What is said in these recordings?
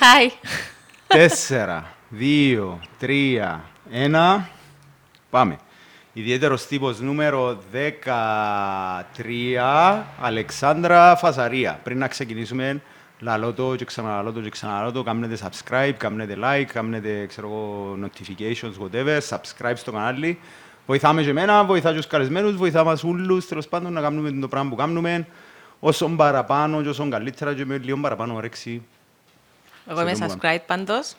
Χάι. Τέσσερα, δύο, τρία, ένα. Πάμε. Ιδιαίτερος τύπος νούμερο 13, Αλεξάνδρα Φασαρία. Πριν να ξεκινήσουμε, λαλώ το και ξαναλώ το και ξαναλώ το, κάνετε subscribe, κάνετε like, κάνετε ξέρω, notifications, whatever, subscribe στο κανάλι. Βοηθάμε και εμένα, βοηθά και τους καλεσμένους, βοηθά μας όλους, τέλος πάντων, να κάνουμε το πράγμα που κάνουμε. Όσο παραπάνω και όσο καλύτερα και με λίγο παραπάνω όρεξη. Εγώ είμαι subscribe πάντως.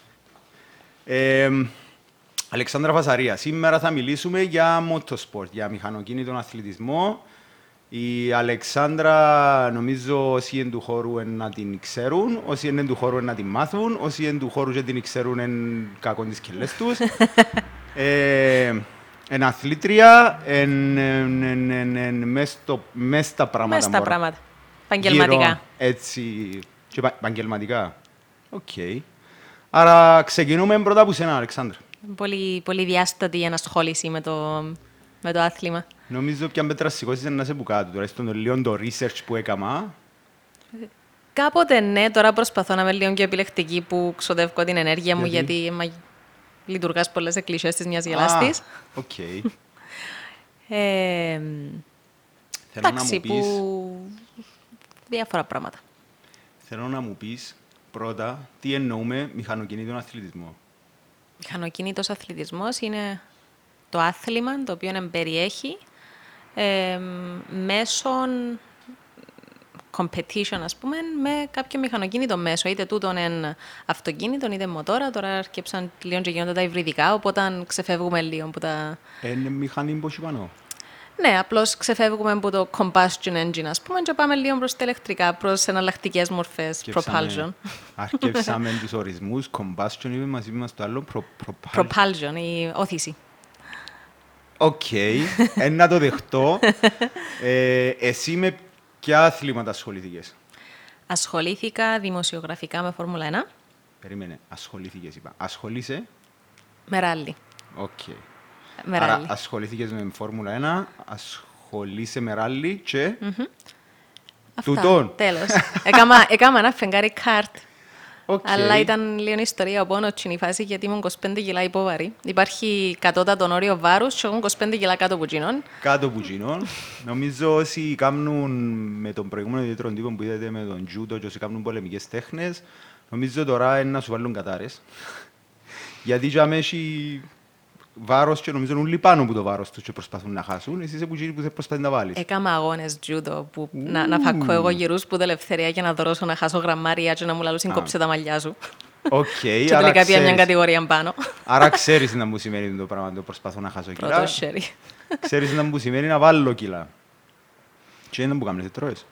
Ε, Αλεξάνδρα Φασαρία, σήμερα θα μιλήσουμε για motorsport, για μηχανοκίνητο αθλητισμό. Η Αλεξάνδρα, νομίζω, όσοι είναι του χώρου να την ξέρουν, όσοι είναι του χώρου να την μάθουν, όσοι είναι του χώρου και την ξέρουν είναι κακό τις κελές τους. ε, Εν αθλήτρια, εν, εν, εν, εν, εν, μες στα πράγματα. Μες στα πράγματα. Επαγγελματικά. Έτσι, και επαγγελματικά. Οκ. Okay. Άρα ξεκινούμε πρώτα από σένα, Αλεξάνδρα. Πολύ, πολύ διάσπαρτη η ενασχόληση με το, με το άθλημα. Νομίζω πέτρα σηκώσεις να 'σαι που κάτω, τώρα στον λίγο το research που έκανα. Κάποτε ναι, τώρα προσπαθώ να είμαι λίγο πιο επιλεκτική που ξοδεύω την ενέργεια μου γιατί, γιατί λειτουργάς πολλές εκκλησιές τζιαι μιας γελάς της. Οκ. ε, Θέλω να μου πεις... που... διάφορα πράγματα. Θέλω να μου πεις πρώτα τι εννοούμε μηχανοκίνητον αθλητισμό; Μηχανοκίνητος αθλητισμός είναι το άθλημα το οποίο εμπεριέχει ε, μέσων competition, ας πούμε, με κάποιο μηχανοκίνητο μέσο. Είτε τούτον είναι αυτοκίνητο, είτε μοτόρα. Τώρα αρκέψαν λίγο και γίνονται τα υβριδικά, οπότε ξεφεύγουμε λίγο από τα... Είναι μηχανή που πάνω. Ναι, απλώς ξεφεύγουμε από το combustion engine, ας πούμε, και πάμε λίγο προς τα ηλεκτρικά, προς εναλλακτικές μορφές propulsion. Αρκέψαμε τους ορισμούς. Combustion, είπε μας, είπε το άλλο. propulsion. propulsion, η ώθηση. Οκ, okay. να το δεχτώ. ε, εσύ με Ποια αθλήματα ασχολήθηκες; Ασχολήθηκα δημοσιογραφικά με Φόρμουλα 1. Περίμενε, ασχολήθηκες, είπα. Ασχολείσαι; Με ράλι. OK. Okay. Με Άρα ράλι. ασχολήθηκε με Φόρμουλα 1, ασχολείσαι με ράλι και... Mm-hmm. Τούτον. Τέλος. έκαμα, έκαμα ένα φεγγάρι καρτ Okay. Αλλά ήταν λίγο ιστορία από πόνο η φάση γιατί ήμουν 25 κιλά υπόβαρη. Υπάρχει κατώτατο όριο βάρους και εγώ 25 κιλά κάτω από τζείνον. Κάτω από τζείνον. Νομίζω όσοι κάνουν με τον προηγούμενο ιδιαίτερο τύπο που είδατε με τον τζούντο και όσοι κάνουν πολεμικές τέχνες, νομίζω τώρα είναι να σου βάλουν κατάρες. γιατί για έχει βάρος και νομίζω είναι πάνω από το βάρος τους και προσπαθούν να χάσουν. Εσύ είσαι που που δεν προσπαθεί να βάλεις. Έκανα αγώνες τζούντο που να, να φακκώ εγώ γύρους που την Ελευθερία και να δρώσω να χάσω γραμμάρια και να μου λαλούν κόψε τα μαλλιά σου. OK, okay, και τελικά πήγα μια κατηγορία πάνω. Άρα ξέρεις ίνταμπου σημαίνει το πράγμα, το προσπαθώ να χάσω κιλά. Πρώτο χέρι. Ξέρεις ίνταμπου σημαίνει να βάλω κιλά. Και είναι που κάνεις, δεν τρώες.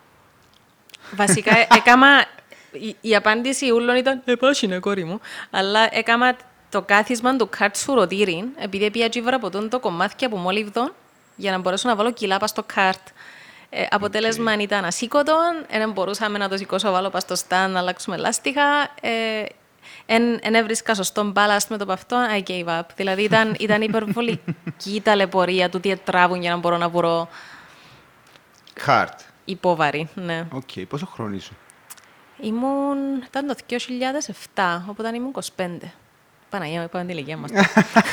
Βασικά, έκανα... Η, η απάντηση ούλων ήταν «Ε, πάση είναι κόρη μου». Αλλά έκανα το κάθισμα του κάρτ σου ρωτήρι, επειδή πήγα τζίβρα από το κομμάτι από μόλιβδο, για να μπορέσω να βάλω κιλά στο κάρτ. Ε, αποτέλεσμα okay. ήταν ασήκωτο, δεν μπορούσαμε να το σηκώσω βάλω πας στο στάν, να αλλάξουμε λάστιχα. Ε, εν, έβρισκα σωστό μπάλαστ με το παυτό, I gave up. Δηλαδή ήταν, ήταν υπερβολική η ταλαιπωρία του τι τράβουν για να μπορώ να βρω... Hard. Υπόβαρη, ναι. OK, okay. πόσο χρόνο ήσουν; Ήμουν, ήταν το 2007, οπότε ήμουν 25. Παναγία μου, είπαμε την ηλικία μας.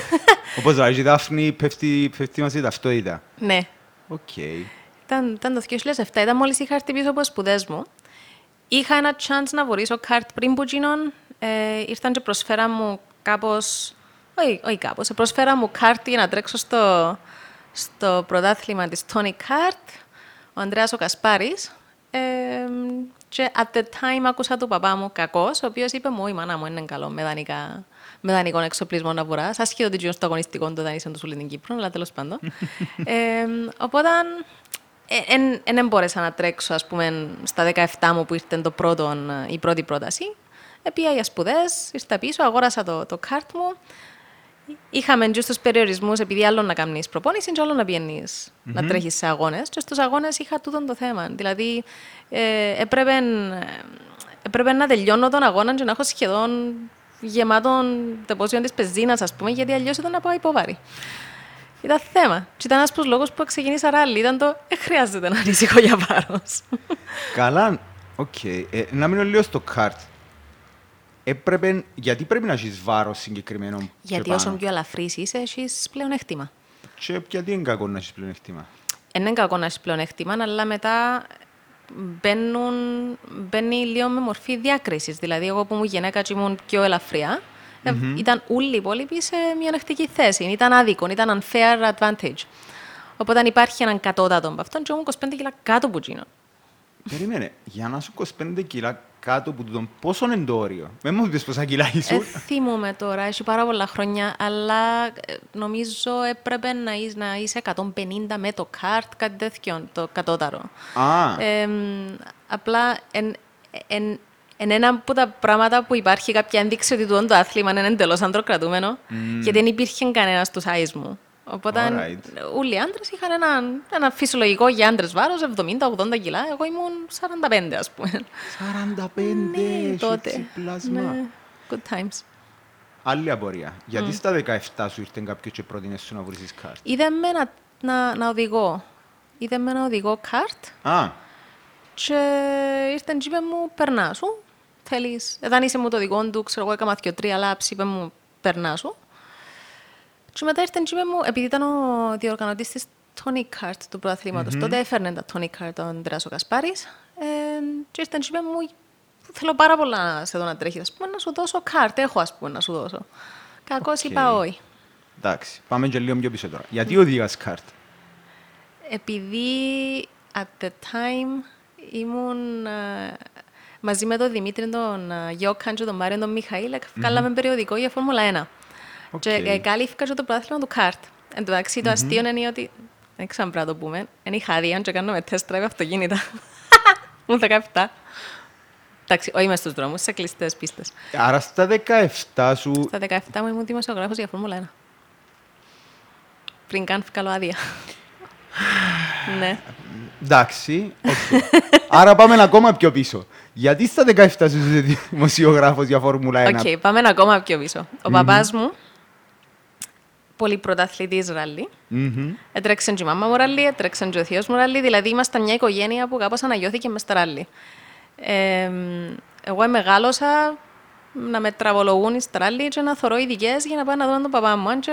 Όπως λέει, η Δάφνη πέφτει, πέφτει μαζί ταυτότητα. Ναι. OK. Okay. Ήταν, ήταν το 2007, ήταν μόλις είχα έρθει πίσω από σπουδές μου. Είχα ένα chance να βορήσω καρτ πριν που τζείνον. Ε, ήρθαν και προσφέρα μου κάπως... Όχι, όχι κάπως. Προσφέρα μου καρτ για να τρέξω στο, στο πρωτάθλημα της Tony Kart. Ο Ανδρέας ο Κασπάρης. Ε, και at the time άκουσα του παπά μου κακός, ο οποίος είπε μου, η μάνα μου είναι καλό με δανεικά με δανεικό εξοπλισμό να βουράς. Σα σχεδόν ότι στο αγωνιστικό το δανείσαν του στην Κύπρο, αλλά τέλος πάντων. ε, οπότε δεν ε, μπόρεσα να τρέξω ας πούμε, στα 17 μου που ήρθε το πρώτο, η πρώτη πρόταση. Επία για σπουδές, ήρθα πίσω, αγόρασα το, το κάρτ μου. Είχαμε και τους περιορισμούς, επειδή άλλο να κάνεις προπόνηση, και άλλο να πηγαίνει mm-hmm. να τρέχεις σε αγώνες. Και στους αγώνες είχα τούτο το θέμα. Δηλαδή, ε, έπρεπε, έπρεπε να τελειώνω τον αγώνα και να έχω σχεδόν γεμάτον τεπόζιτον της πεζίνας, ας πούμε, γιατί αλλιώς ήταν να πάω υποβάρη. Ήταν θέμα. Και ήταν ένας από τους λόγους που ξεκίνησα ράλι. Ήταν το δεν χρειάζεται να ανησυχώ για βάρος. Καλά. OK. Okay. Ε, να μείνω λίγο στο καρτ. έπρεπε, γιατί πρέπει να έχεις βάρος συγκεκριμένο και Γιατί πάνω; όσο πιο ελαφρύς είσαι, έχεις πλεονέκτημα. Και γιατί είναι κακό να έχεις πλεονέκτημα; Είναι κακό να έχεις πλεονέκτημα, αλλά μετά μπαίνουν, μπαίνει λίγο με μορφή διάκρισης. Δηλαδή, εγώ που ήμουν γυναίκα και ήμουν πιο ελαφριά, ε, ήταν όλοι οι υπόλοιποι σε μειονεκτική θέση. Ήταν άδικο, ήταν unfair advantage. Οπότε αν υπάρχει έναν κατώτατο από αυτόν, και ήμουν 25 κιλά κάτω από εκείνον. Περίμενε, για να σου 25 κιλά κάτω από τον πόσο είναι το όριο. Με μου πεις πόσα κιλά Ε, ήσουν. θυμούμαι τώρα, έχει πάρα πολλά χρόνια, αλλά ε, νομίζω έπρεπε να είσαι, να είσαι 150 με το καρτ, κάτι τέτοιο, το κατώταρο. Α, Ε, απλά εν, εν, εν ένα από τα πράγματα που υπάρχει κάποια ένδειξη ότι τούτο το άθλημα είναι εντελώς ανδροκρατούμενο, γιατί δεν υπήρχε κανένας του size μου. Οπότε Alright. όλοι οι άντρες είχαν ένα, ένα φυσιολογικό για άντρες βάρος, 70-80 κιλά. Εγώ ήμουν 45 ας πούμε. 45 Ναι, έχει τότε. έτσι πλάσμα. Ναι, good times. Άλλη απορία. Γιατί στα 17 σου ήρθε κάποιος και πρότεινε σου να βρεις κάρτ. Είδε με να, να, να οδηγώ. Είδε με να οδηγώ καρτ Α, και ήρθε και είπε μου, περνά σου. Θέλεις, εδώ είσαι μου το οδηγό του, ξέρω εγώ, έκανα δύο τρία λάψη, είπε μου, περνά σου. Και μετά ήρθε και είπε μου, επειδή ήταν ο διοργανωτής της Tony Kart του πρωταθλήματος, τότε έφερνε τα Tony Kart τον Δράσο Κασπάρης ε, και ήρθε και είπε μου, θέλω πάρα πολλά να σε δω να τρέχεις, ας πούμε, να σου δώσω καρτ, έχω ας πούμε να σου δώσω. Κακώς Οκ. είπα όχι. εντάξει. Πάμε και λίγο πιο πίσω τώρα. Γιατί οδηγάς καρτ. Επειδή at the time ήμουν ε, μαζί με τον Δημήτρη, τον ε, Γιώκαν και τον Μάριο τον Μιχαήλ, βγάλαμε περιοδικό για Φόρμουλα 1. Οκ. Και ε, κάλυφκα και το πρωτάθλημα του καρτ. Εν τω μεταξύ, το αστείο είναι ότι. Δεν ξέρω αν πρέπει να το πούμε. Είναι είχα άδεια και κάνουμε test drive αυτοκίνητα. Μου 17. Εντάξει, όχι μες στους δρόμους, σε κλειστές πίστες. Άρα στα 17 σου Στα 17 μου ήμουν δημοσιογράφος για Φόρμουλα 1. Πριν καν βγάλω άδεια. ναι. Εντάξει, οκ. Άρα πάμε ακόμα πιο πίσω. Γιατί στα 17 σου είσαι δημοσιογράφος για Φόρμουλα 1. Οκ, πάμε ακόμα πιο πίσω. Ο παπάς μου, πολύ πρωταθλητής ράλι, Μμμ. έτρεξε και η μάμα μου ράλι, έτρεξε και ο θείος μου ράλι, δηλαδή ήμασταν μια οικογένεια που κάπως αναγιώθηκε μες στα ράλι. Ε, εγώ μεγάλωσα να με τραβολογούν στα ράλι και να θωρώ ειδικές για να πάω να δω τον παπά μου. Αν και,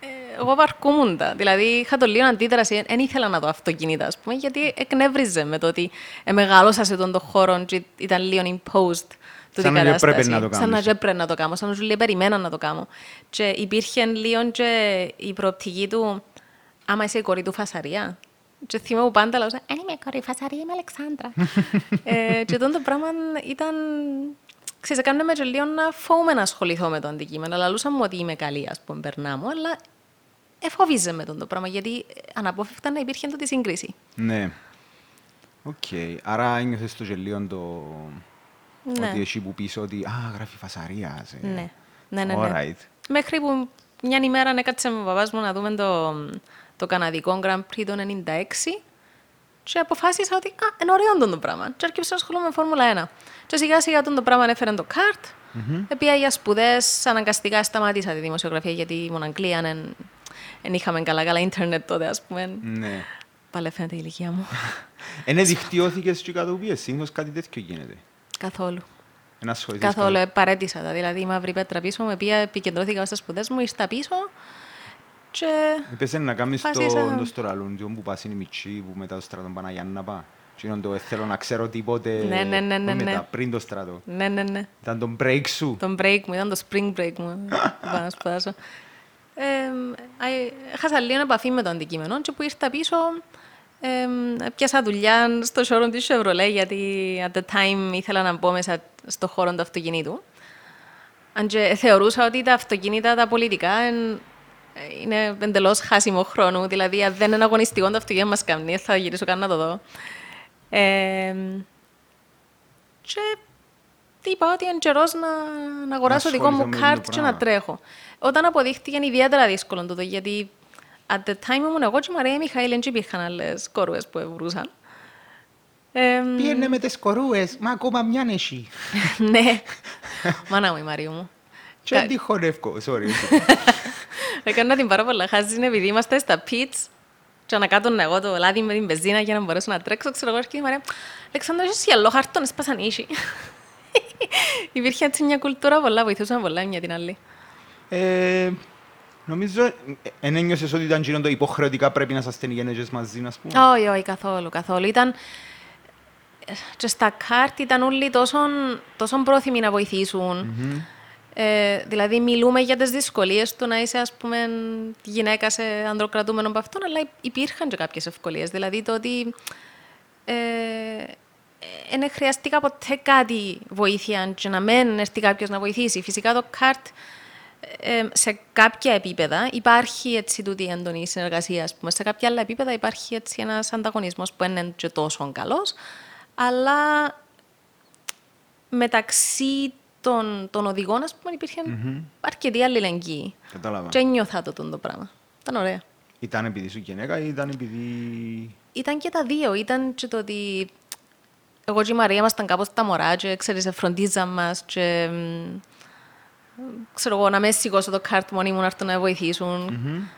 ε, εγώ βαρκούμουν τα. Δηλαδή είχα το λίγο αντίδραση, δεν ήθελα να δω αυτοκίνητα, ας πούμε, γιατί εκνεύριζε με το ότι ε, μεγάλωσα σε τον το χώρο και ήταν λίγο imposed τούτη Σαν να κατάσταση. έπρεπε να το Σαν να κάνεις. έπρεπε να το κάνω, σαν να σου λέει περιμένα να το κάνω. Και υπήρχε λίγο και η προοπτική του, άμα είσαι η κορή του φασαρία. Και θυμάμαι που πάντα λέω, «Αν είμαι η κορή φασαρία, είμαι η Αλεξάνδρα. ε, και τότε το πράγμα ήταν... Ξέρεις, έκανε με και λίγο να φοβούμαι να ασχοληθώ με το αντικείμενο. Λαλούσα μου ότι είμαι καλή, ας πούμε, περνά μου, αλλά εφόβιζε με τον το πράγμα, γιατί αναπόφευκτα να υπήρχε τότε σύγκριση. Ναι. Οκ. Άρα ένιωθες το γελοίο το... Ναι. Ότι εσύ που πεις ότι «Α, γράφει φασαρίας». ε». Ναι, ναι, ναι. ναι. Alright. Μέχρι που μια ημέρα έκατσε με ο παπάς μου να δούμε το, το καναδικό Grand Prix το 96 και αποφάσισα ότι α, είναι ωραίο αυτό το πράγμα. Και άρχισα να ασχολούμαι με Φόρμουλα 1. Και σιγά σιγά αυτό το πράγμα έφερε το καρτ. Mm-hmm. Επήα για σπουδές, αναγκαστικά σταμάτησα τη δημοσιογραφία γιατί ήμουν Αγγλία, δεν είχαμε καλά καλά ίντερνετ τότε, ας πούμε. Ναι. Πάλι φαίνεται η ηλικία μου. Είναι δικτυώθηκες και κατοπίες. Συνήθως κάτι τέτοιο γίνεται. Καθόλου. Ένα ασχοληθείς Καθόλου, ε, παρέτησα τα. Δηλαδή, η μαύρη πέτρα πίσω μου, οποία επικεντρώθηκα στα σπουδές μου, ήρθα πίσω και Έπαιζε να κάνεις το, Αποφάσισα- το στραλούντιο που πας είναι η μητσί που μετά το στρατό πάνε για να πάει. Και είναι το «Ε, θέλω να ξέρω τίποτε Ναι, ναι, ναι, ναι, μετά, ναι. πριν το στρατό. ναι, ναι, ναι. Ήταν το break σου. Το break μου, ήταν το spring break μου. που Πάω να σπουδάσω. Ε, ε, έχασα λίγο επαφή με το αντικείμενο και που ήρθα πίσω ε, πιάσα δουλειά στο showroom της Chevrolet γιατί at the time ήθελα να μπω μέσα στο χώρο του αυτοκινήτου. Αν και θεωρούσα ότι τα αυτοκίνητα, τα πολιτικά εν- είναι εντελώς χάσιμο χρόνου. Δηλαδή, αν δεν είναι αγωνιστικό το αυτοκίνητο μας κάνει, θα γυρίσω καν να το δω. Ε, και είπα ότι είναι καιρός να, να αγοράσω Να δικό μου ασχοληθώ με κάρτ το και να πράγμα. τρέχω. Όταν αποδείχτηκε ιδιαίτερα δύσκολο τούτο, γιατί at the time ήμουν εγώ και η Μαρία Μιχαήλ, δεν υπήρχαν άλλες κόρουες που ευρούσαν. Ε, Πήγαινε με τις κορούες, μα ακόμα μια εσύ. ναι, μάνα μου η Μαρία μου. Και Κα- τι χωνεύκω, sorry. Έκανα την πάρα πολλά χάζι επειδή είμαστε στα πιτς και ανακάτωνα εγώ το λάδι με την πεζίνα για να μπορέσω να τρέξω. Ξέρω εγώ και η Μαρία, Αλεξάνδρα, είσαι άλλο χαρτόν, έσπασαν ίσοι. Υπήρχε έτσι μια κουλτούρα πολλά, βοηθούσαν πολλά μια την άλλη. Ε, νομίζω, δεν ένιωσες ότι ήταν γίνοντο υποχρεωτικά πρέπει να σας γενέγες μαζί, ας πούμε; Όχι, όχι, καθόλου, καθόλου. Ήταν... Και στα κάρτ ήταν όλοι τόσο, τόσο πρόθυμοι να βοηθήσουν. Ε, δηλαδή, μιλούμε για τις δυσκολίες του να είσαι, ας πούμε, γυναίκα σε ανδροκρατούμενο από αυτόν, αλλά υπήρχαν και κάποιες ευκολίες. Δηλαδή, το ότι δεν ε, χρειαστήκα ποτέ κάτι βοήθεια και να μην έρθει κάποιος να βοηθήσει. Φυσικά το κάρτ ε, σε κάποια επίπεδα υπάρχει έτσι τούτη έντονη συνεργασία. Ας πούμε. Σε κάποια άλλα επίπεδα υπάρχει έτσι ένας ανταγωνισμός που δεν είναι και τόσο καλός, αλλά μεταξύ των, των οδηγών, ας πούμε, υπήρχε mm-hmm. αρκετή αλληλεγγύη. Κατάλαβα. Και νιώθα το, το πράγμα. Ήταν ωραία. Ήταν επειδή σου γυναίκα ή ήταν επειδή... Ήταν και τα δύο. Ήταν και το ότι εγώ και η Μαρία ήμασταν κάπως τα μωρά και ξέρεις, φροντίζαν μας και ξέρω εγώ, να με σηκώσω το κάρτ μόνοι μου να έρθουν να βοηθήσουν. Mm-hmm.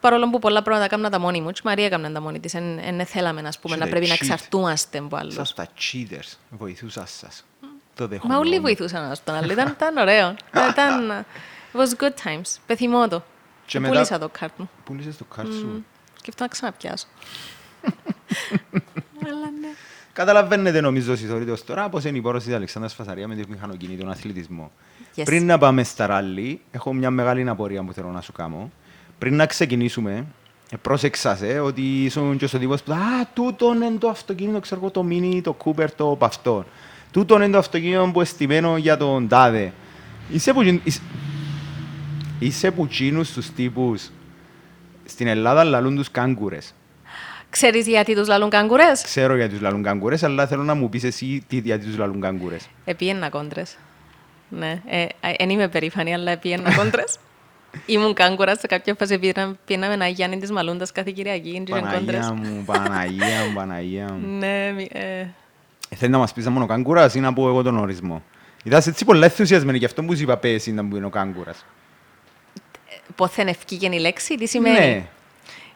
Παρόλο που πολλά πράγματα έκανα τα μόνοι μου, και η Μαρία έκανα τα μόνη της. Δεν θέλαμε, ας πούμε, να πρέπει να εξαρτούμαστε από άλλους. Σας τα cheaters, βοηθούσας σας. Το Μα όλοι βοηθούσαν ένας τον άλλο. Ήταν, ήταν ωραίο. ήταν, it was good times. Πεθυμώ το. Και μετά... Πούλησα το κάρτ μου. Πούλησες το κάρτ σου. Σκεφτώ να ξαναπιάσω. Αλλά ναι. Καταλαβαίνετε νομίζω συγχωρείτε τώρα πώς είναι η πόρωση της Αλεξάνδρας Φασαρία με τη μηχανοκίνη, τον αθλητισμό. Yes. Πριν να πάμε στα ράλι, έχω μια μεγάλη απορία που θέλω να σου κάνω. Πριν να ξεκινήσουμε, πρόσεξα σε ότι ήσουν και ο τύπος που «Α, τούτο είναι το αυτοκίνητο, ξέρω το μίνι, το κούπερ, το παυτό». Τούτο είναι το αυτοκίνητο που εστιμένο για τον τάδε. Είσαι που, είσαι, είσαι που τσίνους τους τύπους στην Ελλάδα λαλούν τους κάγκουρες. Ξέρεις γιατί τους λαλούν κάγκουρες; Ξέρω γιατί τους λαλούν κάγκουρες, αλλά θέλω να μου πεις εσύ τι, γιατί τους λαλούν κάγκουρες. Επίεννα κόντρες. Ναι, δεν ε, είμαι περήφανη, αλλά επίεννα κόντρες. Ήμουν κάγκουρα σε κάποια φάση πήγαμε να Γιάννη της Μαλούντας κάθε Κυριακή. Παναγία μου, Παναγία μου, Παναγία μου. Ναι, ε, Θέλεις να μας πεις μόνο κάγκουρας ή να πω εγώ τον ορισμό; Είδας έτσι πολλά ενθουσιασμένη γι' αυτό που σου είπα πέσει ίνταμπου είναι ο κάγκουρας. Πόθεν εφκήκεν η λέξη, τι σημαίνει;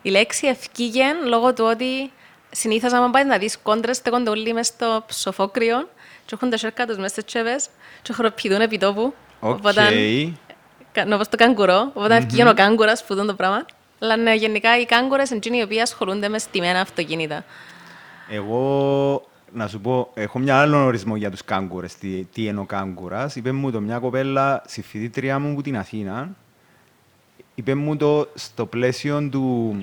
Ναι. Η λέξη εφκήκεν λόγω του ότι συνήθως άμα πάεις να δεις κόντρες στέκονται όλοι μες στο ψοφόκριο και έχουν τα σιέρκα τους μες στις τσέπες και χοροπηδούν επί τόπου. OK. Okay. Όπως το κάγκουρο, οπότε mm-hmm. εφκήκεν ο κάγκουρας που τούτον το πράγμα. Αλλά ναι, γενικά οι κάγκουρες είναι οι οποίοι ασχολούνται μες στημένα αυτοκίνητα. Εγώ να σου πω, έχω μια άλλο ορισμό για τους κάγκουρες, τι, τι είναι ο κάγκουρας. Είπε μου το μια κοπέλα, συμφοιτήτρια μου από την Αθήνα, είπε μου το στο πλαίσιο του...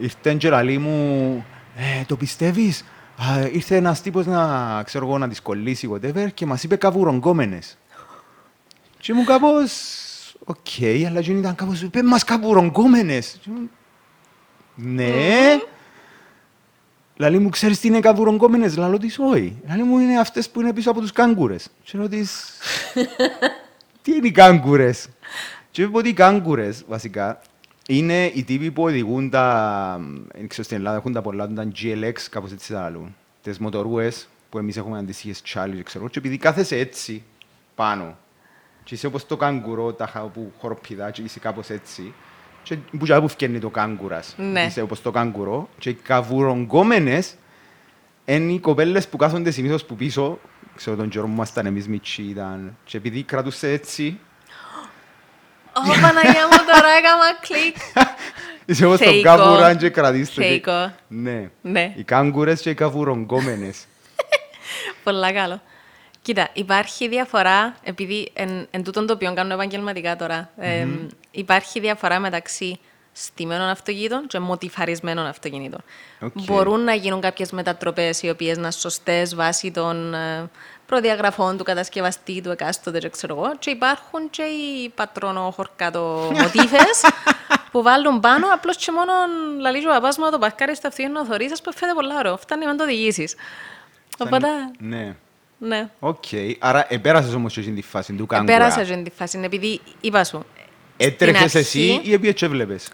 Ήρθε και μου, ε, το πιστεύεις, Α, ήρθε ένας τύπος να, ξέρω εγώ, να τους κολλήσει whatever και μας είπε καβουρογκόμενες. Και μου κάπως, OK, okay, αλλά και ήταν κάπως, είπε μας καβουρογκόμενες. Ναι, Λαλή μου, ξέρεις τι είναι καβουρογκόμενες. Λαλό της, όχι. Λαλή μου, είναι αυτές που είναι πίσω από τους κάγκουρες. Και ρωτής, τι είναι οι κάγκουρες; Και είπε ότι οι κάγκουρες, βασικά, είναι οι τύποι που οδηγούν τα, δεν ξέρω στην Ελλάδα, έχουν τα πολλά, τα GLX, κάπως έτσι τα άλλουν. Τις μοτορούες που εμείς έχουμε αντίστοιχες τσάλι, ξέρω. Και επειδή κάθεσαι έτσι, πάνω, και είσαι όπως το κάγκουρο, τα που χοροπηδά, και είσαι κάπως έτσι, και που που φκένει το κάγκουρας. Ναι. Είσαι όπως το κάγκουρο. Και οι καβουρογκόμενες είναι οι κοπέλες που κάθονται συνήθως που πίσω. Ξέρω τον καιρό που ήμασταν εμείς μητσί ήταν. Και επειδή κρατούσε έτσι... Ω, Παναγία μου, τώρα έκανα κλικ. Είσαι όπως τον κάγκουρα και κρατήστε. Θεϊκό. Ναι. ναι. Οι κάγκουρες και οι καβουρογκόμενες. Πολλά καλό. Κοίτα, υπάρχει διαφορά, επειδή εν, εν τούτον το οποίο κάνω επαγγελματικά τώρα, mm-hmm. ε, υπάρχει διαφορά μεταξύ στημένων αυτοκινήτων και μοτιφαρισμένων αυτοκινήτων. Okay. Μπορούν να γίνουν κάποιες μετατροπές οι οποίες να είναι σωστές βάσει των ε, προδιαγραφών του κατασκευαστή, του εκάστοτε, και ξέρω εγώ. Και υπάρχουν και οι πατρονοχορκάτο μοτίφες που βάλουν πάνω απλώς και μόνο λαλίζω απάσμα το πασκάρι στο αυτοκίνητο να θωρείς, που φαίνεται πολύ ωραίο. Φτάνει να το οδηγήσει. Οπότε. Ναι. Ναι. Οκ. Okay. Άρα επέρασες όμως και τη φάση του κάγκουρα. Επέρασα και τη φάση, επειδή είπα σου. Έτρεχες εσύ ή επειδή έτσι έβλεπες;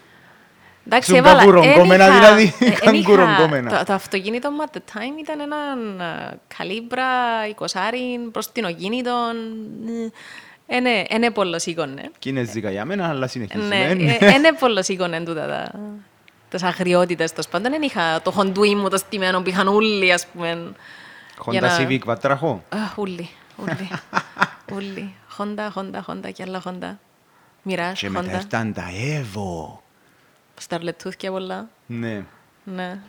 Εντάξει, έβαλα. Καβουρογκόμενα δηλαδή. Καγκουρογκόμενα. Το, το αυτοκίνητο μου at the time ήταν ένα καλύμπρα, εικοσάρι, προστινοκίνητο. Ε, ναι, είναι πολύ σήκωνε. Κινέζικα για μένα, αλλά συνεχίζουμε. Ναι, είναι πολύ σήκωνε τούτα τα τις αγριότητες, τόσο πάντων. Δεν είχα το χοντούι μου το στημένο που είχαν όλοι, ας πούμε. Honda Civic βατραχό. Ούλοι. Ούλοι. Ούλοι. Χόντα, χόντα, χόντα και άλλα χόντα. Μοιράζ, Και μετά χόντα. ήρθαν τα Evo. Σταρλετούθκια πολλά. Ναι. Ναι.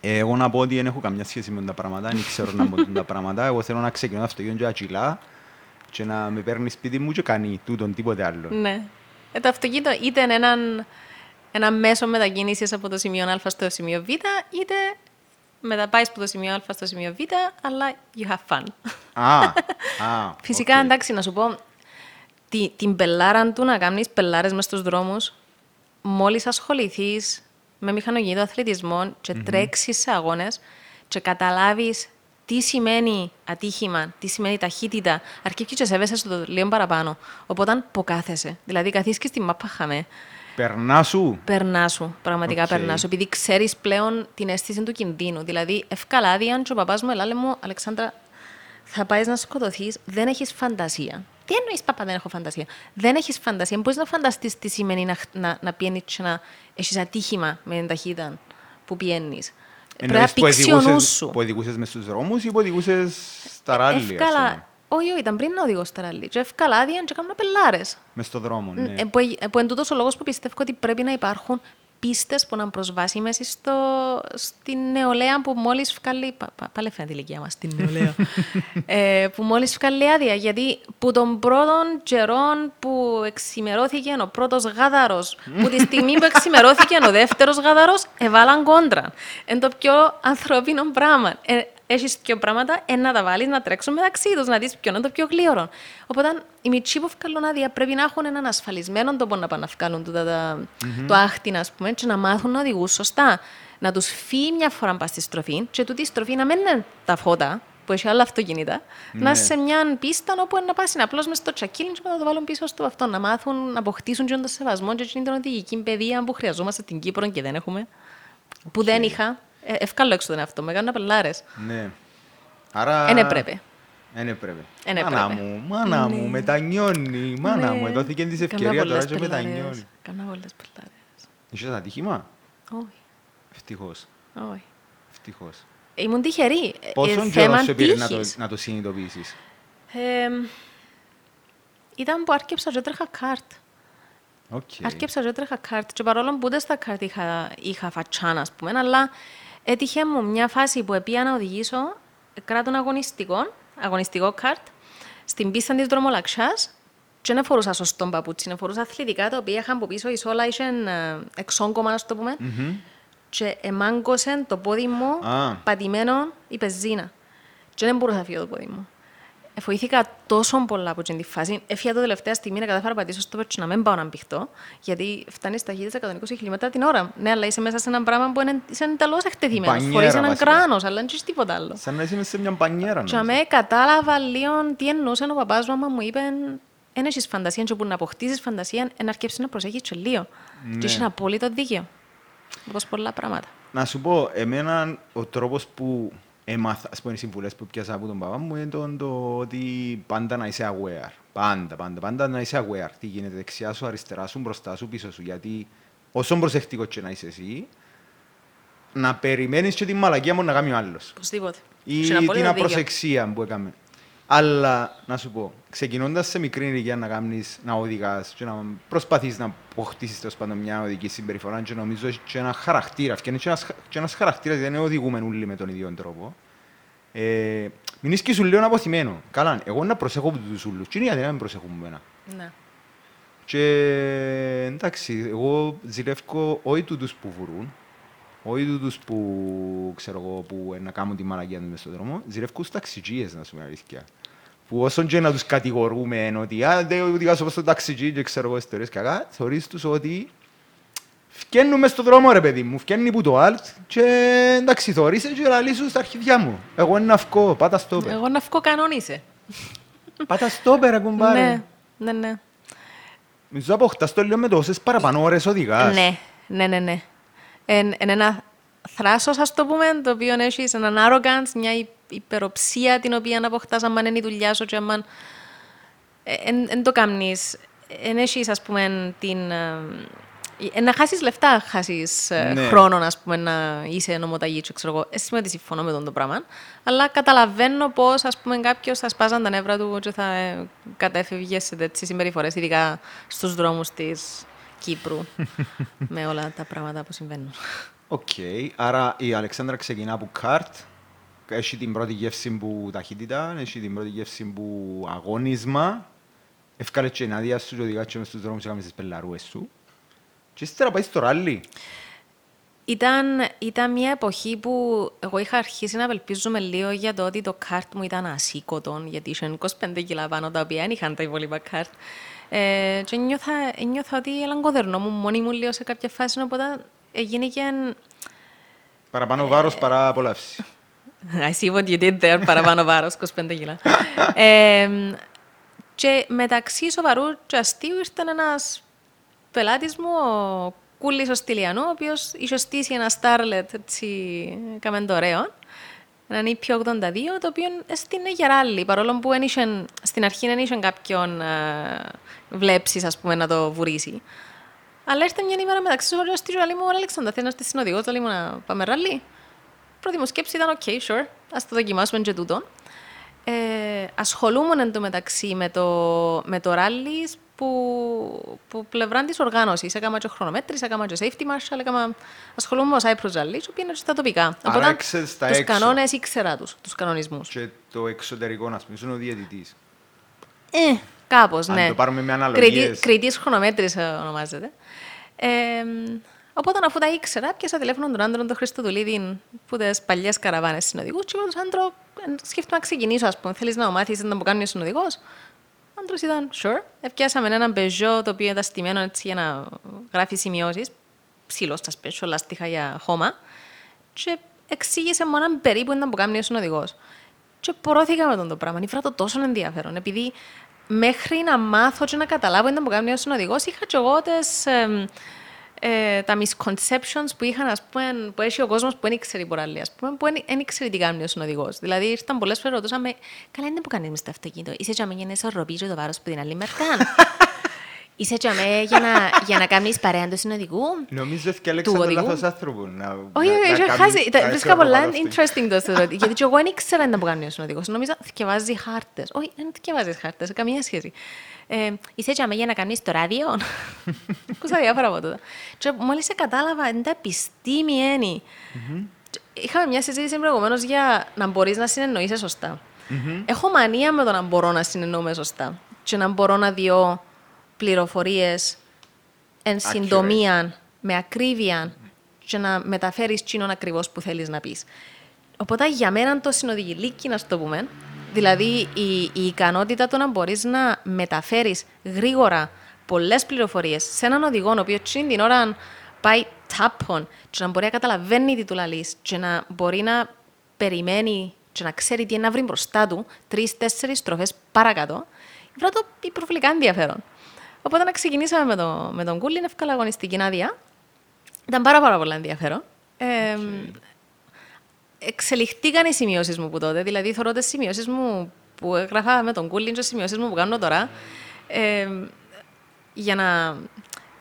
Ε, Εγώ να πω ότι δεν έχω καμιά σχέση με τα πράγματα, δεν ξέρω να πω τα πράγματα. Εγώ θέλω να ξεκινώ αυτό και να τσιλά και να με παίρνει σπίτι μου και κάνει τούτον τίποτε άλλο. Ναι. Ε, το αυτοκίνητο είτε είναι έναν, ένα μέσο μετακίνησης από το σημείο Α στο σημείο Β, είτε μεν τα πάεις από το σημείο Α στο σημείο Β, αλλά you have fun. Α, α, Φυσικά, οκ. εντάξει, να σου πω, τη, την πελάρα του να κάνεις πελάρες μες στους δρόμους, μόλις ασχοληθείς με μηχανοκίνητο αθλητισμό και τρέξεις σε αγώνες και καταλάβεις τι σημαίνει ατύχημα, τι σημαίνει ταχύτητα, αρκέφκει και σέβεσαι το λίγο παραπάνω. Οπότε ποκάθεσαι. Δηλαδή, καθίσκεις στη μάπα χαμέ. Περνά σου. Περνά σου, πραγματικά Οκ. περνά σου, επειδή ξέρεις πλέον την αίσθηση του κινδύνου. Δηλαδή, ευκαλάδι, αν και ο παπάς μου ελάλε μου, Αλεξάνδρα, θα πάεις να σκοτωθείς, δεν έχεις φαντασία. Τι εννοείς, παπά, δεν έχω φαντασία. Δεν έχεις φαντασία. Μπορείς να φανταστείς τι σημαίνει να, να, να πιένεις και να έχεις ατύχημα με την ταχύτητα που πιένεις. Πρέπει να Εννοείς που πήξει ο νους οδηγούσες- σου. Που οδηγούσες μες στους δρόμους ή που οδηγούσες στα ράλι, ας πούμε; Εύκολα. Όχι, όχι, ήταν πριν να οδηγώ στα ράλι. Και ευκαλάδι, αν και κάνουν πελάρες. Μες στο δρόμο, ναι. Ε, που, ε, που εν τούτος ο λόγος που πιστεύω ότι πρέπει να υπάρχουν πίστες που να είναι προσβάσιμες στο, στην νεολαία που μόλις βγάλει... Πα, πα, πάλι φαίνεται η ηλικία μας, στην νεολαία. ε, που μόλις βγάλει άδεια. Γιατί που των πρώτων καιρών που εξημερώθηκε ο πρώτος γάδαρος, που τη στιγμή που εξημερώθηκε ο δεύτερος γάδαρος, εβάλαν κόντρα. Είναι το πιο ανθρώπινο πράγμα. Ε, έχεις δύο πράγματα, ε, να τα βάλεις να τρέξουν μεταξύ τους, να δεις ποιο είναι το πιο γλύωρο. Οπότε οι μητσοί που βγάλουν άδεια πρέπει να έχουν έναν ασφαλισμένο τόπο να πάνε να βγάλουν τούτα τα, το άχτινα, ας πούμε, και να μάθουν να οδηγούν σωστά. Να τους φύγει μια φορά πας στη στροφή και τούτη η στροφή να μην είναι τα φώτα, που έχει άλλα αυτοκίνητα, να είσαι σε μια πίστα όπου να πας απλώς μες στο τσακίλι και να το βάλουν πίσω στο αυτό, να μάθουν, να αποκτήσουν και τον σεβασμό και την οδηγική παιδεία που χρειαζόμαστε στην Κύπρο και δεν έχουμε, που δεν είχα. Ε, εύκολο έξω τον εαυτό μου, έκανα πελάρες. Ναι. Άρα... Εν έπρεπε. Εν έπρεπε. Εν Μάνα έπρεπε. μου, μάνα μου, μετανιώνει. Μάνα μου, δόθηκε της ευκαιρία τώρα και μετανιώνει. Κάνα πολλές πελάρες. Είχες ατύχημα; Όχι, Ευτυχώς. όχι. Ευτυχώς. Ήμουν τυχερή. Ε, Πόσον θέμα καιρό σου πήρε να το, τύχης. να το συνειδητοποιήσεις; Ε, ήταν που άρκεψα και έτρεχα κάρτ. Οκ. Άρκεψα και έτρεχα κάρτ. Και παρόλο που ούτε στα κάρτ είχα, είχα φατσάνα, ας πούμε, αλλά έτυχε μου μια φάση που επία να οδηγήσω κράτον αγωνιστικό, αγωνιστικό κάρτ, στην πίστα της δρομολαξιάς και δεν φορούσα σωστό παπούτσι, δεν φορούσα αθλητικά, τα οποία είχαν από πίσω η σόλα, είχε ε, εξόγκωμα, να το πούμε, και εμάγκωσε το πόδι μου Α. πατημένο η πεζίνα. Και δεν μπορούσα να φύγω το πόδι μου. Εφοήθηκα τόσο πολλά από την φάση. Έφυγα το τελευταία στιγμή να κατάφερα να πατήσω στο πέτσο να μην πάω να μπηχτώ, γιατί φτάνει στα 120 χιλιόμετρα την ώρα. Ναι, αλλά είσαι μέσα σε ένα πράγμα που είναι, είσαι εντελώς εκτεθειμένος. Μπανιέρα, Χωρίς έναν βασικά. κράνος, αλλά δεν έχει τίποτα άλλο. Σαν να είσαι μες σε μια μπανιέρα. Και νομίζω. αμέ κατάλαβα λίγο τι εννοούσε ο παπάς μου, άμα μου είπε «Εν έχεις φαντασία και όπου να αποκτήσεις φαντασία, να αρκέψεις να προσέχεις και λίγο». Ναι. Και είχε απόλυτο δίκαιο. Όπως πολλά πράγματα. Να σου πω, εμένα ο τρόπος που έμαθα, ας πούμε, οι συμβουλές που πιάσα από τον παπά μου είναι το, το ότι πάντα να είσαι aware. Πάντα, πάντα, πάντα να είσαι aware. Τι γίνεται δεξιά σου, αριστερά σου, μπροστά σου, πίσω σου. Γιατί όσο προσεκτικό και να είσαι εσύ, να περιμένεις και την μαλακία μου να κάνει ο άλλος. Οπωσδήποτε. Ή Είχε απόλυτο την δίκαιο. απροσεξία που έκαμε. Αλλά, να σου πω, ξεκινώντας σε μικρή ηλικία να κάνεις, να οδηγάς και να προσπαθείς να αποκτήσεις τέλος πάντων μια οδική συμπεριφορά και νομίζω έχει και ένα χαρακτήρα. Φτιάχνει και ένας, χα- και ένας χαρακτήρας, δεν είναι οδηγούμε όλοι με τον ίδιο τρόπο. Ε, μην είσαι και σου λίγο αποθυμένο. Καλά, εγώ να προσέχω από τους ούλους. Τι είναι γιατί να μην προσέχουν εμένα. Ναι. Και εντάξει, εγώ ζηλεύω όχι τούτους που βουρούν, όχι τούτους που, ξέρω εγώ, που ε, να κάνουν τη μαλακία τους μες στον δρόμο, ζηλεύω τους ταξιτζίες, να σου πούμε αλήθεια. Που όσον και να τους κατηγορούμε ότι «Α, δεν οδηγάς όπως το ταξιτζί» και ξέρω εγώ ιστορίες κακά, θεωρείς τους ότι Φκαίνουν μες στον δρόμο ρε παιδί μου, φκαίνουν που το alt και εντάξει θωρείσαι και λαλείς στα αρχιδιά μου. Εγώ είναι να φκώ, πάτα στόπερ. Εγώ να βγω κανόνισε. Πάτα στόπερ ρε κουμπάρε. Ναι, ναι, ναι. Μισό αποκτάς το λίγο με τόσες παραπάνω ώρες οδηγάς. Ναι, ναι, ναι, ναι. Εν, εν ένα θράσος, ας το πούμε, το οποίο έχεις έναν arrogance, μια υ- υπεροψία την οποία αποκτάς άμα είναι η δουλειά σου και άμα εν, εν το κάνεις. Εν έχεις, ας πούμε, την, ε, Ε, να χάσεις λεφτά, χάσεις Ναι. χρόνο, ας πούμε, να είσαι νομοταγίτσο, ξέρω εγώ. Ε, σημαίνει ότι συμφωνώ με τον το πράγμα. Αλλά καταλαβαίνω πώ, ας πούμε, κάποιος θα σπάζαν τα νεύρα του και θα ε, κατέφευγες σε τέτοιες συμπεριφορές, ειδικά στους δρόμους της Κύπρου, με όλα τα πράγματα που συμβαίνουν. Οκ, άρα η Αλεξάνδρα ξεκινά από καρτ, έχει την πρώτη γεύση που ταχύτητα, έχει την πρώτη γεύση που αγώνισμα, ευκάλε και την άδεια σου και οδηγάς και μες στους δρόμους και κάνεις τις πελαρούες σου. Και ύστερα πάεις στο ράλι. Ήταν, ήταν μια εποχή που εγώ είχα αρχίσει να απελπίζομαι λίγο για το ότι το κάρτ μου ήταν ασήκωτο, γιατί είχαν 25 κιλά πάνω τα οποία δεν είχαν τα υπόλοιπα κάρτ. Ε, και νιώθα, νιώθα ότι ελαγκωδερνόμουν μόνη μου λίγο σε κάποια φάση, οπότε έγινε και... Παραπάνω βάρος παρά απολαύση. I see what you did there, παραπάνω βάρος, 25 κιλά. ε, και μεταξύ σοβαρού και αστείου ήρθε ένας πελάτης μου, ο Κούλης ο Στυλιανού, ο οποίος είχε στήσει ένα Starlet, έτσι, έκαμε το ωραίο. Έναν ήπιο 82, το οποίο έστεινε για ράλι, παρόλο που εν είχε, στην αρχή δεν είχε κάποιον ε, βλέψεις, ας πούμε, να το βουρήσει. Αλλά ήρθε μια ημέρα μεταξύ σοβαρού και αστείου, λέει μου, «Ωραία, Αλέξανδρα, θέλεις να είστε συνοδηγός, λέει μου να πάμε ράλι. Πρώτη μου σκέψη ήταν, ok, sure, ας το δοκιμάσουμε και τούτο. Ε, ασχολούμουν εν τω μεταξύ με το, με το rallies που, που πλευρά της οργάνωσης. Έκανα και χρονομέτρηση, έκανα και safety marshal, έκανα... ασχολούμαι με ο Cyprus Rally, που είναι στα τοπικά. Άρα έξερες τα τους έξω. κανόνες ήξερα τους, τους κανονισμούς. Και το εξωτερικό, να πούμε, ήσουν ο διαιτητής. Ε, κάπως, Αν ναι. το πάρουμε με αναλογίες. Κριτή, κριτής χρονομέτρης ε, ονομάζεται. Ε, οπότε αφού τα ήξερα, πιάσα τηλέφωνο τον άντρο τον Χριστοδουλίδη που τις παλιές καραβάνες συνοδηγούς και είπα τους άντρο, ε, σκέφτομαι να ξεκινήσω, ας πούμε, θέλεις να μου μάθεις να μου κάνει ο συνοδηγός; Ο άντρος ήταν, sure. Επιάσαμε έναν Peugeot το οποίο ήταν στημένο έτσι για να γράφει σημειώσεις. Ψήλος στα special, λάστιχα για χώμα. Και εξήγησε μου έναν περίπου να μου κάνει ο συνοδηγός. Και πορώθηκα με τον το πράγμα. Ήφερα το τόσο ενδιαφέρον. Επειδή μέχρι να μάθω και να καταλάβω να μου κάνει ο συνοδηγός, είχα και εγώ τις, εμ, ε, τα misconceptions που είχαν, ας πούμε, που έχει ο κόσμος που δεν ήξερε ποραλή, ας πούμε, που δεν- δεν ήξερε τι κάνει ο συνοδηγός. Δηλαδή, ήρθαν πολλές φορές, ρωτούσαμε, καλά είναι που κάνεις μες στο αυτοκίνητο, είσαι και για να ισορροπήσω το βάρος που την άλλη μερκά. Είσαι και για να, για να κάνεις παρέα του συνοδηγού. Νομίζω ότι Του τον οδηγού. λάθος άνθρωπο. να- Όχι, να- όχι, να όχι, κάνει- χάσει. Τα να Βρίσκα ισορροπά πολλά το αυτοκίνητο. interesting το story. Γιατί και εγώ δεν ήξερα να που κάνει ο συνοδηγός. Νόμιζα, θυκευάζει χάρτες. Όχι, δεν θυκευάζεις χάρτες, καμία σχέση. Ε, είσαι και για να κάνεις το ράδιο. Ακούσα διάφορα από τότε. Και μόλις κατάλαβα, είναι τα επιστήμη Και Είχαμε μια συζήτηση προηγουμένως για να μπορείς να συνεννοείσαι σωστά. Έχω μανία με το να μπορώ να συνεννοούμε σωστά και να μπορώ να διώ πληροφορίες εν συντομία, με ακρίβεια και να μεταφέρεις τσίνον ακριβώς που θέλεις να πεις. Οπότε για μένα το συνοδηγηλίκι, να σου το πούμε, δηλαδή η, η ικανότητα του να μπορείς να μεταφέρεις γρήγορα πολλές πληροφορίες σε έναν οδηγό, ο οποίος τσιν την ώρα πάει τάπον και να μπορεί να καταλαβαίνει τι του λαλείς και να μπορεί να περιμένει και να ξέρει τι είναι να βρει μπροστά του τρεις-τέσσερις στροφές παρακάτω, βρω το υπερβολικά ενδιαφέρον. Οπότε να ξεκινήσαμε με, το, με τον Κούλιν, εύκολα αγωνιστική άδεια. Ήταν πάρα, πάρα πολύ ενδιαφέρον. Ε, εξελιχθήκαν οι σημειώσεις μου που τότε. Δηλαδή, θεωρώ τι σημειώσεις μου που έγραφα με τον Κούλιν και τι σημειώσεις μου που κάνω τώρα. Ε, για, να,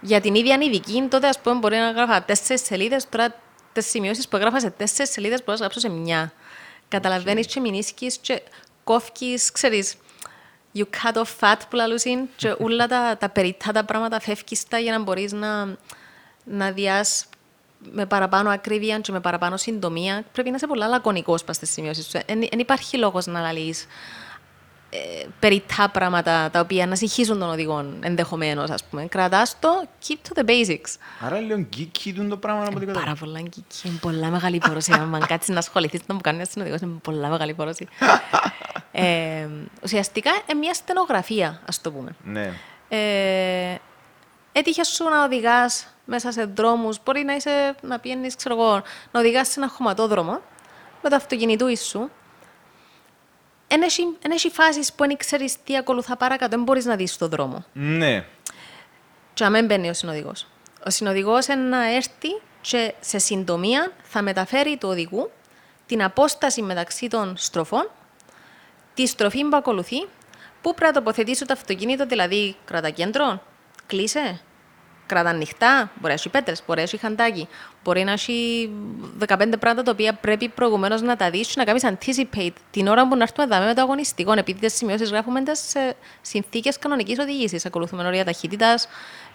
για την ίδια ειδική, τότε ας πούμε, μπορεί να γράφα τέσσερις σελίδες. Τώρα, τις σημειώσεις που έγραφα σε τέσσερις σελίδες μπορώ να γράψω σε μια. Καταλαβαίνεις και μηνίσκει και κόφκεις, ξέρεις. You cut off fat που λαλούσιν και όλα τα, τα περιττά τα πράγματα φεύγεις τα για να μπορείς να, να διάς με παραπάνω ακρίβεια και με παραπάνω συντομία. Πρέπει να είσαι πολλά λακωνικός πας στις σημειώσεις σου. Δεν υπάρχει λόγος να λαλείς ε, περιττά πράγματα τα οποία να συγχύσουν τον οδηγό ενδεχομένως, ας πούμε. Κρατάς το, keep to the basics. Άρα λίγο geeky τούν το πράγμα από την Είναι κατάλαβα. πάρα πολλά γκίκι, είναι πολλά μεγάλη πόρωση. Αν κάτσεις να ασχοληθείς να μου κάνεις ένα συνοδηγός, είναι πολλά μεγάλη πόρωση. ε, ουσιαστικά, είναι μια στενογραφία, ας το πούμε. Ναι. Ε, έτυχε σου να οδηγάς μέσα σε δρόμους, μπορεί να, είσαι, να πιένεις, ξέρω εγώ, να οδηγάς σε ένα χωματόδρομο με το αυτοκινητού σου. Εν έχει, εν έχει φάσεις που δεν ξέρεις τι ακολουθά παρακάτω, δεν μπορείς να δεις τον δρόμο. Ναι. Και να μην μπαίνει ο συνοδηγός. Ο συνοδηγός είναι να έρθει και σε συντομία θα μεταφέρει του οδηγού την απόσταση μεταξύ των στροφών, τη στροφή που ακολουθεί, πού πρέπει να τοποθετήσω το αυτοκίνητο, δηλαδή κρατά κέντρο, κλείσε, κρατά ανοιχτά, μπορεί να έχει πέτρες, μπορεί να έχει χαντάκι, μπορεί να έχει 15 πράγματα τα οποία πρέπει προηγουμένως να τα δεις και να κάνεις anticipate την ώρα που να έρθουμε δάμε με το αγωνιστικό, επειδή τις σημειώσεις γράφουμε τις σε συνθήκες κανονικής οδηγήσης. Ακολουθούμε όρια ταχύτητας,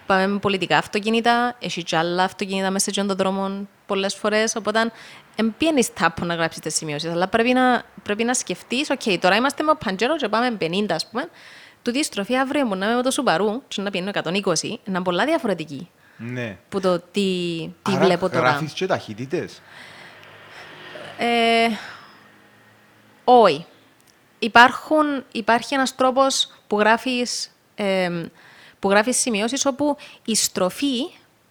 πάμε με πολιτικά αυτοκίνητα, έχει και άλλα αυτοκίνητα μέσα σε τον δρόμο πολλές φορές, οπότε δεν πιένεις τάπο να γράψεις τις σημειώσεις, αλλά πρέπει να, πρέπει να σκεφτείς, ok, τώρα είμαστε με ο Παντζέρος και πάμε 50 ας πούμε, τούτη η στροφή αύριο μου να είμαι με το Σουμπαρού και να πιένω 120, είναι πολλά διαφορετική Ναι. που το τι, τι Άρα βλέπω τώρα. γράφεις και ταχύτητες. Ε, όχι. Υπάρχουν, υπάρχει ένας τρόπος που γράφεις, ε, που γράφεις σημειώσεις όπου η στροφή,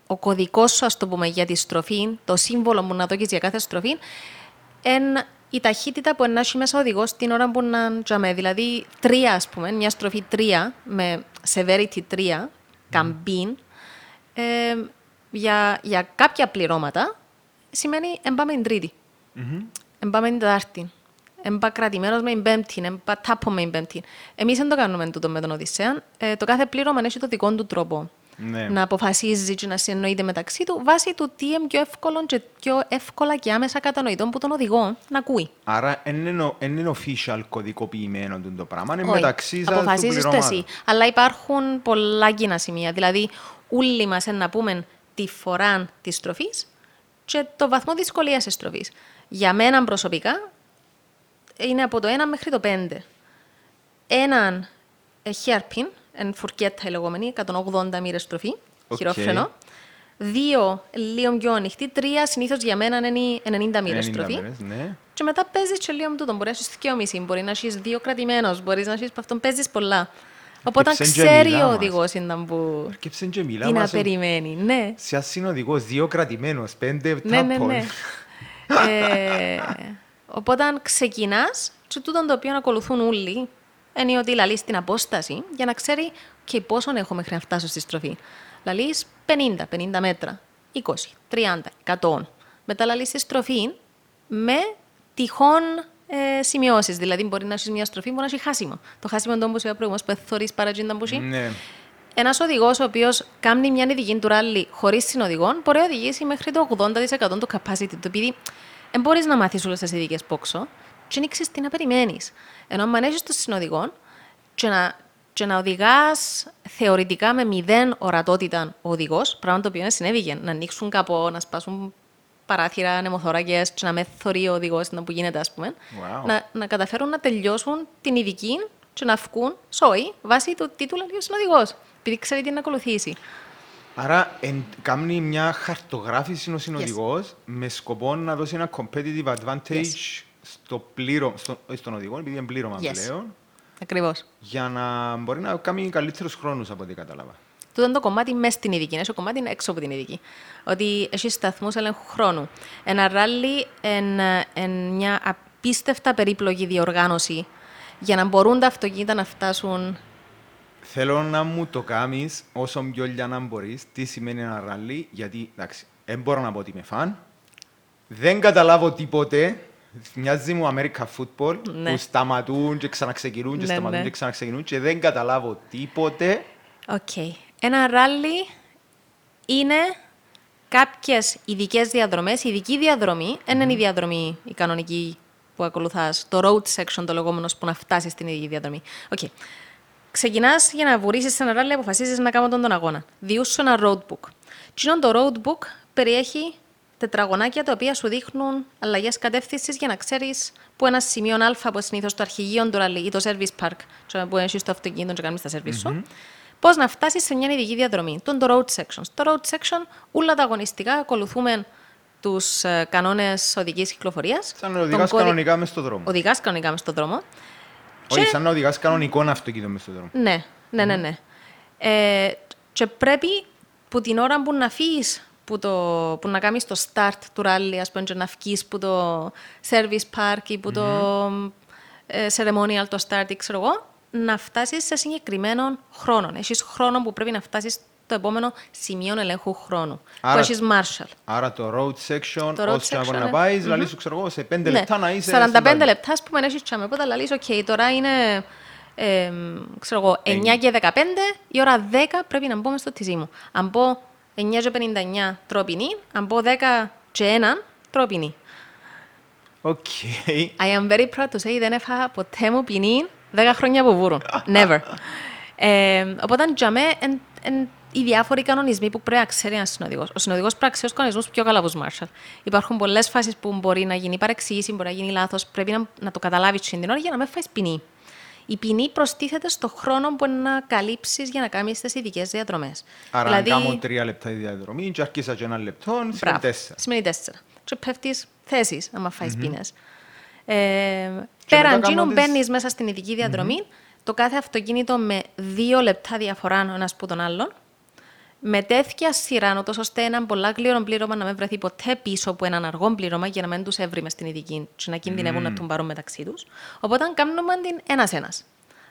ο κωδικός σου, ας το πούμε, για τη στροφή, το σύμβολο που να δώσεις για κάθε στροφή, εν η ταχύτητα που ενάσχει μέσα ο οδηγός την ώρα που να τζαμέ. Δηλαδή, τρία, ας πούμε, μια στροφή τρία, με severity τρία, καμπίν, ε, για, για κάποια πληρώματα, σημαίνει εμπάμε την τρίτη. Εμπάμε την Τετάρτη. Εμπά κρατημένος με την Πέμπτη. Εμπά τάπο με την Πέμπτη. Εμείς δεν το κάνουμε τούτο με τον Οδυσσέα. Ε, το κάθε πλήρωμα έχει το δικό του τρόπο. Ναι. Να αποφασίζει και να συνεννοείται μεταξύ του βάσει του τι είναι πιο εύκολο και πιο εύκολα και άμεσα κατανοητό που τον οδηγό να ακούει. Άρα δεν είναι, ο- εν είναι official κωδικοποιημένο τούτο το πράγμα, είναι Όχι. μεταξύ σας του Αποφασίζεις το πληρώματος. εσύ. Αλλά υπάρχουν πολλά κοινά σημεία. Δηλαδή, όλοι μας να πούμε τη φορά της στροφής και το βαθμό δυσκολίας της στροφής. Για μένα προσωπικά είναι από το 1 μέχρι το 5. Έναν ε, hairpin, εν φουρκέτα η λεγόμενη, 180 μοίρες στροφή, Οκ. χειρόφρενο. Δύο, λίγο πιο ανοιχτή. Τρία, συνήθως για μένα είναι 90 μοίρες 90 στροφή. μέρες, ναι. Και μετά παίζεις και λίγο με τούτο. Μπορεί να έχεις δύο μισή, μπορεί να έχεις δύο κρατημένους, μπορείς να έχεις από αυτόν παίζεις πολλά. Οπότε Αρκεψεν και ξέρει μιλά ο μας. οδηγός ήταν που. Αρκεψεν και μιλά Τι να μας, ε, περιμένει, ναι. Σε ας συνοδηγός, δύο κρατημένος, πέντε Ναι, ναι, τάπων. ναι. ε, οπότε ξεκινάς, και τούτο το οποίο ακολουθούν όλοι, είναι ότι λαλεί την απόσταση για να ξέρει και πόσο έχω μέχρι να φτάσω στη στροφή. Λαλεί 50, 50 μέτρα, 20, 30, 100. Μετά λαλεί τη στροφή με τυχόν ε, σημειώσεις. Δηλαδή, μπορεί να έχεις μια στροφή, μπορεί να έχει χάσιμο. Το χάσιμο είναι το όπως είπα προηγουμένως, που θωρεί παρατζίντα που έχει. Ναι. Ένας οδηγός ο οποίος κάνει μια ειδική του ράλι χωρίς συνοδηγό μπορεί να οδηγήσει μέχρι το 80% του capacity του. Επειδή δεν μπορείς να μάθεις όλες τις ειδικές πόξο, και δεν ξέρει τι να περιμένεις. Ενώ αν έχει το συνοδηγό και να, και να οδηγάς θεωρητικά με μηδέν ορατότητα ο οδηγός, πράγμα το οποίο δεν συνέβηκε, να ανοίξουν καπό, να σπάσουν παράθυρα, ανεμοθωράκε, και να με θωρεί ο οδηγός που γίνεται, ας πούμε. Wow. Να, να καταφέρουν να τελειώσουν την ειδική και να βγουν σόι βάσει του τι του λέει ο συνοδηγός. Επειδή ξέρει τι να ακολουθήσει. Άρα, εν, κάνει μια χαρτογράφηση ο συνοδηγός με σκοπό να δώσει ένα competitive advantage στο πλήρω, στο, όχι στον οδηγό, επειδή είναι πλήρωμα Yes. πλέον, Ακριβώς. για να μπορεί να κάνει καλύτερους χρόνους από ό,τι κατάλαβα. Τούτο είναι το κομμάτι μέσα στην ειδική, είναι το κομμάτι έξω από την ειδική. Ότι έχει σταθμούς ελέγχου χρόνου. Ένα ράλι είναι μια απίστευτα περίπλοκη διοργάνωση για να μπορούν τα αυτοκίνητα να φτάσουν. Θέλω να μου το κάνεις όσο πιο λιανά μπορείς, τι σημαίνει ένα ράλι, γιατί εντάξει, δεν μπορώ να πω ότι είμαι φαν. Δεν καταλάβω τίποτε. Μοιάζει μου American Football Ναι. που σταματούν και ξαναξεκινούν και Ναι, σταματούν ναι. και ξαναξεκινούν και δεν καταλάβω τίποτε. Οκ. Ένα ράλι είναι κάποιες ειδικές διαδρομές. Η ειδική διαδρομή δεν είναι η διαδρομή η κανονική που ακολουθάς. Το road section το λεγόμενος που να φτάσεις στην ειδική διαδρομή. Οκ. Ξεκινάς για να βουρήσεις ένα ράλι, αποφασίζεις να κάνω τον, τον αγώνα. Διούν σου ένα roadbook. Τι είναι το roadbook περιέχει τετραγωνάκια τα οποία σου δείχνουν αλλαγές κατεύθυνσης για να ξέρεις που ένα σημείο Α, που συνήθως το αρχηγείο του ράλι ή το service park, και που έχεις το αυτοκίνητο και κάνεις τα service σου, πώς να φτάσεις σε μια ειδική διαδρομή. Τον το road section. Στο road section, όλα τα αγωνιστικά ακολουθούμε τους ε, κανόνες οδικής κυκλοφορίας. Σαν να οδηγάς κανονικά μες στον δρόμο. Οδηγάς κανονικά μες στον δρόμο. Όχι, Και- σαν να οδηγάς κανονικό αυτοκίνητο μες στον δρόμο. Ναι, ναι, ναι. ναι. Ε, και πρέπει που την ώρα που να φύγεις, που, το, που να κάνεις το start του ράλι, ας πούμε, και να βγεις που το service park ή που το ε, ceremonial, το start, ή ξέρω εγώ, να φτάσεις σε συγκεκριμένο χρόνο. Έχεις χρόνο που πρέπει να φτάσεις το επόμενο σημείο ελέγχου χρόνου. Άρα- Που έχεις marshal. Άρα το road section, Το road όσο και να section, μπορεί να ναι. πάεις, δηλαδή σου ξέρω εγώ, σε 5 Ναι, λεπτά να είσαι 45 στην πάλι. λεπτά, ας πούμε, έχεις τσάμε. Οπότε λαλείς, οκ, τώρα είναι, ε, ξέρω εγώ, 9 και 15, η ώρα 10 πρέπει να μπω μες στο TC μου. Αν πω 9 και 59 τρώω ποινή, αν πω 10 και 1 τρώω ποινή. Οκ. I am very proud to say δεν έφαγα ποτέ μου ποινή 10 χρόνια από βούρου. Never. Ε, οπότε για μέ εν, εν, οι διάφοροι κανονισμοί που πρέπει να ξέρει ένας συνοδηγός. Ο συνοδηγός πρέπει να ξέρει τους κανονισμούς πιο καλά από του marshal. Υπάρχουν πολλές φάσεις που μπορεί να γίνει παρεξήγηση, μπορεί να γίνει λάθος. Πρέπει να, να το καταλάβεις την ώρα για να μην φάει ποινή. Η ποινή προστίθεται στο χρόνο που να καλύψεις για να κάνεις τις ειδικές διαδρομές. Άρα δηλαδή... αν κάνω τρία λεπτά η διαδρομή και αρχίσα και ένα λεπτό, σημαίνει τέσσερα. Σημαίνει τέσσερα. Και πέφτεις θέσεις, άμα φάεις mm-hmm. πίνες. Ε, πέραν τζίνου τις... μπαίνεις μέσα στην ειδική διαδρομή, mm-hmm. το κάθε αυτοκίνητο με δύο λεπτά διαφορά ο ένας από τον άλλον με τέτοια σειρά, ούτως ώστε έναν πολλά κλήρο πλήρωμα να μην βρεθεί ποτέ πίσω από έναν αργό πλήρωμα για να μην τους έβρει μες στην ειδική και να κινδυνεύουν mm. να τον πάρουν μεταξύ τους. Οπότε κάνουμε την ένα-ένα.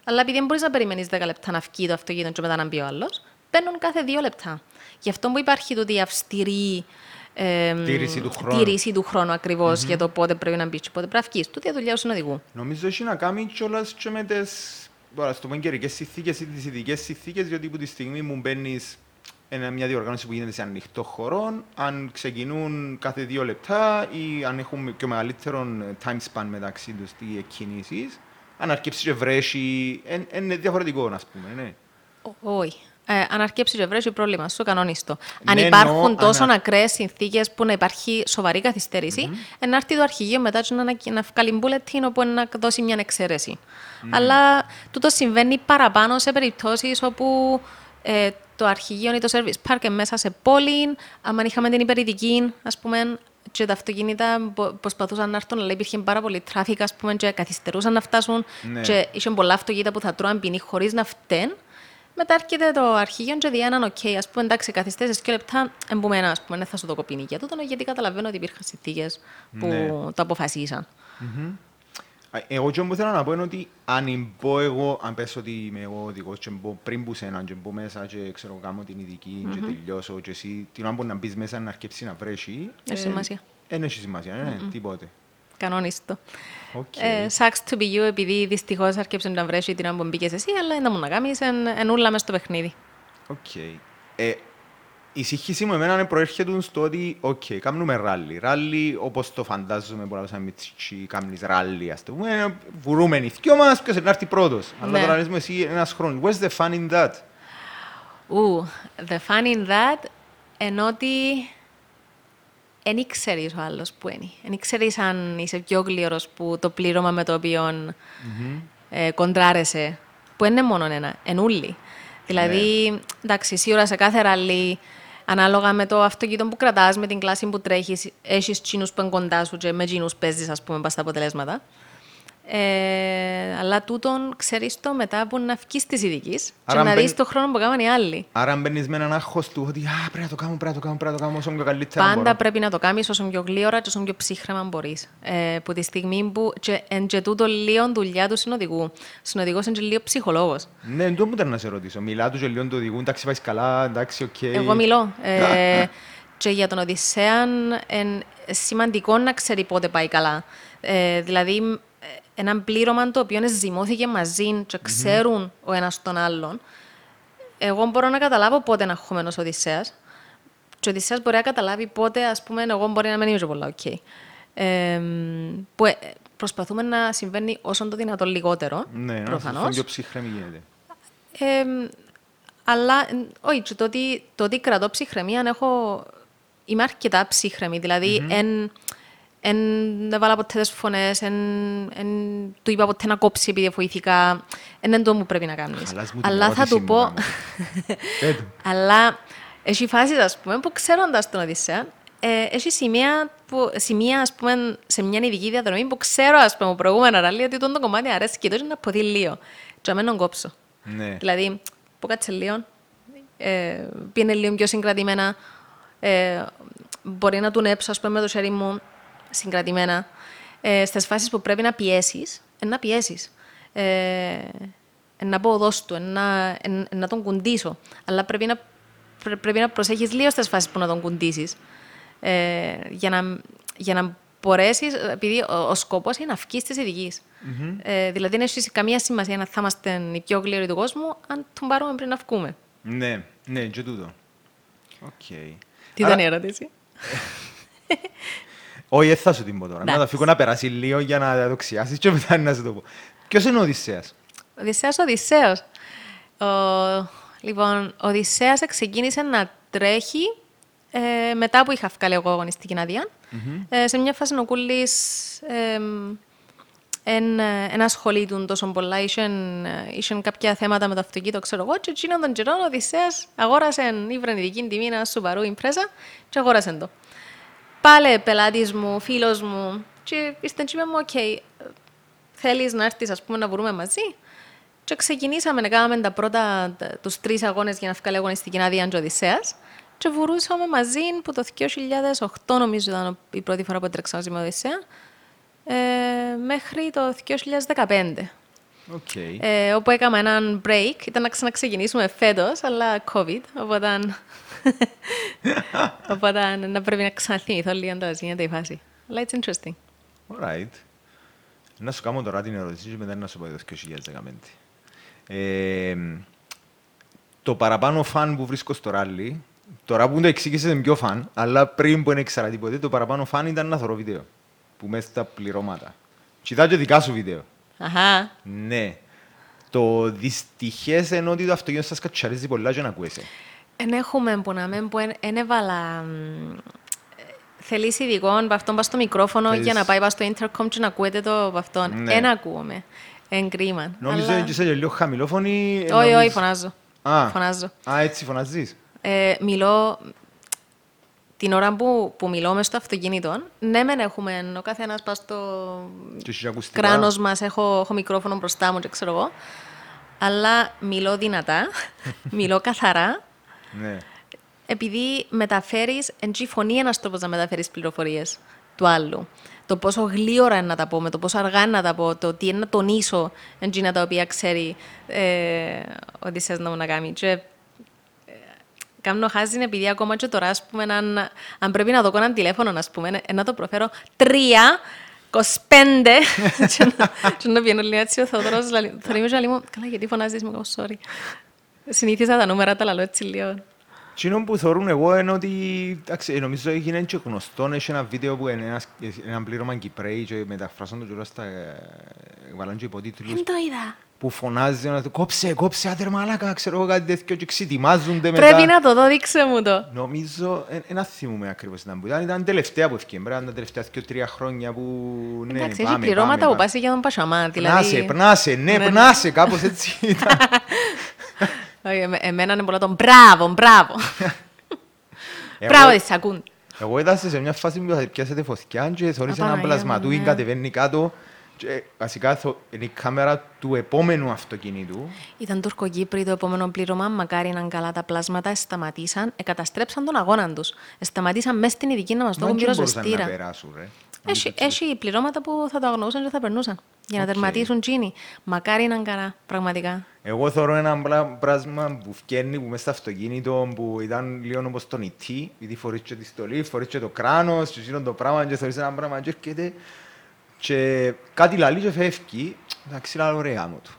Αλλά επειδή δεν μπορείς να περιμένεις 10 λεπτά να φύγει το αυτοκίνητο και μετά να μπει ο άλλος, παίρνουν κάθε δύο λεπτά. Γι' αυτό που υπάρχει τούτη η αυστηρή ε, τήρηση του χρόνου, τήρηση του χρόνου ακριβώς mm-hmm. για το πότε πρέπει να μπεις και πότε πρέπει να βγει. Τούτη η δουλειά του συνοδηγού. Νομίζω έχει να κάνει κιόλας και με τις. Τώρα, στο πούμε καιρικές συνθήκες ή τις ειδικές συνθήκες, διότι από τη στιγμή μου μπαίνεις είναι μια διοργάνωση που γίνεται σε ανοιχτό χώρο. Αν ξεκινούν κάθε δύο λεπτά ή αν έχουν και μεγαλύτερο time span μεταξύ τους οι εκκινήσεις, αν αρκέψει και βρέσει, είναι διαφορετικό, ας πούμε. Ναι. Όχι. Ε, αν αρκέψει και βρέσει, πρόβλημας σου, κανονίστο. Αν ναι, υπάρχουν no, τόσο ανα... ακραίε συνθήκες που να υπάρχει σοβαρή καθυστέρηση, mm-hmm. να έρθει το αρχηγείο μετά να, να βγάλει bulletin όπου να δώσει μια εξαίρεση. Mm. Αλλά τούτο συμβαίνει παραπάνω σε περιπτώσεις όπου ε, το αρχηγείο ή το service park μέσα σε πόλη. Αν είχαμε την υπερηδική, ας πούμε, και τα αυτοκίνητα προσπαθούσαν να έρθουν, αλλά υπήρχε πάρα πολύ traffic, ας πούμε, και καθυστερούσαν να φτάσουν ναι. και είχε πολλά αυτοκίνητα που θα τρώαν ποινή χωρίς να φταίνουν. Μετά έρχεται το αρχηγείο και δει έναν οκ, ας πούμε, εντάξει, καθυστέρησες και λεπτά, εμπομένα, ας πούμε, δεν θα σου το κοπίνει για τούτο, γιατί καταλαβαίνω ότι υπήρχαν συνθήκες που ναι. το αποφασίσαν. Mm-hmm. Εγώ και θέλω να πω είναι ότι αν πω εγώ, αν πες ότι είμαι εγώ οδηγός και μπω πριν που σένα και μπω μέσα και ξέρω κάνω την ειδική και τελειώσω και εσύ την ώρα που να μπεις μέσα να αρκέψει να βρέσει Έχει σημασία. Δεν έχει σημασία, ναι, τίποτε. Κανονίστο. Okay. sucks to be you επειδή δυστυχώς άρκεψε να βρέσει την ώρα που μπήκες εσύ, αλλά δεν μου να κάνεις, εν ούλα μες στο παιχνίδι. Οκ. Η σύγχυση μου εμένα προέρχεται στο ότι, οκ, okay, κάνουμε ράλι. Ράλι, όπως το φαντάζομαι, μπορεί να με τσιτσι, κάνεις ράλι, ας το πούμε, βουρούμε οι δυο μας, ποιος να έρθει πρώτος. Ναι. Αλλά τώρα λέμε εσύ ένας χρόνος. What's the fun in that? Ου, the fun in that, ενώ ότι δεν ήξερες ο άλλος που είναι. Δεν ήξερες αν είσαι πιο γλύρος που το πλήρωμα με το οποίο mm-hmm. ε, κοντράρεσαι, που είναι μόνο ένα, ενούλοι. Δηλαδή, ναι. εντάξει, σίγουρα σε κάθε ραλί Ανάλογα με το αυτοκίνητο που κρατάς, με την κλάση που τρέχεις, έχεις τσίνους που είναι κοντά σου και με τσίνους παίζεις, ας πούμε, στα αποτελέσματα. Ε, αλλά τούτον ξέρεις το μετά που να βγεις της ειδικής και να δεις το χρόνο που έκαναν οι άλλοι. Άρα μπαίνεις με έναν άγχος του ότι α, πρέπει να το κάνω, πρέπει να το κάνω, πρέπει να το κάνω όσο πιο καλύτερα Πάντα μπορώ. πρέπει να το κάνεις όσο πιο γλύωρα και όσο πιο ψύχραιμα μπορείς. Ε, που τη στιγμή που και, εν και τούτο λίγο δουλειά του συνοδηγού. Συνοδηγός είναι και λίγο ψυχολόγος. Ναι, το μου ήταν να σε ρωτήσω. Μιλά τους και λίγο του οδηγού, εντάξει πάει καλά, εντάξει, οκ. Okay. Εγώ μιλώ. Ε, και για τον Οδυσσέα είναι σημαντικό να ξέρει πότε πάει καλά. Ε, δηλαδή, ένα πλήρωμα το οποίο ζυμώθηκε μαζί και ξέρουν mm-hmm. ο ένας τον άλλον, εγώ μπορώ να καταλάβω πότε είναι αγχωμένος ο Οδυσσέας και ο Οδυσσέας μπορεί να καταλάβει πότε, ας πούμε, εγώ μπορεί να μην είμαι πολλά οκ. Okay. Ε, που ε, προσπαθούμε να συμβαίνει όσο το δυνατόν λιγότερο, ναι, προφανώς. Ναι, πιο ψύχραιμοι γίνεται. Ε, αλλά, όχι, το ότι, το ότι κρατώ ψυχραιμία, έχω... Είμαι αρκετά ψύχραιμη, δηλαδή, mm-hmm. εν, Εν δεν βάλα ποτέ τις φωνές, εν, εν του είπα ποτέ να κόψει επειδή βοηθήκα. Εν δεν το μου πρέπει να κάνεις. Αλλά θα του πω... Αλλά έχει φάσεις, ας πούμε, που ξέροντας τον Οδυσσέα, ε, έχει σημεία, που, σημεία ας πούμε, σε μια ειδική διαδρομή που ξέρω, ας πούμε, προηγούμενα ραλί, ότι το κομμάτι αρέσει και τόσο να ποθεί λίγο. Και να κόψω. Ναι. Δηλαδή, που κάτσε λίγο, ε, πήγαινε λίγο πιο συγκρατημένα, ε, μπορεί να του νέψω, ας πούμε, με το χέρι μου, συγκρατημένα, ε, στις φάσεις που πρέπει να πιέσεις, να πιέσεις. Ε, να πω δώσ' του, να, να τον κουντήσω. Αλλά πρέπει να, πρέπει να προσέχεις λίγο στις φάσεις που να τον κουντήσεις. Ε, για, να, για να μπορέσεις, επειδή ο, ο σκοπός είναι να βγεις της ειδικής. Mm-hmm. Ε, δηλαδή δεν έχει καμία σημασία να θα είμαστε οι πιο γλύροι του κόσμου αν τον πάρουμε πριν να βγούμε. Ναι, ναι, και τούτο. Οκ. Τι Άρα- ήταν η ερώτηση; Όχι, δεν θα σου την πω τώρα. Να Εντάξει. τα φύγω να περάσει λίγο για να το ξιάσεις και μετά να σου το πω. Ποιος είναι ο Οδυσσέας; Οδυσσέας, Οδυσσέος. Ο, λοιπόν, ο Οδυσσέας ξεκίνησε να τρέχει ε, μετά που είχα βγάλει εγώ αγωνιστική άδεια. Ε, σε μια φάση ο Κούλης ε, εν, ε, εν ασχολείτουν τόσο πολλά, είχαν, ε, είχαν κάποια θέματα με το αυτοκίνητο, ξέρω εγώ, και εκείνον τον καιρό ο Οδυσσέας αγόρασε ήβραν ειδική τιμή ένα Subaru Impreza και αγόρασε το. Πάλε πελάτης μου, φίλος μου και ήρθε και είπε μου, οκ, θέλεις να έρθεις ας πούμε να βρούμε μαζί. Και ξεκινήσαμε να κάνουμε τα πρώτα, τα- τους τρεις αγώνες για να βγάλει αγωνιστική άδεια και ο Οδυσσέας. Και βουρούσαμε μαζί που το 2008 νομίζω ήταν η πρώτη φορά που έτρεξα μαζί με Οδυσσέα. Ε, μέχρι το 2015. Οκ. Ε, όπου έκανα έναν break, ήταν να ξαναξεκινήσουμε φέτος, αλλά COVID, οπότε... οπότε να πρέπει να ξαναθυμηθώ λίγο το γίνεται η φάση. Αλλά it's interesting. Alright. Να σου κάνω τώρα την ερώτηση και μετά να σου πω το 2015. Ε, το παραπάνω φαν που βρίσκω στο ράλι, τώρα που το εξήγησες είναι πιο φαν, αλλά πριν που δεν ήξερα τίποτε, το παραπάνω φαν ήταν να θωρώ βίντεο. Που μέσα στα πληρώματα. Κοιτάω και δικά σου βίντεο. Αχα. Ναι. Το δυστυχές είναι ότι το αυτοκίνητο σας κατσαρίζει πολλά και να ακούεσαι. Εν έχουμε που να μην που εν έβαλα... μ, ε, Θέλεις ειδικό από αυτόν πας στο μικρόφωνο Θέλεις- για να πάει πας στο intercom και να ακούετε το από αυτόν. Ναι. Εν ακούγομαι. Εν κρίμα. Νομίζω Αλλά- ότι είσαι και λίγο χαμηλόφωνη. ε, Όχι, νομίζω- όχι, φωνάζω. Α, Φωνάζω. Α, έτσι φωνάζεις. Ε, μιλώ την ώρα που, που μιλώ μες στο αυτοκίνητο, ναι μεν έχουμε ο καθένας πας στο Και έχεις ακουστικά. κράνος μας, έχω, έχω μικρόφωνο μπροστά μου και ξέρω εγώ, αλλά μιλώ δυνατά, μιλώ καθαρά, Ναι. επειδή μεταφέρεις, εν τσι φωνή ένας τρόπος να μεταφέρεις πληροφορίες του άλλου. Το πόσο γλύωρα είναι να τα πω, με το πόσο αργά είναι να τα πω, το τι είναι να τονίσω, εν τσι τα οποία ξέρει ε, ότι θες να μου να κάνει. Και, ε, Κάνω χάζιν επειδή ακόμα και τώρα, ας πούμε, αν, αν πρέπει να δω έναν τηλέφωνο, ας πούμε, ε, να το προφέρω τρία, 25, και να- και να πιένω λίγο έτσι ο Θεοδωρός, λαλεί- θα είμαι και λαλεί μου, καλά, γιατί φωνάζεις μου, sorry. Συνήθιζα τα νούμερα, τα λαλώ έτσι λίγο. Εκείνο που θεωρούν εγώ είναι ότι, εντάξει, νομίζω έγινε και γνωστό, έχει ένα βίντεο που είναι ένας, ένα πλήρωμα Κυπρέοι και μεταφράσαν το κιόλας στα, ε, βάλαν και υποτίτλους, Δεν το είδα. που φωνάζει ένα του, κόψε, κόψε, άντε ρε μαλάκα, ξέρω εγώ κάτι τέτοιο και ξετοιμάζονται μετά. Πρέπει να το δω, δείξε μου το. Νομίζω, ένα θυμούμαι ακριβώς ήταν που ήταν, ήταν τελευταία που ευκαιρία, πρέπει να ήταν τα τελευταία δύο τρία χρόνια που, ναι, Εντάξει, πάμε, έχει πληρώματα πάμε, που πάμε. πας για τον Πασαμά, Πνάσε, δηλαδή... πνάσε, ναι, Ναι. πνάσε, κάπως έτσι ήταν. Όχι, εμέ- Εμένα είναι πολλά τον μπράβο, μπράβο. Εγώ- Μπράβο, δεν σε ακούν. Εγώ ήταν σε μια φάση που θα πιάσετε φωτιά και θεωρείς έναν Απαναγία μου, πλασματούι, ναι. κατεβαίνει κάτω και βασικά θω- είναι η κάμερα του επόμενου αυτοκίνητου. Ήταν Τουρκοκύπροι το επόμενο πλήρωμα. Μακάρι να είναι καλά τα πλάσματα. Σταματήσαν, εκαταστρέψαν τον αγώνα του. Σταματήσαν μέσα στην ειδική να μα το Μα έχουν και μπορούσαν να πυροσβεστήρα. περάσουν, ρε. Έχει, έχει πληρώματα που θα το αγνοούσαν και θα περνούσαν. Για να Οκ. τερματίσουν τσίνοι. Μακάρι να είναι καλά, πραγματικά. Εγώ θεωρώ ένα πλα- πράγμα που φκένει που μέσα στο αυτοκίνητο που ήταν λίγο όπως τον E.T. γιατί φορείς και τη στολή, φορείς και το κράνος και εκείνο το πράγμα και θεωρείς ένα πράγμα και έρχεται και κάτι λαλεί και φεύγει. Εντάξει, λαλό ωραία μου του.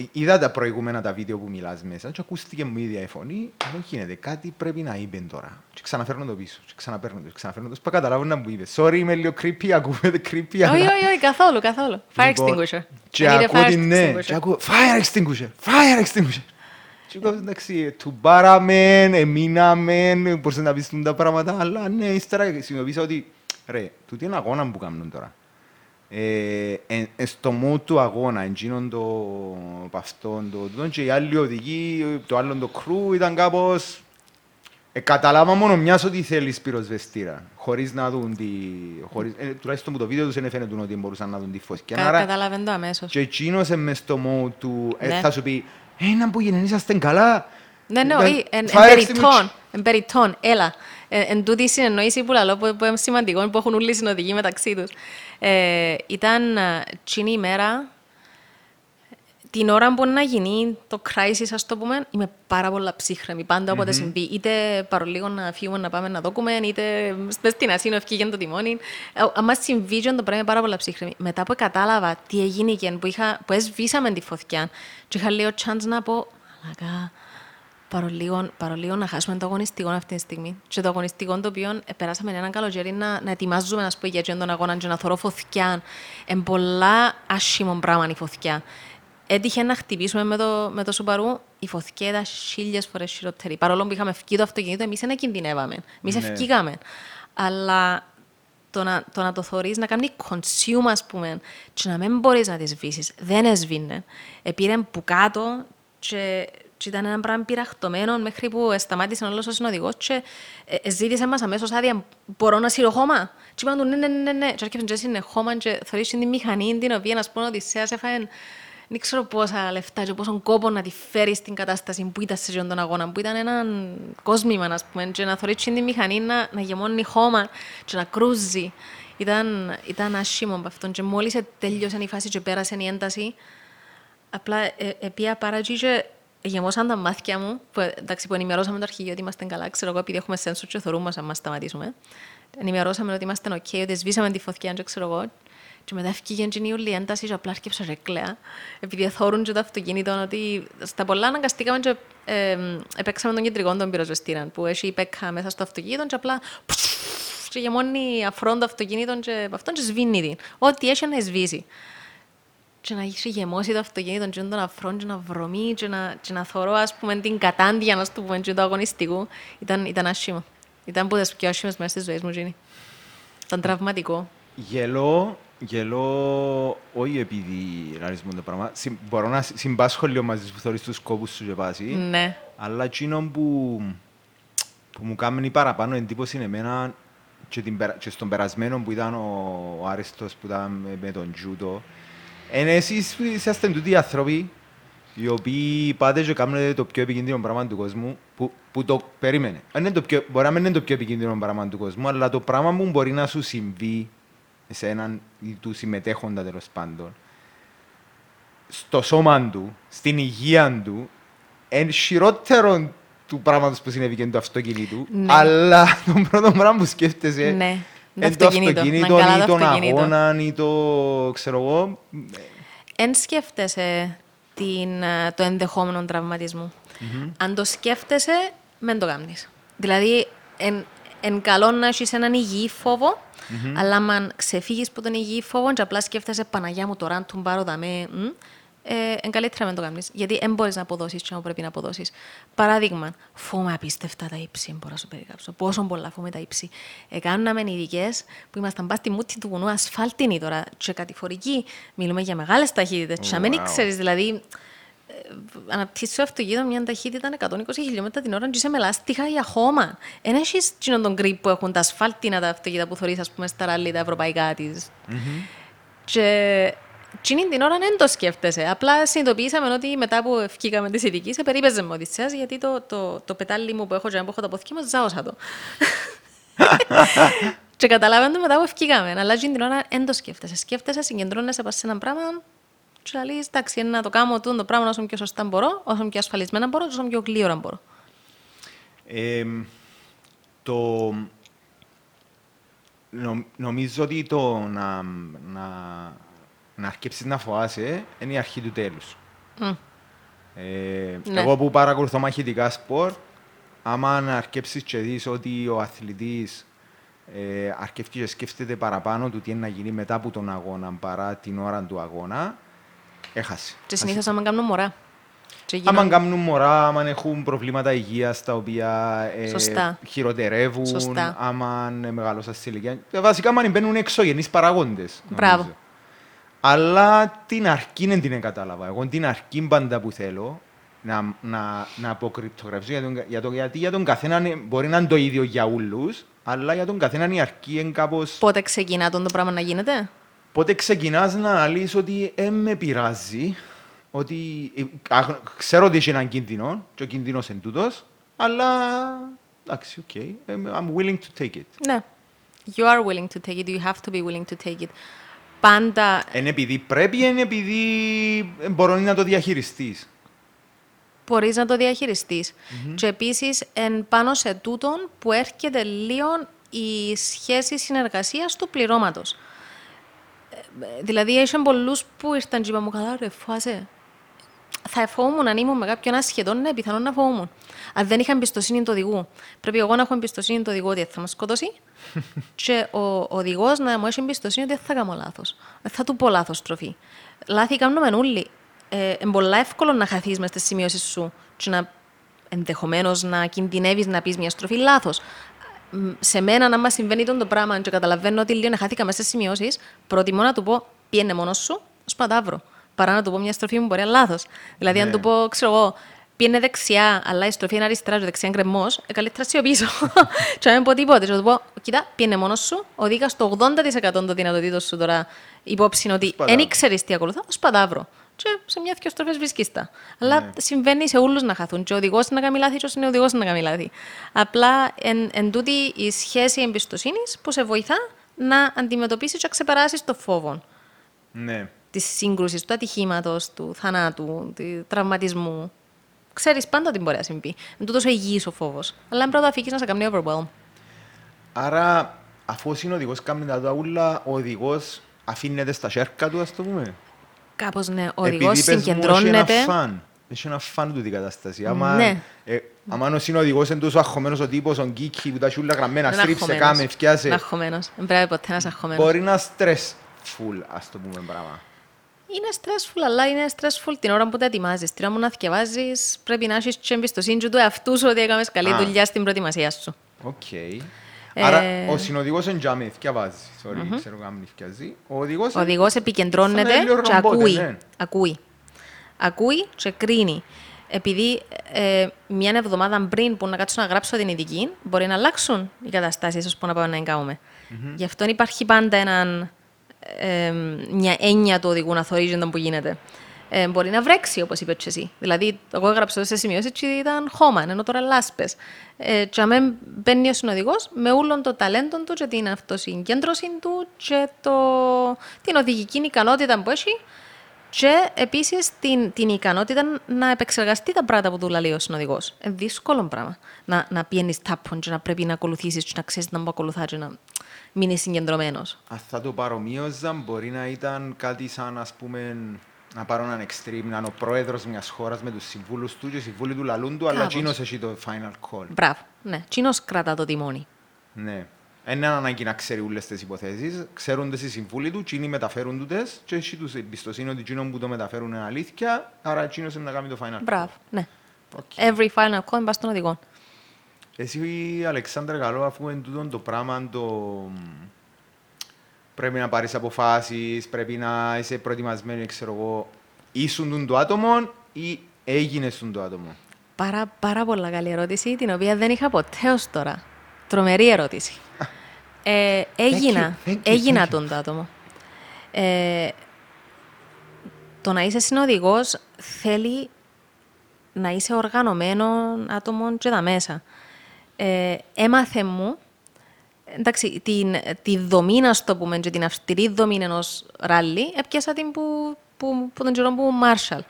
Ε, Είδα τα προηγούμενα τα βίντεο που μιλάς μέσα και ακούστηκε μου η ίδια η φωνή. Δεν γίνεται, κάτι πρέπει να είπε τώρα. Και ξαναφέρνω το πίσω, και ξαναπέρνω το, και ξαναφέρνω το. Σπα καταλάβω να μου είπες. Sorry, είμαι λίγο creepy, ακούγεται creepy. Όχι, αλλά- όχι, όχι, καθόλου, καθόλου. Fire Λοιπόν, extinguisher. Και I need a ακούω fire την ναι, extinguisher. και ακούω fire extinguisher, fire extinguisher. Και εγώ εντάξει, του μπάραμεν, εμείναμεν, μπορείς να πεις τούν τα πράγματα, αλλά ναι, ύστερα συνειδητοποίησα ότι ρε, τούτο είναι αγώνα που κάνουν τώρα. Ε, εν, εν στο mood του αγώνα, εκείνον το παυτόν, το τούτον και οι άλλοι οδηγοί, το άλλο το crew ήταν κάπως... Ε, καταλάβα μόνο μιας ότι θέλεις πυροσβεστήρα, χωρίς να δουν τη... Χωρίς, ε, τουλάχιστον που το βίντεο τους δεν έφαινε ότι μπορούσαν να δουν τη φωτιά. Κα- Άρα, Καταλαβαίνω το αμέσως. και εκείνος είναι μες στο mode του, ε, Ναι. θα σου πει, «Ε, να που γίνεν, είσαστε καλά. Ναι, ναι, Ε, όχι, εν εν fire περιττών, extinguisher. εν περιττών, έλα. Ε, Εν τούτης η συνεννόησης που λαλώ, που που είναι σημαντικό, που έχουν όλοι οι συνοδηγοί μεταξύ τους. Ε, Ήταν ε, τσίνη ημέρα, την ώρα που να γίνει το crisis, ας το πούμε, είμαι πάρα πολλά ψύχρεμη. Πάντα όποτε συμβεί, είτε παρολίγο να φύγουμε να πάμε να δόκουμε, είτε μες στην Ασίνο ευκήγε το τιμόνι. Ε, Αν συμβεί και το πράγμα είμαι πάρα πολλά ψύχρεμη. Μετά που κατάλαβα τι έγινε και που, είχα, που έσβήσαμε τη φωτιά, και είχα λίγο chance να πω, μαλακά, Παρολίγο, παρολίγο να χάσουμε το αγωνιστικό αυτή τη στιγμή. Και το αγωνιστικό το οποίο ε, περάσαμε ένα καλοκαίρι να, να ετοιμάζουμε να πούμε, για τον αγώνα και να θωρώ φωτιά. Είναι πολλά άσχημο πράγμα η φωτιά. Έτυχε να χτυπήσουμε με το, με το Σουμπαρού, η φωτιά ήταν χίλιες φορές χειρότερη. Παρόλο που είχαμε φύγει το αυτοκίνητο, εμείς δεν κινδυνεύαμε. Εμείς Ναι. ευκήγαμε. Αλλά το να το, να το θωρείς, να κάνει consume, ας πούμε, και να μην μπορείς να τη σβήσεις. Δεν έσβηνε. Επήρε που κάτω και, και ήταν ένα πράγμα πειραχτωμένο μέχρι που σταμάτησε όλος ο συνοδηγός και ε, ε, ζήτησε μας αμέσως άδεια, μπορώ να σύρω χώμα; Και είπαν του ναι, ναι, ναι, ναι. Και έρχεται και είναι χώμα και θωρείς την μηχανή την οποία, να πούμε, ο Οδυσσέας έφαγε δεν ξέρω πόσα λεφτά και πόσον κόπο να τη φέρεις στην κατάσταση που ήταν σε αυτόν τον αγώνα, που ήταν ένα κόσμημα, ας πούμε, και να θωρείς την μηχανή να, να γεμώνει χώμα και να κρούζει. Ήταν, ήταν άσχημο από αυτόν και μόλις τέλειωσε η φάση και πέρασε η ένταση, απλά ε, ε, πήγα πάρα εκεί και γεμώσαν τα μάτια μου, που, εντάξει, που ενημερώσαμε το αρχηγείο ότι είμαστε καλά, ξέρω εγώ, επειδή έχουμε σένσορ και θωρούμε μας αν μας σταματήσουμε. Ενημερώσαμε ότι είμαστε ok, ότι σβήσαμε τη φωτιά και ξέρω εγώ. Και μετά έφυγε και η όλη ένταση και απλά έρχεψα και κλαία. Επειδή θόρουν και το αυτοκίνητο, ότι στα πολλά αναγκαστήκαμε και ε, επέξαμε τον κεντρικό των πυροσβεστήρα, που έχει η πέκα μέσα στο αυτοκίνητο και απλά και γεμώνει αφρόν το αυτοκίνητο και από αυτόν και σβήνει την. Ό,τι έχει να σβήσει. Και να έχεις γεμώσει το αυτοκίνητο και τον αφρόν και να βρωμεί και να, και να θωρώ ας πούμε την κατάντια να το πούμε και το αγωνιστικού. Ήταν, ήταν άσχημο. Ήταν που τις πιο άσχημες μέρες της ζωής μου γίνει. Ήταν τραυματικό. Γελώ, γελώ όχι επειδή ραρισμούν το πράγμα. Συ- Μπορώ να συ- συμπάσχω λίγο μαζί σου που θωρείς τους κόπους σου και πάση. Ναι. Αλλά εκείνο που, που μου κάνει παραπάνω εντύπωση είναι εμένα και, την, περα- και στον περασμένο που ήταν ο, ο Άριστος που ήταν με, με τον Τζούτο. Είναι εσείς που είσαστε τούτοι οι άνθρωποι οι οποίοι πάτε και κάνετε το πιο επικίνδυνο πράγμα του κόσμου που, που το περίμενε. Αν είναι το πιο, μπορεί να μην είναι το πιο επικίνδυνο πράγμα του κόσμου, αλλά το πράγμα που μπορεί να σου συμβεί σε έναν ή τους συμμετέχοντα τέλος πάντων στο σώμα του, στην υγεία του, είναι χειρότερο του πράγματος που συνέβη και το αυτοκίνητο, Ναι. αλλά το πρώτο πράγμα που σκέφτεσαι Ναι. Το είναι το αυτοκίνητο. αυτοκίνητο Να καλά ή το τον αυτοκίνητο. αγώνα ή το ξέρω εγώ. Εν σκέφτεσαι την, ε, το ενδεχόμενο τραυματισμού. Αν το σκέφτεσαι, δεν το κάνεις. Δηλαδή, εν, εν καλό να έχεις έναν υγιή φόβο, αλλά αν ξεφύγεις από τον υγιή φόβο και απλά σκέφτεσαι Παναγιά μου τώρα, αν του πάρω δαμέ, μ, ε, εν καλύτερα να μην το κάνεις. Γιατί δεν μπορείς να αποδώσεις και να πρέπει να αποδώσεις. Παράδειγμα, φοβάμαι απίστευτα τα ύψη, μπορώ να σου περιγράψω. Πόσο πολλά φοβάμαι τα ύψη. Εκάναμε ειδικές που ήμασταν πα στη μούτη του βουνού ασφάλτινη τώρα και κατηφορική. Μιλούμε για μεγάλες ταχύτητες. Και να μην Wow. ξέρεις, δηλαδή, ε, αναπτύσσει το αυτοκίνητο μια ταχύτητα 120 χιλιόμετρα την ώρα και είσαι με λάστιχα για χώμα. Εν έχεις εκείνον τον grip που έχουν τα ασφάλτινα τα αυτοκίνητα που θωρείς, ας πούμε, στα ράλι τα ευρωπαϊκά της. Και εκείνη την ώρα δεν το σκέφτεσαι. Απλά συνειδητοποιήσαμε ότι μετά που ευκήκαμε τη ειδική, σε περίπεζε με Οδυσσέας, γιατί το, το, το πετάλι μου που έχω και που έχω το αποθήκη μου, ζάωσα το. και καταλάβαινε το μετά που ευκήκαμε. Αλλά εκείνη την ώρα δεν το σκέφτεσαι. Σκέφτεσαι, συγκεντρώνεσαι πας σε ένα πράγμα και να λες, εντάξει, να το κάνω τούτο το πράγμα όσο πιο σωστά μπορώ, όσο πιο ασφαλισμένα μπορώ, όσο πιο γλύωρα μπορώ. Ε, το... Νο, νομίζω ότι το να, να, να αρκέψεις να φοάσαι είναι η αρχή του τέλους. Μμ. Ε, Ναι. Εγώ που παρακολουθώ μαχητικά σπορ, άμα να αρκέψεις και δεις ότι ο αθλητής ε, αρκεύει και σκέφτεται παραπάνω του τι είναι να γίνει μετά από τον αγώνα παρά την ώρα του αγώνα, έχασε. Και συνήθως άμα κάνουν μωρά. Και Άμα γίνονται- κάνουν μωρά, άμα έχουν προβλήματα υγείας τα οποία ε, Σωστά. χειροτερεύουν, Σωστά. άμα ε, μεγαλώσαν σε ηλικία. Ε, Βασικά, άμα μπαίνουν εξωγενείς παραγόντες. Μπράβο. Νομίζω. Αλλά την αρκή δεν την κατάλαβα. Εγώ την αρκή πάντα που θέλω να, να, να αποκρυπτογραφήσω για τον, για τον, γιατί για τον καθένα είναι- μπορεί να είναι το ίδιο για όλους, αλλά για τον καθένα η αρκή είναι κάπως... Πότε ξεκινά τούτον το πράγμα να γίνεται; Πότε ξεκινάς να αναλύσεις ότι δεν με πειράζει, ότι ε, α, ξέρω ότι έχει έναν κίνδυνο και ο κίνδυνος είναι τούτος, αλλά εντάξει, οκ, okay, I'm willing to take it. Ναι. You are willing to take it. You have to be willing to take it. Πάντα Είναι επειδή πρέπει, είναι επειδή ε, μπορώ να το διαχειριστείς. μπορείς να το διαχειριστείς. Και επίσης, εν πάνω σε τούτον που έρχεται λίγο η σχέση συνεργασίας του πληρώματος. Ε, Δηλαδή, έχει πολλούς που ήρθαν και είπαν μου, καλά ρε, φάσε, θα φοβούμουν αν ήμουν με κάποιον άσχετο, ναι, πιθανόν να φοβούμουν. Αν δεν είχα εμπιστοσύνη του οδηγού. Πρέπει εγώ να έχω εμπιστοσύνη του οδηγού ότι θα μα σκοτώσει και ο οδηγός να μου έχει εμπιστοσύνη ότι δεν θα κάνω λάθος. Δεν θα του πω λάθος στροφή. Λάθη κάνουμε όλοι. Ε, είναι πολύ εύκολο να χαθείς μες στις σημειώσεις σου και να ενδεχομένως να κινδυνεύεις να πεις μια στροφή λάθος. Σε μένα, να μας συμβαίνει το πράγμα και καταλαβαίνω ότι λίγο χάθηκα μέσα στις σημειώσεις, προτιμώ να του πω πιένε μόνος σου, σπατάβρο. Παρά να του πω μια στροφή μου μπορεί να λάθος. Δηλαδή, Ναι. αν του πω, ξέρω εγώ, πιένε δεξιά, αλλά η στροφή είναι αριστερά, και δεξιά είναι γκρεμό, ε, καλύτερα σιωπήσω. και να μην πω τίποτε. Και να του πω, κοίτα, πιένε μόνος σου, οδήγα στο 80% των δυνατοτήτων σου τώρα υπόψη είναι ότι Σπατάβρο. δεν ξέρει τι ακολουθά, σπατάβρο. Και σε μια-δυο στροφές βρίσκεις τα. Αλλά Ναι. συμβαίνει σε όλους να χαθούν. Και ο οδηγός να κάνει λάθη, και ο οδηγός να κάνει λάθη. Απλά εν, εν τούτη η σχέση εμπιστοσύνης που σε βοηθά να αντιμετωπίσεις και να ξεπεράσεις το φόβο Ναι. της σύγκρουσης, του ατυχήματος, του θανάτου, του τραυματισμού. Ξέρεις πάντα τι μπορεί να συμβεί. Είναι τούτος ο υγιής ο φόβος. Αλλά είναι πρώτα αφήκεις να σε κάνει overwhelm. Άρα, αφού ο συνοδηγός κάνει τα τούτα ούλα, ο οδηγός αφήνεται στα σέρκα του, ας το πούμε. Κάπως ναι, ο οδηγός Επειδή πες μου, συγκεντρώνεται. Έχει ένα φαν. Έχει ένα φαν του την κατάσταση. Άμα, Ναι. ε, άμα ο συνοδηγός είναι τόσο αγχωμένος ο τύπος, ο γκίκι που τα έχει ούλα γραμμένα, Είναι στρίψε, αγχωμένος. κάμε, φτιάσε. Είναι αγχωμένος. Δεν πρέπει ποτέ να είσαι αγχωμένος. Μπορεί να stressful, ας το πούμε πράγμα. Είναι stressful, αλλά είναι stressful την ώρα που τα ετοιμάζεις. Την ώρα που να θυκευάζει, πρέπει να έχεις και εμπιστοσύνη του εαυτούς σου ότι έκαμες καλή Α. δουλειά στην προετοιμασία σου. Οκ. Ε, Άρα, ο συνοδηγός είναι τζάμε, θυκευάζει. Sorry, ξέρω κάμνη θυκευάζει. Ο οδηγός... Ο οδηγός επικεντρώνεται σαν ένα λίγο και ρομπότ, ακούει. ναι. Ακούει. Ακούει και κρίνει. Επειδή ε, μια εβδομάδα πριν που να κάτσω να γράψω την ειδική, μπορεί να αλλάξουν οι καταστάσεις ίσω που να πάμε να εγκαούμε. Γι' αυτό υπάρχει πάντα έναν, ε, μια έννοια του οδηγού να θωρίζει τον που γίνεται. Ε, μπορεί να βρέξει, όπως είπε και εσύ. Δηλαδή, εγώ έγραψα σε σημειώσεις και ήταν χώμα, ενώ τώρα λάσπες. Ε, και αμέ μπαίνει ο συνοδηγός με όλον το ταλέντο του και την αυτοσυγκέντρωση του και το, την οδηγική ικανότητα που έχει και επίσης την, την ικανότητα να επεξεργαστεί τα πράγματα που του λέει ο συνοδηγός. Είναι δύσκολο πράγμα. Να, να πιένεις τάπον και να πρέπει να ακολουθήσεις και να ξέρεις να μου ακολουθά και να μείνει συγκεντρωμένος. Αν θα το παρομοίωζα, μπορεί να ήταν κάτι σαν, ας πούμε, να πάρω έναν extreme, να είναι ο πρόεδρος μιας χώρας με τους συμβούλους του και οι συμβούλοι του λαλούν του, αλλά Κάπως. εκείνος έχει το final call. Μπράβο. Ναι, τσίνο κρατά το τιμόνι. Ναι. Δεν είναι ανάγκη να ξέρει όλες τις υποθέσεις, ξέρουν τις οι συμβούλοι του, εκείνοι μεταφέρουν του τες και έχει τους εμπιστοσύνη ότι εκείνοι που το μεταφέρουν είναι αλήθεια, άρα εκείνος είναι να κάνει το final call. Μπράβο. Ναι. Οκ. Every final call είναι πας στον οδηγό. Εσύ, Αλεξάνδρα, καλό, αφού είναι τούτο το πράγμα το... Πρέπει να πάρεις αποφάσεις, πρέπει να είσαι προετοιμασμένοι, ξέρω εγώ. Ήσουν τούτον το άτομο ή έγινες τούτον το άτομο; Πάρα, πάρα πολλά καλή ερώτηση, την οποία δεν είχα ποτέ ως τώρα. Τρομερή ερώτηση. Ε, έγινα, you, thank you, έγινα thank you. τούτον το άτομο. Ε, το να είσαι συνοδηγός θέλει να είσαι οργανωμένο άτομο και τα μέσα. Ε, έμαθε μου, εντάξει, την, τη δομή, να το πούμε, και την αυστηρή δομή ενός ράλι, έπιασα την που, που, που τον καιρό που Μάρσαλ.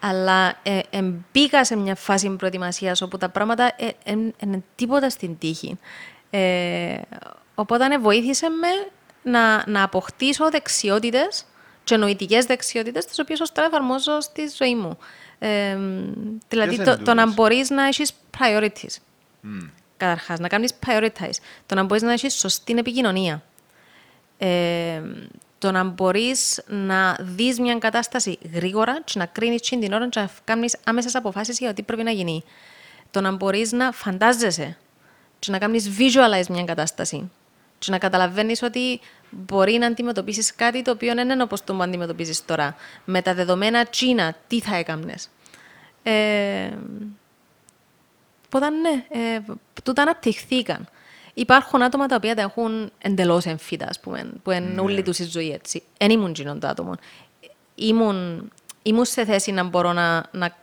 Αλλά ε, ε, μπήκα σε μια φάση προετοιμασίας όπου τα πράγματα είναι τίποτα στην τύχη. Ε, οπότε ε, βοήθησε με να, να αποκτήσω δεξιότητες και νοητικές δεξιότητες τις οποίες ως τώρα εφαρμόζω στη ζωή μου. Ε, δηλαδή είναι το, το να τούτες; μπορείς να έχεις priorities. Μμ. Καταρχάς, να κάνεις prioritize. Το να μπορείς να έχεις σωστή επικοινωνία. Ε, το να μπορείς να δεις μια κατάσταση γρήγορα και να κρίνεις τσιν την ώρα και να κάνεις άμεσες αποφάσεις για το τι πρέπει να γίνει. Το να μπορείς να φαντάζεσαι και να κάνεις visualize μια κατάσταση και να καταλαβαίνεις ότι μπορεί να αντιμετωπίσεις κάτι το οποίο δεν είναι όπως το που αντιμετωπίζεις τώρα. Με τα δεδομένα τσίνα, τι θα έκαμνες. Ε, Οπότε ναι, ε, τούτα αναπτυχθήκαν. Υπάρχουν άτομα τα οποία τα έχουν εντελώς εμφύτα, ας πούμε, που είναι Ναι. όλη τους η ζωή έτσι. Δεν ήμουν εκείνον το άτομο. Ήμουν, ήμουν σε θέση να μπορώ να, να,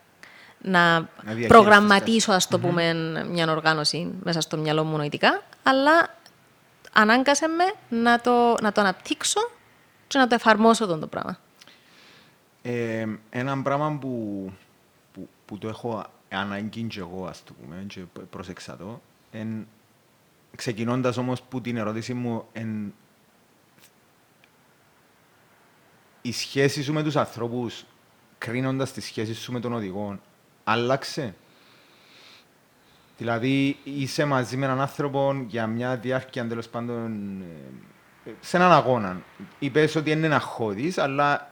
να, διαχειριστείς προγραμματίσω, ας το πούμε, μια οργάνωση μέσα στο μυαλό μου νοητικά, αλλά ανάγκασε με να το, να το αναπτύξω και να το εφαρμόσω τον το πράγμα. Ε, ένα πράγμα που, που, που το έχω ανάγκη και εγώ, ας το πούμε, και πρόσεξα το, εν, ξεκινώντας όμως που την ερώτηση μου, εν, η σχέση σου με τους ανθρώπους κρίνοντας τη σχέση σου με τον οδηγό, άλλαξε; Δηλαδή, είσαι μαζί με έναν άνθρωπο για μια διάρκεια, τέλος πάντων, ε, σε έναν αγώνα. Είπες ότι είναι ένα χώδη, αλλά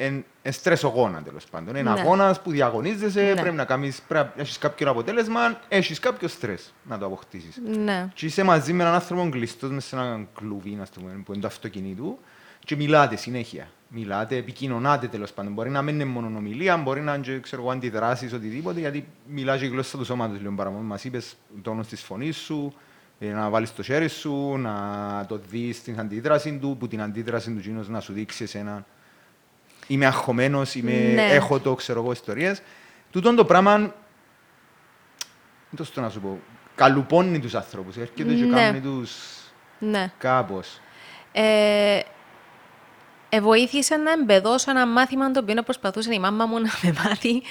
είναι στρεσογόνα τέλος πάντων. Είναι Ναι. αγώνας που διαγωνίζεσαι, Ναι. πρέπει να κάνεις, πρέπει να έχεις κάποιο αποτέλεσμα, έχεις κάποιο στρες να το αποκτήσεις. Ναι. Και είσαι μαζί με έναν άνθρωπο κλειστός μέσα σε έναν κλουβί, να το πούμε, που είναι το αυτοκίνητο, και μιλάτε συνέχεια. Μιλάτε, επικοινωνάτε τέλος πάντων. Μπορεί να μην είναι μόνο ομιλία, μπορεί να είναι και, ξέρω, εγώ, αντιδράσεις, οτιδήποτε, γιατί μιλάς και η γλώσσα του σώματος λίγο παραπάνω. Μας είπες τόνο της φωνής σου, ε, να βάλεις το χέρι σου, να το δεις την αντίδραση του, που την αντίδραση του κοινού να σου δείξει εσένα. Είμαι αγχωμένος, είμαι... Ναι. έχω το, ξέρω εγώ, ιστορίες. Τούτον το πράγμα δεν το στο να σου πω. Καλουπώνει τους ανθρώπους. Έρχεται και Ναι. κάνει τους Ναι. κάπως. Ε, ε, βοήθησε να εμπεδώσω ένα μάθημα το οποίο προσπαθούσε η μάμα μου να με μάθει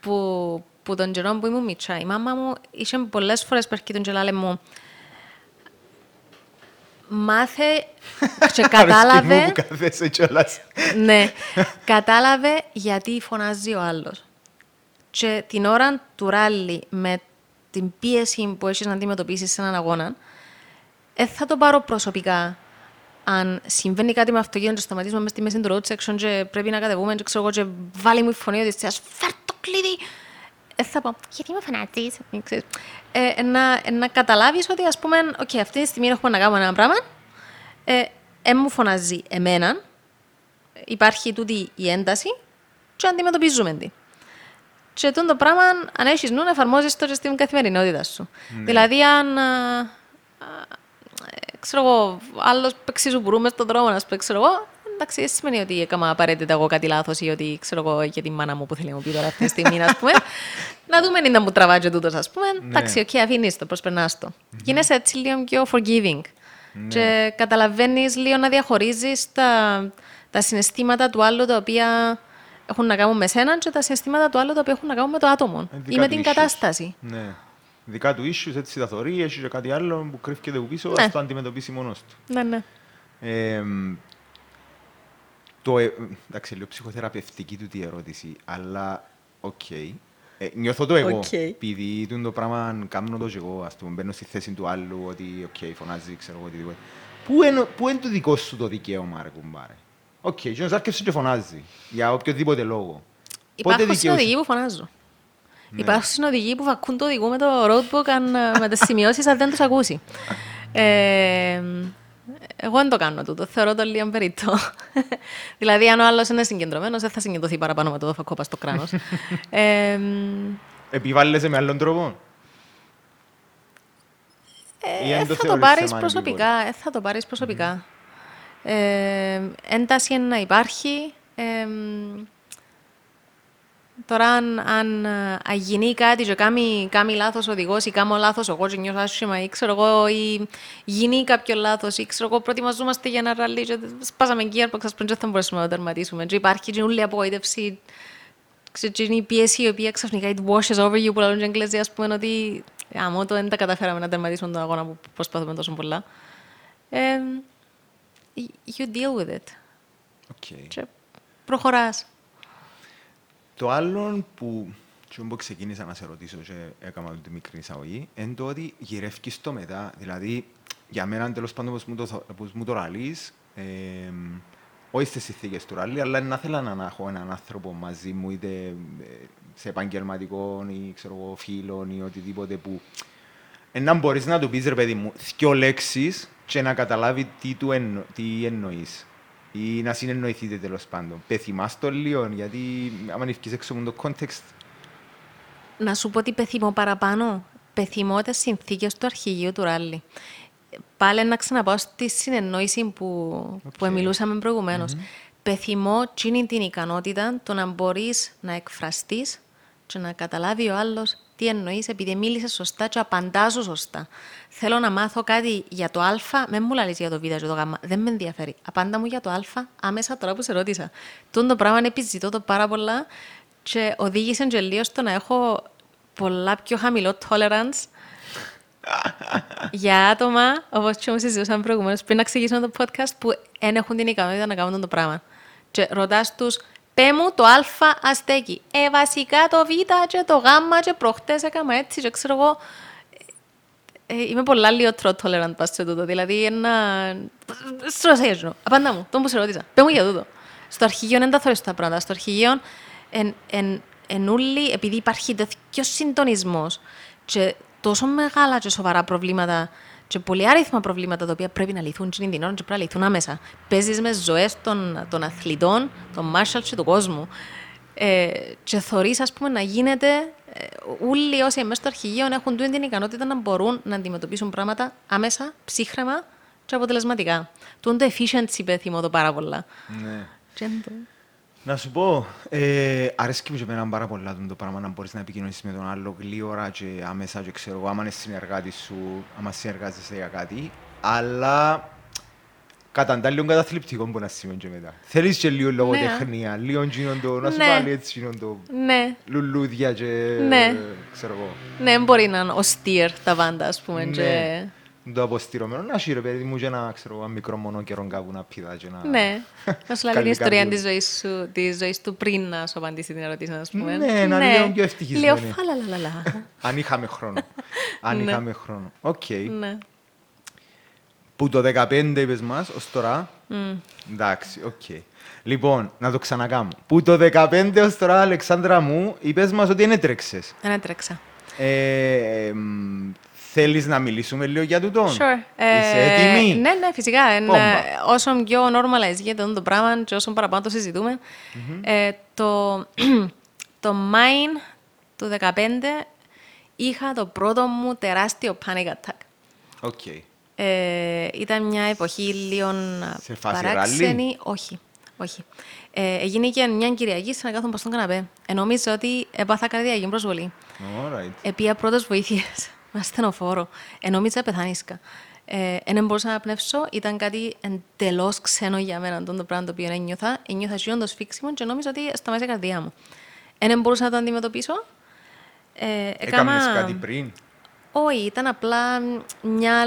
που, που τον καιρό που ήμουν μητσά. Η μάμα μου είχε πολλές φορές που έρχεται και λέει μου μάθε και κατάλαβε Αρέσκει μου που κάθεσαι κιόλας. ναι, κατάλαβε γιατί φωνάζει ο άλλος. Και την ώρα του ράλι με την πίεση που έχεις να αντιμετωπίσεις σε έναν αγώνα, δεν θα το πάρω προσωπικά αν συμβαίνει κάτι με αυτοκίνητο και σταματήσουμε μες στη μέση του road section και πρέπει να κατεβούμε και ξέρω εγώ και βάλει μου η φωνή ότι θες φέρ το κλειδί. Δεν θα πω, γιατί με φωνάζεις. Ξέρεις. Ε, να, να καταλάβεις ότι ας πούμε, οκ, αυτή τη στιγμή έχουμε να κάνουμε ένα πράγμα, ε, ε, μου φωνάζει εμένα, υπάρχει τούτη η ένταση και αντιμετωπίζουμε την. Και τούτο το πράγμα, αν έχεις νου, εφαρμόζεις το και στην καθημερινότητα σου. Δηλαδή, αν, α, α, ε, ξέρω εγώ, άλλος παίξει σου μες στον δρόμο, να ξέρω εγώ, εντάξει, δεν σημαίνει ότι έκανα απαραίτητα εγώ κάτι λάθος ή ότι, ξέρω εγώ, για τη μάνα μου που θέλει να μου πει τώρα αυτή τη στιγμή, ας πούμε. να δούμε αν μου τραβάει και τούτος, ας πούμε. Εντάξει, οκ, αφήνεις το, προσπερνάς το. Γίνεσαι έτσι λίγο πιο forgiving. Και καταλαβαίνεις λίγο να διαχωρίζεις τα, τα συναισθήματα του άλλου τα οποία έχουν να κάνουν με σένα και τα συναισθήματα του άλλου τα οποία έχουν να κάνουν με το άτομο Ε, ή δικά με του την issues. κατάσταση. Ναι. Δικά του issues, έτσι τα θωρείς, έχεις και κάτι άλλο που κρύφεται από πίσω, Ναι. ας το αντιμετωπίσει μόνος του. Ναι, ναι. Ε, το, ε, εντάξει, λίγο ψυχοθεραπευτική τούτη η ερώτηση, αλλά οκ. Ε, νιώθω το εγώ, Οκ. επειδή τούτο το πράγμα κάνω το και εγώ, ας πούμε, μπαίνω στη θέση του άλλου, ότι οκ, φωνάζει, ξέρω εγώ, οτιδήποτε. Πού είναι, πού είναι το δικό σου το δικαίωμα, ρε κουμπάρε; Οκ, okay, και άρχισε και φωνάζει, για οποιοδήποτε λόγο. Υπάρχουν δικαίωση- συνοδηγοί που φωνάζουν. Ναι. Υπάρχουν συνοδηγοί που φακκούν τον οδηγό με το roadbook αν, ε, με τις σημειώσεις αν δεν τους ακούσει. Ε, εγώ δεν το κάνω τούτο. Θεωρώ το λίγο περιττό. δηλαδή, αν ο άλλος είναι συγκεντρωμένος, δεν θα συγκεντρωθεί παραπάνω με το φακόπα στο κράνος. ε, Επιβάλλεσαι με άλλον τρόπο; Ή εν Ε, θα το θεωρείς πάρεις θέμα προσωπικά. Ε, θα το πάρεις προσωπικά. Ε, ένταση είναι να υπάρχει. Ε, τώρα, αν, αν α, γίνει κάτι και κάνει, κάνει λάθος ο οδηγός ή κάνω λάθος εγώ και νιώθω άσχημα ή ξέρω εγώ ή γίνει κάποιο λάθος ή ξέρω εγώ προετοιμαζόμαστε για ένα ραλί και σπάσαμε gearbox ας πούμε και δεν θα μπορέσουμε να το τερματίσουμε και υπάρχει και όλη η απογοήτευση Ξέρεις, και είναι η πίεση η οποία ξαφνικά it washes over you που λένε και Αγγλέζοι, ας πούμε, ότι άμα το δεν τα καταφέραμε να τερματίσουμε τον αγώνα που προσπαθούμε τόσο πολλά. Ε, you deal with it. Okay. Και προχωράς. Το άλλο που, και που ξεκίνησα να σε ρωτήσω και έκανα τη μικρή εισαγωγή, είναι το ότι γυρεύκεις το μετά. Δηλαδή, για μένα, τέλος πάντων, όπως μου το, θω- όπως μου το ραλείς, ε, όχι στις συνθήκες του ραλί, αλλά να θέλω να έχω έναν άνθρωπο μαζί μου, είτε ε, σε επαγγελματικό ή ξέρω εγώ, φίλων ή οτιδήποτε που ε, να μπορείς να του πεις, ρε παιδί μου, δυο λέξεις και να καταλάβει τι, του εννο, τι εννοείς. Ή να συνεννοηθείτε τέλος πάντων. Πεθυμάς το λίγο, γιατί άμα ευκείς έξω από το context, Να σου πω τι πεθυμώ παραπάνω. Πεθυμώ τις συνθήκες του αρχηγείου του ράλι. Πάλι να ξαναπάω στη συνεννόηση που, που μιλούσαμε προηγουμένως. Πεθυμώ τσίνη την ικανότητα το να μπορείς να εκφραστείς και να καταλάβει ο άλλος τι εννοείς επειδή μίλησες σωστά και απαντά σου σωστά. Θέλω να μάθω κάτι για το Α, με μου λαλείς για το Β και το Γ. Δεν με ενδιαφέρει. Απάντα μου για το Α άμεσα τώρα που σε ρώτησα. Τούν το πράγμα επιζητώ το πάρα πολλά και οδήγησε και λίγο στο να έχω πολλά πιο χαμηλό tolerance για άτομα, όπως και όμως συζητούσαμε προηγουμένως, πριν να ξεκινήσουμε το podcast, που δεν έχουν την ικανότητα να κάνουν το πράγμα. Και ρωτάς τους, Πέ μου το α αστέκει. Ε, βασικά το β και το γ και προχτές έκανα έτσι και ξέρω εγώ... Ε, είμαι πολλά λίγο trot tolerant πας σε τούτο. Δηλαδή, ένα... Στρωσέγιο. Απάντα μου, τον που σε ρώτησα. Πέ μου για τούτο. Στο αρχηγείο δεν τα θωρείς τα πράγματα. Στο αρχηγείο εν, εν, εν ούλοι, επειδή υπάρχει τέτοιος συντονισμός και τόσο μεγάλα και σοβαρά προβλήματα και πολύ άριθμα προβλήματα τα οποία πρέπει να λυθούν την την ώρα και πρέπει να λυθούν άμεσα. Παίζεις με ζωές των, των αθλητών, των μάρσαλ και του κόσμου. Ε, και θωρείς, ας πούμε, να γίνεται ε, όλοι όσοι μέσα στο αρχηγείο έχουν την ικανότητα να μπορούν να αντιμετωπίσουν πράγματα άμεσα, ψύχρεμα και αποτελεσματικά. Τον το efficiency πέθυμο το πάρα πολλά. Ναι. Και εν το- Να σου πω, ε, αρέσκει μου και εμένα πάρα πολλά το πράγμα να μπορείς να επικοινωνήσεις με τον άλλο γλύωρα και άμεσα και ξέρω εγώ, άμα είναι συνεργάτης σου, άμα συνεργάζεσαι για κάτι, αλλά κατά τα λίγο καταθλιπτικό μπορεί να σημαίνει και μετά. Θέλεις και λίγο λογοτεχνία, λίγο γίνον το, να σου Ναι. βάλει έτσι γίνον το Ναι, λουλούδια και Ναι. ξέρω εγώ. ναι, μπορεί να είναι ο steer τα πάντα, ας πούμε. Και... Ναι. Το αποστηρωμένο, να σου ρε παιδί μου και ένα, ξέρω, εγώ, ένα μικρό μόνο καιρό κάπου να πηδά και να... Ναι. Να σου λέει την Καλή ιστορία καρδούλα. της ζωής, σου, της ζωής του πριν να σου απαντήσει την ερώτηση, ας πούμε. Ναι, να είναι λίγο πιο ευτυχισμένη. Λίγο φαλαλαλαλα. Αν είχαμε χρόνο. Αν Ναι. είχαμε χρόνο. Οκ. ναι. Που το 15 είπες μας, ως τώρα. Εντάξει, οκ. Λοιπόν, να το ξανακάμω. Που το 15 ως τώρα, Αλεξάνδρα μου, είπες μας ότι δεν έτρεξες. Δεν έτρεξα. Ε, μ, θέλεις να μιλήσουμε λίγο για τούτο. Sure. Είσαι Ε, έτοιμη; Ναι, ναι, φυσικά. Εν, Πόμπα. ε, όσο πιο normalize γίνεται αυτό το πράγμα και όσο παραπάνω το συζητούμε, ε, το, τον Μάη του 15 είχα το πρώτο μου τεράστιο panic attack. Οκ. Ε, ήταν μια εποχή λίγο Σε φάση παράξενη. Όχι, όχι. Ε, έγινε και μια Κυριακή σε να κάθομαι στον καναπέ. Ε, νόμιζα ότι έπαθα καρδιακή προσβολή. Alright. Επήα πρώτες βοήθειες με ασθενοφόρο. Ε, νόμιζα πεθανίσκω. Ε, δεν μπορούσα να πνεύσω. Ήταν κάτι εντελώς ξένο για μένα αυτό το πράγμα το οποίο ένιωθα. Ένιωθα σιόν το σφίξιμο και νόμιζα ότι σταμάτησε η καρδιά μου. Ε, δεν μπορούσα να το αντιμετωπίσω. Ε, Έκαμες κάτι πριν; όχι, ήταν απλά μια,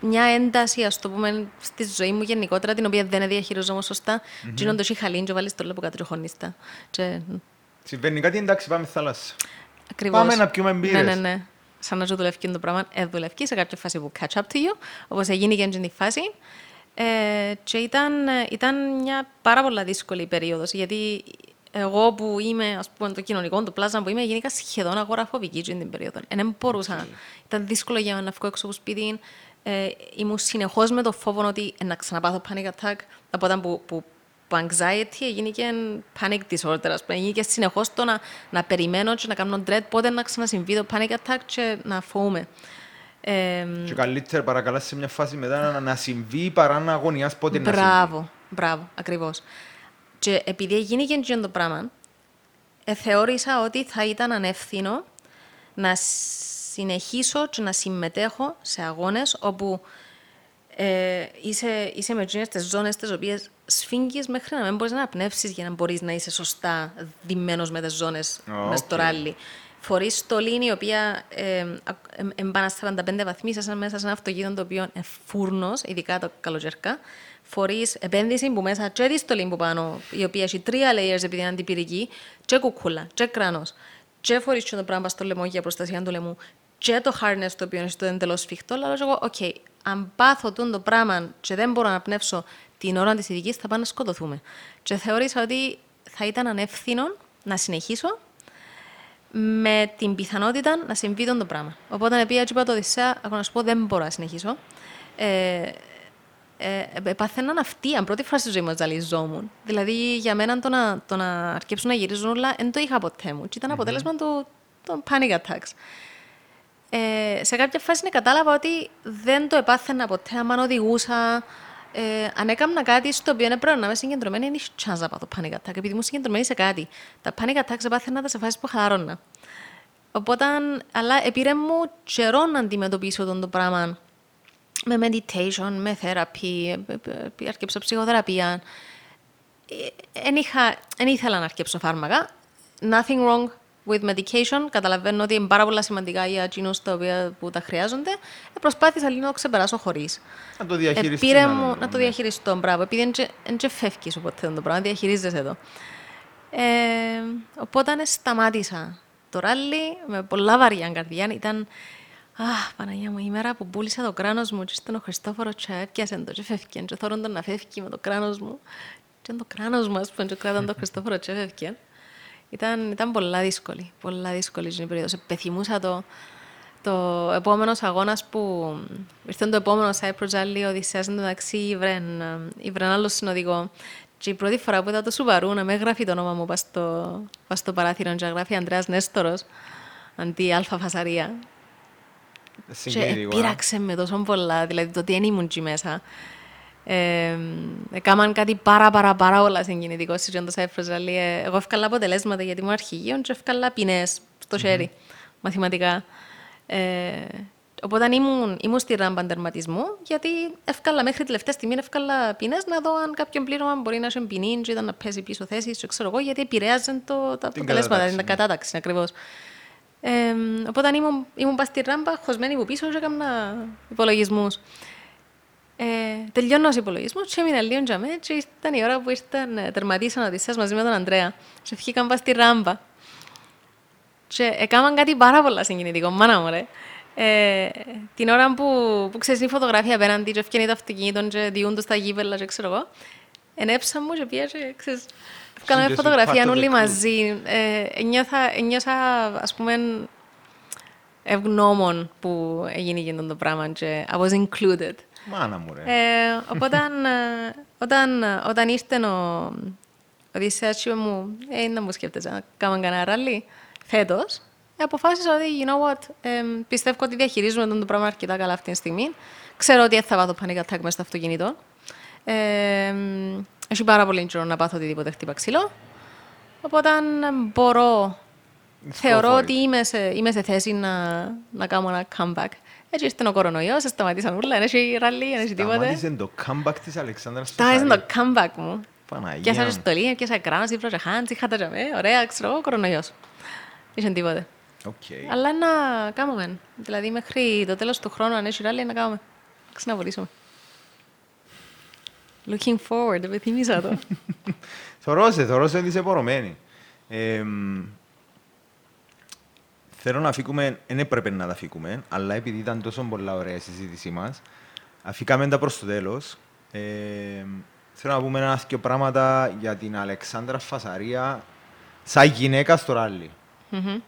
μια ένταση, ας το πούμε, στη ζωή μου γενικότερα, την οποία δεν διαχειριζόμουν σωστά. Mm-hmm. Τι είναι το χαλίν και βάλεις το λέπο κάτω και χωνίστα. Και Συμβαίνει κάτι, εντάξει, πάμε στη θάλασσα. ακριβώς. Πάμε να πιούμε Ναι, μπύρες. ναι, ναι. Σαν να ζω δουλεύει το πράγμα, ε, δουλεύει σε κάποια φάση που catch up to you, όπως έγινε και στην φάση. Ε, και ήταν, ήταν μια πάρα πολλά δύσκολη περίοδος, γιατί εγώ που είμαι, ας πούμε, το κοινωνικό, το πλάσμα που είμαι, γίνηκα σχεδόν αγοραφοβική στην την περίοδο. Ε, δεν μπορούσα. Ήταν δύσκολο για μένα να βγω έξω από σπίτι. Ε, ήμουν συνεχώς με το φόβο ότι ε, να ξαναπάθω panic attack. Από όταν που, που, που anxiety έγινε και panic disorder, ας πούμε. Έγινε και συνεχώς το να, να περιμένω και να κάνω dread πότε να ξανασυμβεί το panic attack και να φοβούμαι. Ε, Και καλύτερα παρακαλά σε μια φάση μετά να, να συμβεί παρά να αγωνιάς πότε να συμβεί. Μπράβο, μπράβο, ακριβώς. Και επειδή έγινε και εκείνο το πράγμα, ε, θεώρησα ότι θα ήταν ανεύθυνο να συνεχίσω και να συμμετέχω σε αγώνες όπου ε, είσαι, είσαι με εκείνες τις ζώνες τις οποίες σφίγγεις μέχρι να μην μπορείς να αναπνεύσεις για να μπορείς να είσαι σωστά δημένος με τις ζώνες Α, μες στο οκ. ράλι. Φορείς στολή η οποία ε, εν πάνω 45 βαθμοί είσαι μέσα σε ένα αυτοκίνητο το οποίο είναι φούρνος, ειδικά το καλοκαιρικά. Φορείς επένδυση που μέσα και τη στολή που πάνω, η οποία έχει τρία layers επειδή είναι αντιπυρική, και κουκούλα, και κράνος, και φορείς και το πράγμα στο λαιμό για προστασία του λαιμού, και το harness το οποίο είναι στο εντελώς σφιχτό, αλλά λέω εγώ, οκ, αν πάθω τούτο το πράγμα και δεν μπορώ να πνάσω την ώρα της ειδικής, θα πάμε να σκοτωθούμε. Και θεώρησα ότι θα ήταν ανεύθυνο να συνεχίσω με την πιθανότητα να συμβεί τούτο το πράγμα. Οπότε πήγα και είπα το Οδυσσέα, ακόμα να σου πω δεν μπορώ να συνεχίσω. Ε, ε, παθαίναν αυτή, αν πρώτη φορά στη ζωή μου ζαλιζόμουν. Δηλαδή, για μένα το να, το να αρκέψουν να γυρίζουν όλα, δεν το είχα ποτέ μου. Και ήταν αποτέλεσμα του, των panic attacks. Ε, σε κάποια φάση κατάλαβα ότι δεν το επάθαινα ποτέ, αν οδηγούσα, ε, αν έκανα κάτι στο οποίο έπρεπε να είμαι συγκεντρωμένη, δεν είχε chance να πάθω panic attack, επειδή ήμουν συγκεντρωμένη σε κάτι. Τα panic attacks επάθαινα τα σε φάσεις που χαλαρώνα. Οπότε, αλλά επήρε μου καιρό να αντιμετωπίσω τον το πράγμα με meditation, με therapy, ε, ε, αρκέψα ψυχοθεραπεία. Δεν ήθελα να αρκέψω φάρμακα. Nothing wrong with medication. Καταλαβαίνω ότι είναι πάρα πολλά σημαντικά για εκείνους τα οποία που τα χρειάζονται. Ε, προσπάθησα λίγο να το ξεπεράσω χωρίς. Να το διαχειριστείς. Επήρε έναν μου τρόπο, να το ναι. διαχειριστώ, μπράβο. Επειδή δεν φεύγει ποτέ το πράγμα, διαχειρίζεσαι το. Ε, οπότε σταμάτησα το ράλι με πολλά βαριά καρδιά. Ήταν, Αχ, Παναγία μου, η μέρα που πούλησα το κράνος μου και ήταν ο Χριστόφορος και έπιασε το και φεύγει και θόρον τον να φεύγει με το κράνος μου. Και το κράνος μου, ας πούμε, και κράταν το Χριστόφορο και φεύγει. Ήταν, ήταν πολλά δύσκολη, πολλά δύσκολη η περίοδος. Επιθυμούσα το, το επόμενο αγώνας που ήρθε το επόμενο Cyprus Rally, ο Οδυσσέας εντωμεταξύ ήβρεν άλλο συνοδηγό. Και η πρώτη φορά που είδα το Σουβαρού να με γράφει το όνομα μου πας στο, πας στο παράθυρο και γράφει Ανδρέας Νέστορος αντί Αλφα Φασαρία. Και πείραξε με τόσο πολλά, δηλαδή το τι δεν ήμουν εκεί μέσα. Ε, έκαναν κάτι πάρα πάρα πάρα όλα συγκινητικό στο Cyprus Rally. Ε, εγώ έφκαλα αποτελέσματα γιατί ήμουν αρχηγείο και έφκαλα ποινές στο χέρι, mm-hmm. μαθηματικά. Ε, οπότε ήμουν, ήμουν στη ράμπα τερματισμού, γιατί έφκαλα μέχρι τελευταία στιγμή έφκαλα ποινές να δω αν κάποιον πλήρωμα μπορεί να έχει ποινή και να πέσει πίσω θέση, και ξέρω εγώ, γιατί επηρέαζαν το, τα αποτελέσματα, την κατάταξη ακριβώς. Ε, οπότε ήμουν, ήμουν πας στη ράμπα, χωσμένη από πίσω και έκανα υπολογισμούς. Ε, τελειώνω ως υπολογισμός και έμεινα λίγο για μέ και ήταν η ώρα που ήρθαν, ε, τερματίσαν ο Οδυσσέας μαζί με τον Ανδρέα και βγήκαν πας στη ράμπα. Και έκαναν κάτι πάρα πολλά συγκινητικό, μάνα μου, ρε. Ε, την ώρα που, που ξέρεις η φωτογραφία απέναντι και ευκαινεί το αυτοκίνητο και διούν το στα γήπεδα και ξέρω εγώ, ενέψα μου και πήγα και ξέρεις, Κάναμε φωτογραφία όλοι μαζί. Ε, νιώθα, νιώθα, ας πούμε, ευγνώμων που έγινε και το πράγμα και I was included. Μάνα μου, ρε. Ε, οπότε, όταν, όταν ήρθε ο Οδυσσέας και μου, ε, να μου σκέφτεσαι να κάνουμε κανένα ράλι φέτος, αποφάσισα ότι, you know what, ε, πιστεύω ότι διαχειρίζουμε τον το πράγμα αρκετά καλά αυτή τη στιγμή. Ξέρω ότι θα βάθω panic attack μέσα στο αυτοκίνητο. Ε, έχει πάρα πολύ καιρό να πάθω οτιδήποτε χτύπα ξύλο. Οπότε μπορώ, θεωρώ ότι είμαι σε, είμαι σε θέση να, να κάνω ένα comeback. Έτσι ήρθε ο κορονοϊός, σταματήσαν όλα, δεν έχει ραλί, δεν έχει τίποτε. Σταμάτησε το comeback της Αλεξάνδρας Σταμάτησε το comeback μου. Παναγία Και έσαι στολή, και έσαι κράνος, ήπρος, χάντς, είχα τα τζαμέ, ωραία, ξέρω, ο κορονοϊός. Είχε τίποτε. Okay. Αλλά να κάνουμε. Δηλαδή μέχρι το τέλος του χρόνου, αν έχει ράλι, να κάνουμε. Ξαναβολήσουμε. Looking forward, επιθυμίσα το. Θωρώ σε, θωρώ σε είσαι πορωμένη. Θέλω να φύγουμε, δεν έπρεπε να τα φύγουμε, αλλά επειδή ήταν τόσο πολλά ωραία η συζήτησή μας, αφήκαμε τα προς το τέλος. Ε, θέλω να πούμε ένα δύο πράγματα για την Αλεξάνδρα Φασαρία σαν γυναίκα στο ράλι. Mm-hmm.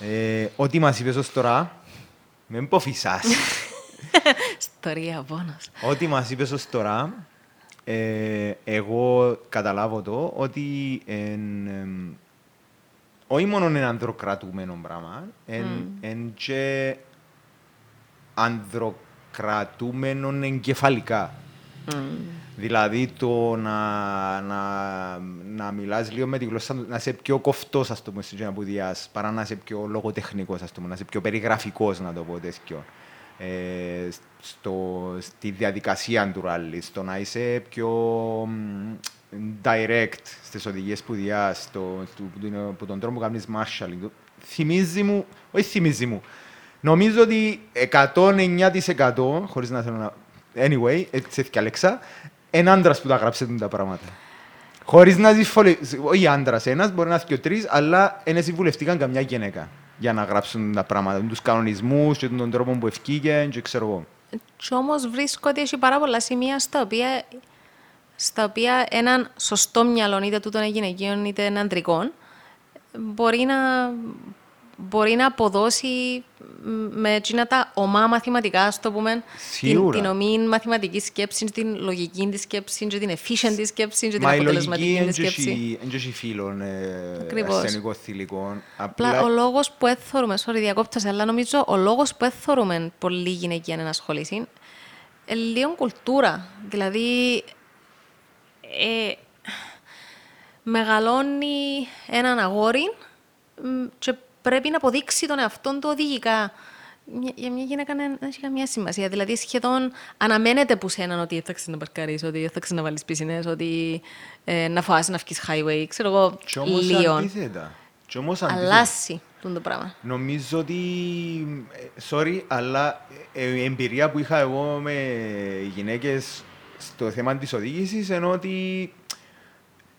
Ε, ό,τι μας είπες ως τώρα, με ποφισάς. Στορία πόνος. Ό,τι μας είπες ως τώρα, ε, εγώ καταλάβω το ότι εν, ε, όχι μόνο είναι ανδροκρατούμενο πράγμα, εν, mm. εν και ανδροκρατούμενο εγκεφαλικά. Mm. Δηλαδή το να, να, να μιλάς λίγο με τη γλώσσα, να είσαι πιο κοφτός, ας το πούμε, στην παρά να είσαι πιο λογοτεχνικός, ας πούμε, να είσαι πιο περιγραφικός, να το πω τέτοιο ε, στο, στη διαδικασία του ράλι, στο να είσαι πιο direct στις οδηγίες που διάς, στο, που τον τρόπο που κάνεις marshalling. Θυμίζει μου, όχι θυμίζει μου, νομίζω ότι 109% χωρίς να θέλω να... Anyway, έτσι και Αλέξα, είναι άντρας που τα γράψε τα πράγματα. Χωρίς να δεις όχι άντρας ένας, μπορεί να είναι και ο τρεις, αλλά είναι συμβουλευτήκαν καμιά γυναίκα για να γράψουν τα πράγματα, τους κανονισμούς και τον τρόπο που ευκήγε και ξέρω εγώ. Και όμως βρίσκω ότι έχει πάρα πολλά σημεία στα οποία, στα οποία έναν σωστό μυαλό, είτε τούτον γυναικείων είτε ανδρικών, μπορεί να, μπορεί να αποδώσει με εκείνα τα ομά μαθηματικά, στο πούμε, την, την ομή μαθηματικής σκέψης, την λογική της σκέψης, την efficient της σκέψης, την αποτελεσματική της σκέψη. Μα η λογική φίλων ασθενικών θηλυκών. Απλά ο λόγος που έθωρουμε, sorry διακόπτω, αλλά νομίζω ο λόγος που έθωρουμε πολύ γυναικεία ενασχολήσει είναι λίγο κουλτούρα. Δηλαδή, ε, μεγαλώνει έναν αγόρι και πρέπει να αποδείξει τον εαυτόν του οδηγικά. Για μια γυναίκα δεν έχει καμία σημασία. Δηλαδή, σχεδόν αναμένεται που σένα ότι θα να παρκαρίσει, ότι θα να βάλεις πισινές, ότι ε, να φάσει να βγεις highway. Ξέρω εγώ, λίγο. αντίθετα. Κι όμως Αλλάσει το πράγμα. Νομίζω ότι, ε, sorry, αλλά ε, η εμπειρία που είχα εγώ με γυναίκες στο θέμα της οδήγησης είναι ότι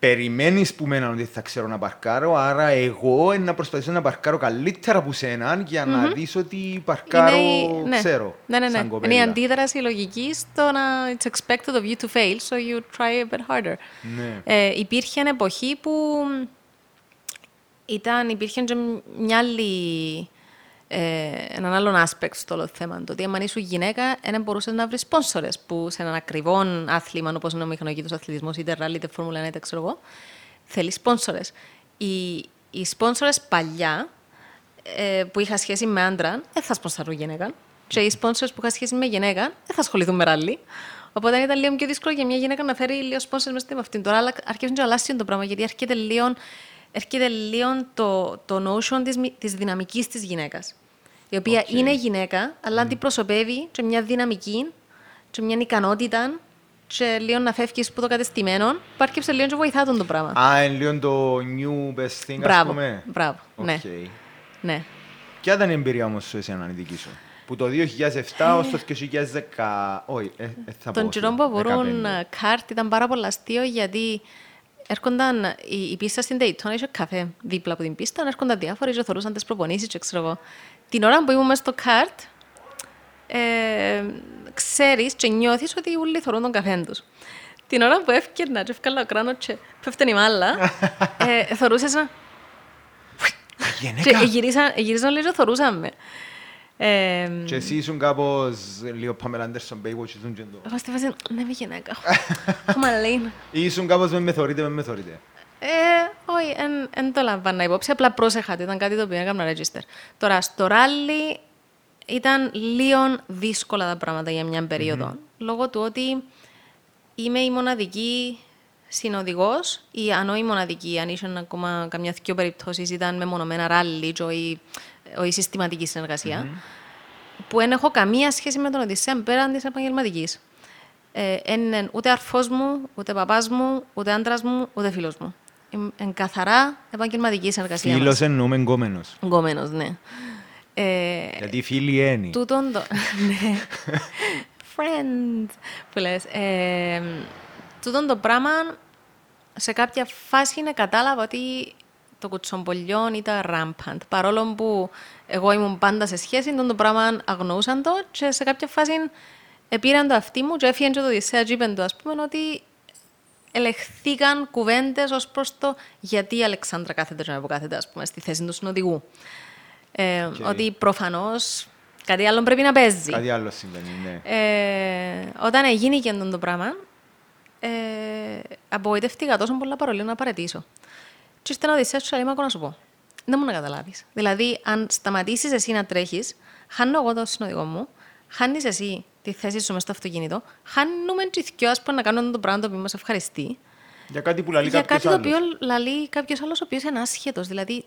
περιμένεις που μένα ότι θα ξέρω να παρκάρω, άρα εγώ να προσπαθήσω να παρκάρω καλύτερα από σένα για να δεις ότι παρκάρω, η- ναι. ξέρω, Ναι, ναι, ναι. σαν Είναι κοπέλα. η αντίδραση λογική στο να it's expected of you to fail, so you try a bit harder. Ναι. Ε, υπήρχε μια εποχή που ήταν, υπήρχε και μια άλλη, ε, έναν άλλον aspect στο όλο θέμα. Το ότι αν ήσουν γυναίκα, δεν μπορούσες να βρεις σπόνσορες που σε έναν ακριβό άθλημα, όπως είναι ο μηχανοκίνητο αθλητισμός, είτε ράλι, είτε φόρμουλα 1, είτε ξέρω εγώ, θέλεις σπόνσορες. Οι, οι σπόνσορες παλιά, ε, που είχα σχέση με άντρα, δεν θα σπονσαρούν γυναίκα. Και οι sponsors που είχα σχέση με γυναίκα, δεν θα ασχοληθούν με ράλι. Οπότε ήταν λίγο πιο δύσκολο για μια γυναίκα να φέρει λίγο sponsors μέσα στην αυτήν. Τώρα αλλά αρχίζουν και αλλάσουν το πράγμα, γιατί έρχεται λίγο, έρχεται λίγο το, το notion της, μη- της δυναμικής της γυναίκας. Η οποία Οκ. είναι γυναίκα, αλλά αντιπροσωπεύει και μια δυναμική και μια ικανότητα και λίγο να φεύγεις που το κατεστημένο, υπάρχει και λίγο και βοηθά τον το πράγμα. Α, είναι λίγο το new best thing, ας Μπράβο, πούμε. μπράβο, ναι. Οκ. ναι. Ποια ήταν η εμπειρία όμως σου εσένα, η δική σου; Που το 2007 ως το 2010... Όχι, ε, ε, θα Τον πω, καιρό που μπορούν 15. κάρτ ήταν πάρα πολύ αστείο γιατί έρχονταν η, η πίστα στην Daytona, είχε καφέ δίπλα από την πίστα, έρχονταν διάφοροι και θωρούσαν τις προπονήσεις και ξέρω εγώ. Την ώρα που ήμουν μες στο κάρτ, ε, ξέρεις και νιώθεις ότι όλοι θωρούν τον καφέ τους. Την ώρα που έφκαιρνα και έφκαλα ο κράνος και πέφτει η μάλα, ε, θωρούσες να... Και Γενέκα. γυρίσαν, γυρίσαν λίγο και θωρούσαν με. Ε, Και εσύ ήσουν κάπως λίγο Pamela Anderson Baywatch, ήσουν και το... Εγώ στη φάση, ναι, είμαι γυναίκα. Έχουμε λέει. Ή ήσουν κάπως με με θωρείτε, με με θωρείτε. Ε, όχι, δεν το λαμβάνω υπόψη, απλά πρόσεχα ότι ήταν κάτι το οποίο έκανα register. Τώρα, στο ράλι ήταν λίγο δύσκολα τα πράγματα για μια περιοδο λόγω του ότι είμαι η μοναδική συνοδηγός ή αν όχι η μοναδική, αν ήσουν ακόμα καμιά δυο περιπτώσεις ήταν μεμονωμένα ράλι και όχι, όχι συστηματική συνεργασία, που δεν έχω καμία σχέση με τον Οδυσσέα πέραν της επαγγελματικής. Ε, είναι ούτε αρφός μου, ούτε παπάς μου, ούτε άντρας μου, ούτε φίλος μου. Είναι καθαρά επαγγελματική συνεργασία Φίλος μας. εννοούμε εγκόμενος. Γκόμενος, ναι. Ε, Γιατί φίλοι ένι. τούτον το... ναι. Friends, που λες. Ε, τούτον το πράγμα, σε κάποια φάση είναι κατάλαβα ότι το κουτσομπολιό ήταν rampant. Παρόλο που εγώ ήμουν πάντα σε σχέση, τούτον το πράγμα αγνοούσαν το και σε κάποια φάση επήραν το αυτί μου και έφυγαν και το Οδυσσέα και είπαν του, ας πούμε, ότι ελεχθήκαν κουβέντες ως προς το γιατί η Αλεξάνδρα κάθεται και να κάθεται, ας πούμε, στη θέση του συνοδηγού. Ε, Οκ. Ότι προφανώς κάτι άλλο πρέπει να παίζει. Κάτι άλλο συμβαίνει, ναι. Ε, όταν έγινε και αυτό το πράγμα, ε, απογοητεύτηκα τόσο πολλά παρολίγο να παρετήσω. Και ήρθε ένα Οδυσσέας και λέει, «Μα, ακόμα να σου πω. Δεν μου να καταλάβεις. Δηλαδή, αν σταματήσεις εσύ να τρέχεις, χάνω εγώ το συνοδηγό μου, χάνεις εσύ τη θέση σου μες στο αυτοκίνητο, χάνουμε και οι δυο, ας πούμε, να κάνουμε το πράγμα το οποίο μας ευχαριστεί. Για κάτι που λαλεί Για κάποιος κάτι το οποίο άλλος. λαλεί κάποιος άλλος ο οποίος είναι άσχετος. Δηλαδή,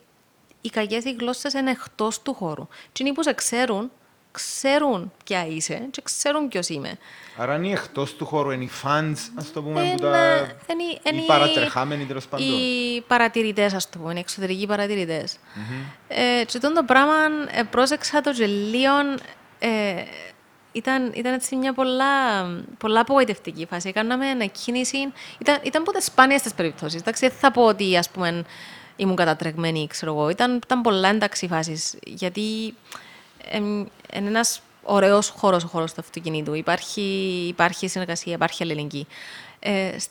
οι κακέ γλώσσες είναι εκτός του χώρου. Τι είναι που σε ξέρουν, ξέρουν ποια είσαι και ξέρουν ποιος είμαι. Άρα είναι εκτός του χώρου, είναι οι fans, ας το πούμε, που Εν, τα... ε, εν οι- εν οι οι- παρατρεχάμενοι, τέλος πάντων. Οι παρατηρητές, ας το πούμε, οι εξωτερικοί παρατηρητές. Ε, και τότε το πράγμα ε, πρόσεξα το και λίγο, ε, ήταν, ήταν έτσι μια πολλά, πολλά απογοητευτική φάση. Κάναμε ένα κίνηση. Ήταν, ήταν από τις σπάνιε τι περιπτώσεις. Εντάξει, δεν θα πω ότι ας πούμε, ήμουν κατατρεγμένη, ξέρω εγώ. Ήταν, ήταν πολλά εντάξει φάσεις. Γιατί είναι ένας ωραίος χώρος ο χώρος του αυτοκινήτου. Υπάρχει, υπάρχει συνεργασία, υπάρχει αλληλεγγύη. Ε, σ-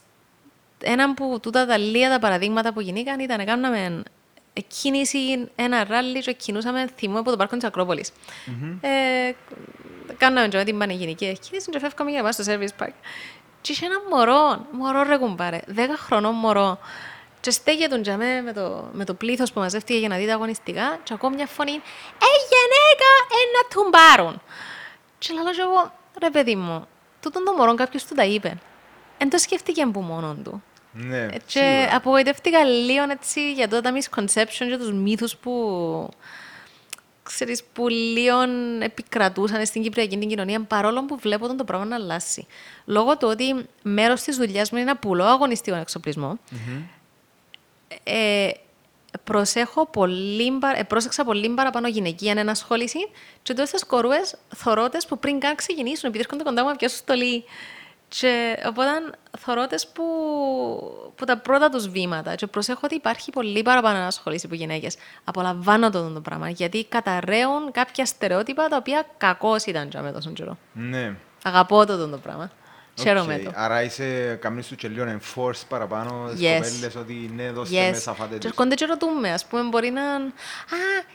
ένα από τούτα τα λίγα τα παραδείγματα που γινήκαν ήταν να κάνουμε κίνηση, ένα ράλι και κινούσαμε θυμό από το πάρκο της ακροπολης Ε, κάναμε και με την πανηγυρική εκκίνηση και φεύγαμε για να πάμε στο service park. Και είχε ένα μωρό, μωρό ρε κουμπάρε, δέκα χρονών μωρό. Και στέγε τον τζαμέ με το, με το πλήθος που μαζεύτηκε για να δει τα αγωνιστικά και ακούω μια φωνή «Ε, γενέκα, ε, να τουμπάρουν». Και λέω και εγώ, ρε παιδί μου, τούτον το μωρό κάποιος του τα είπε. Εν το σκέφτηκε από μόνον του. Ναι, Ε, Και σίγουρα. απογοητεύτηκα λίγο έτσι για τότε τα misconceptions και τους μύθους που ξέρεις, που λίγο επικρατούσαν στην Κυπριακή την κοινωνία, παρόλο που βλέπω τον το πράγμα να αλλάσει. Λόγω του ότι μέρος της δουλειάς μου είναι να πουλώ αγωνιστικό εξοπλισμό, ε, προσέχω πολύ, παρα- ε, πρόσεξα πολύ παραπάνω γυναικεία ενασχόληση και τούτες τις κορούες θωρώ τες που πριν καν ξεκινήσουν, επειδή έρχονται κοντά μου να πιάσουν στολή Και οπότε θωρώ τες που, που τα πρώτα τους βήματα και προσέχω ότι υπάρχει πολύ παραπάνω ανασχολήση από γυναίκες. Απολαμβάνω το, το πράγμα, γιατί καταρρέουν κάποια στερεότυπα τα οποία κακώς ήταν για με τόσο καιρό. Ναι. Αγαπώ το, το πράγμα. Χαίρομαι Οκ. το. Άρα εσύ κάμνεις του και λίγο enforce παραπάνω στις Yes. κοπέλες ότι ναι, δώστε Yes. μέσα, φάτε Και τους. έρχονται και ρωτούμε, ας πούμε, μπορεί να... Α,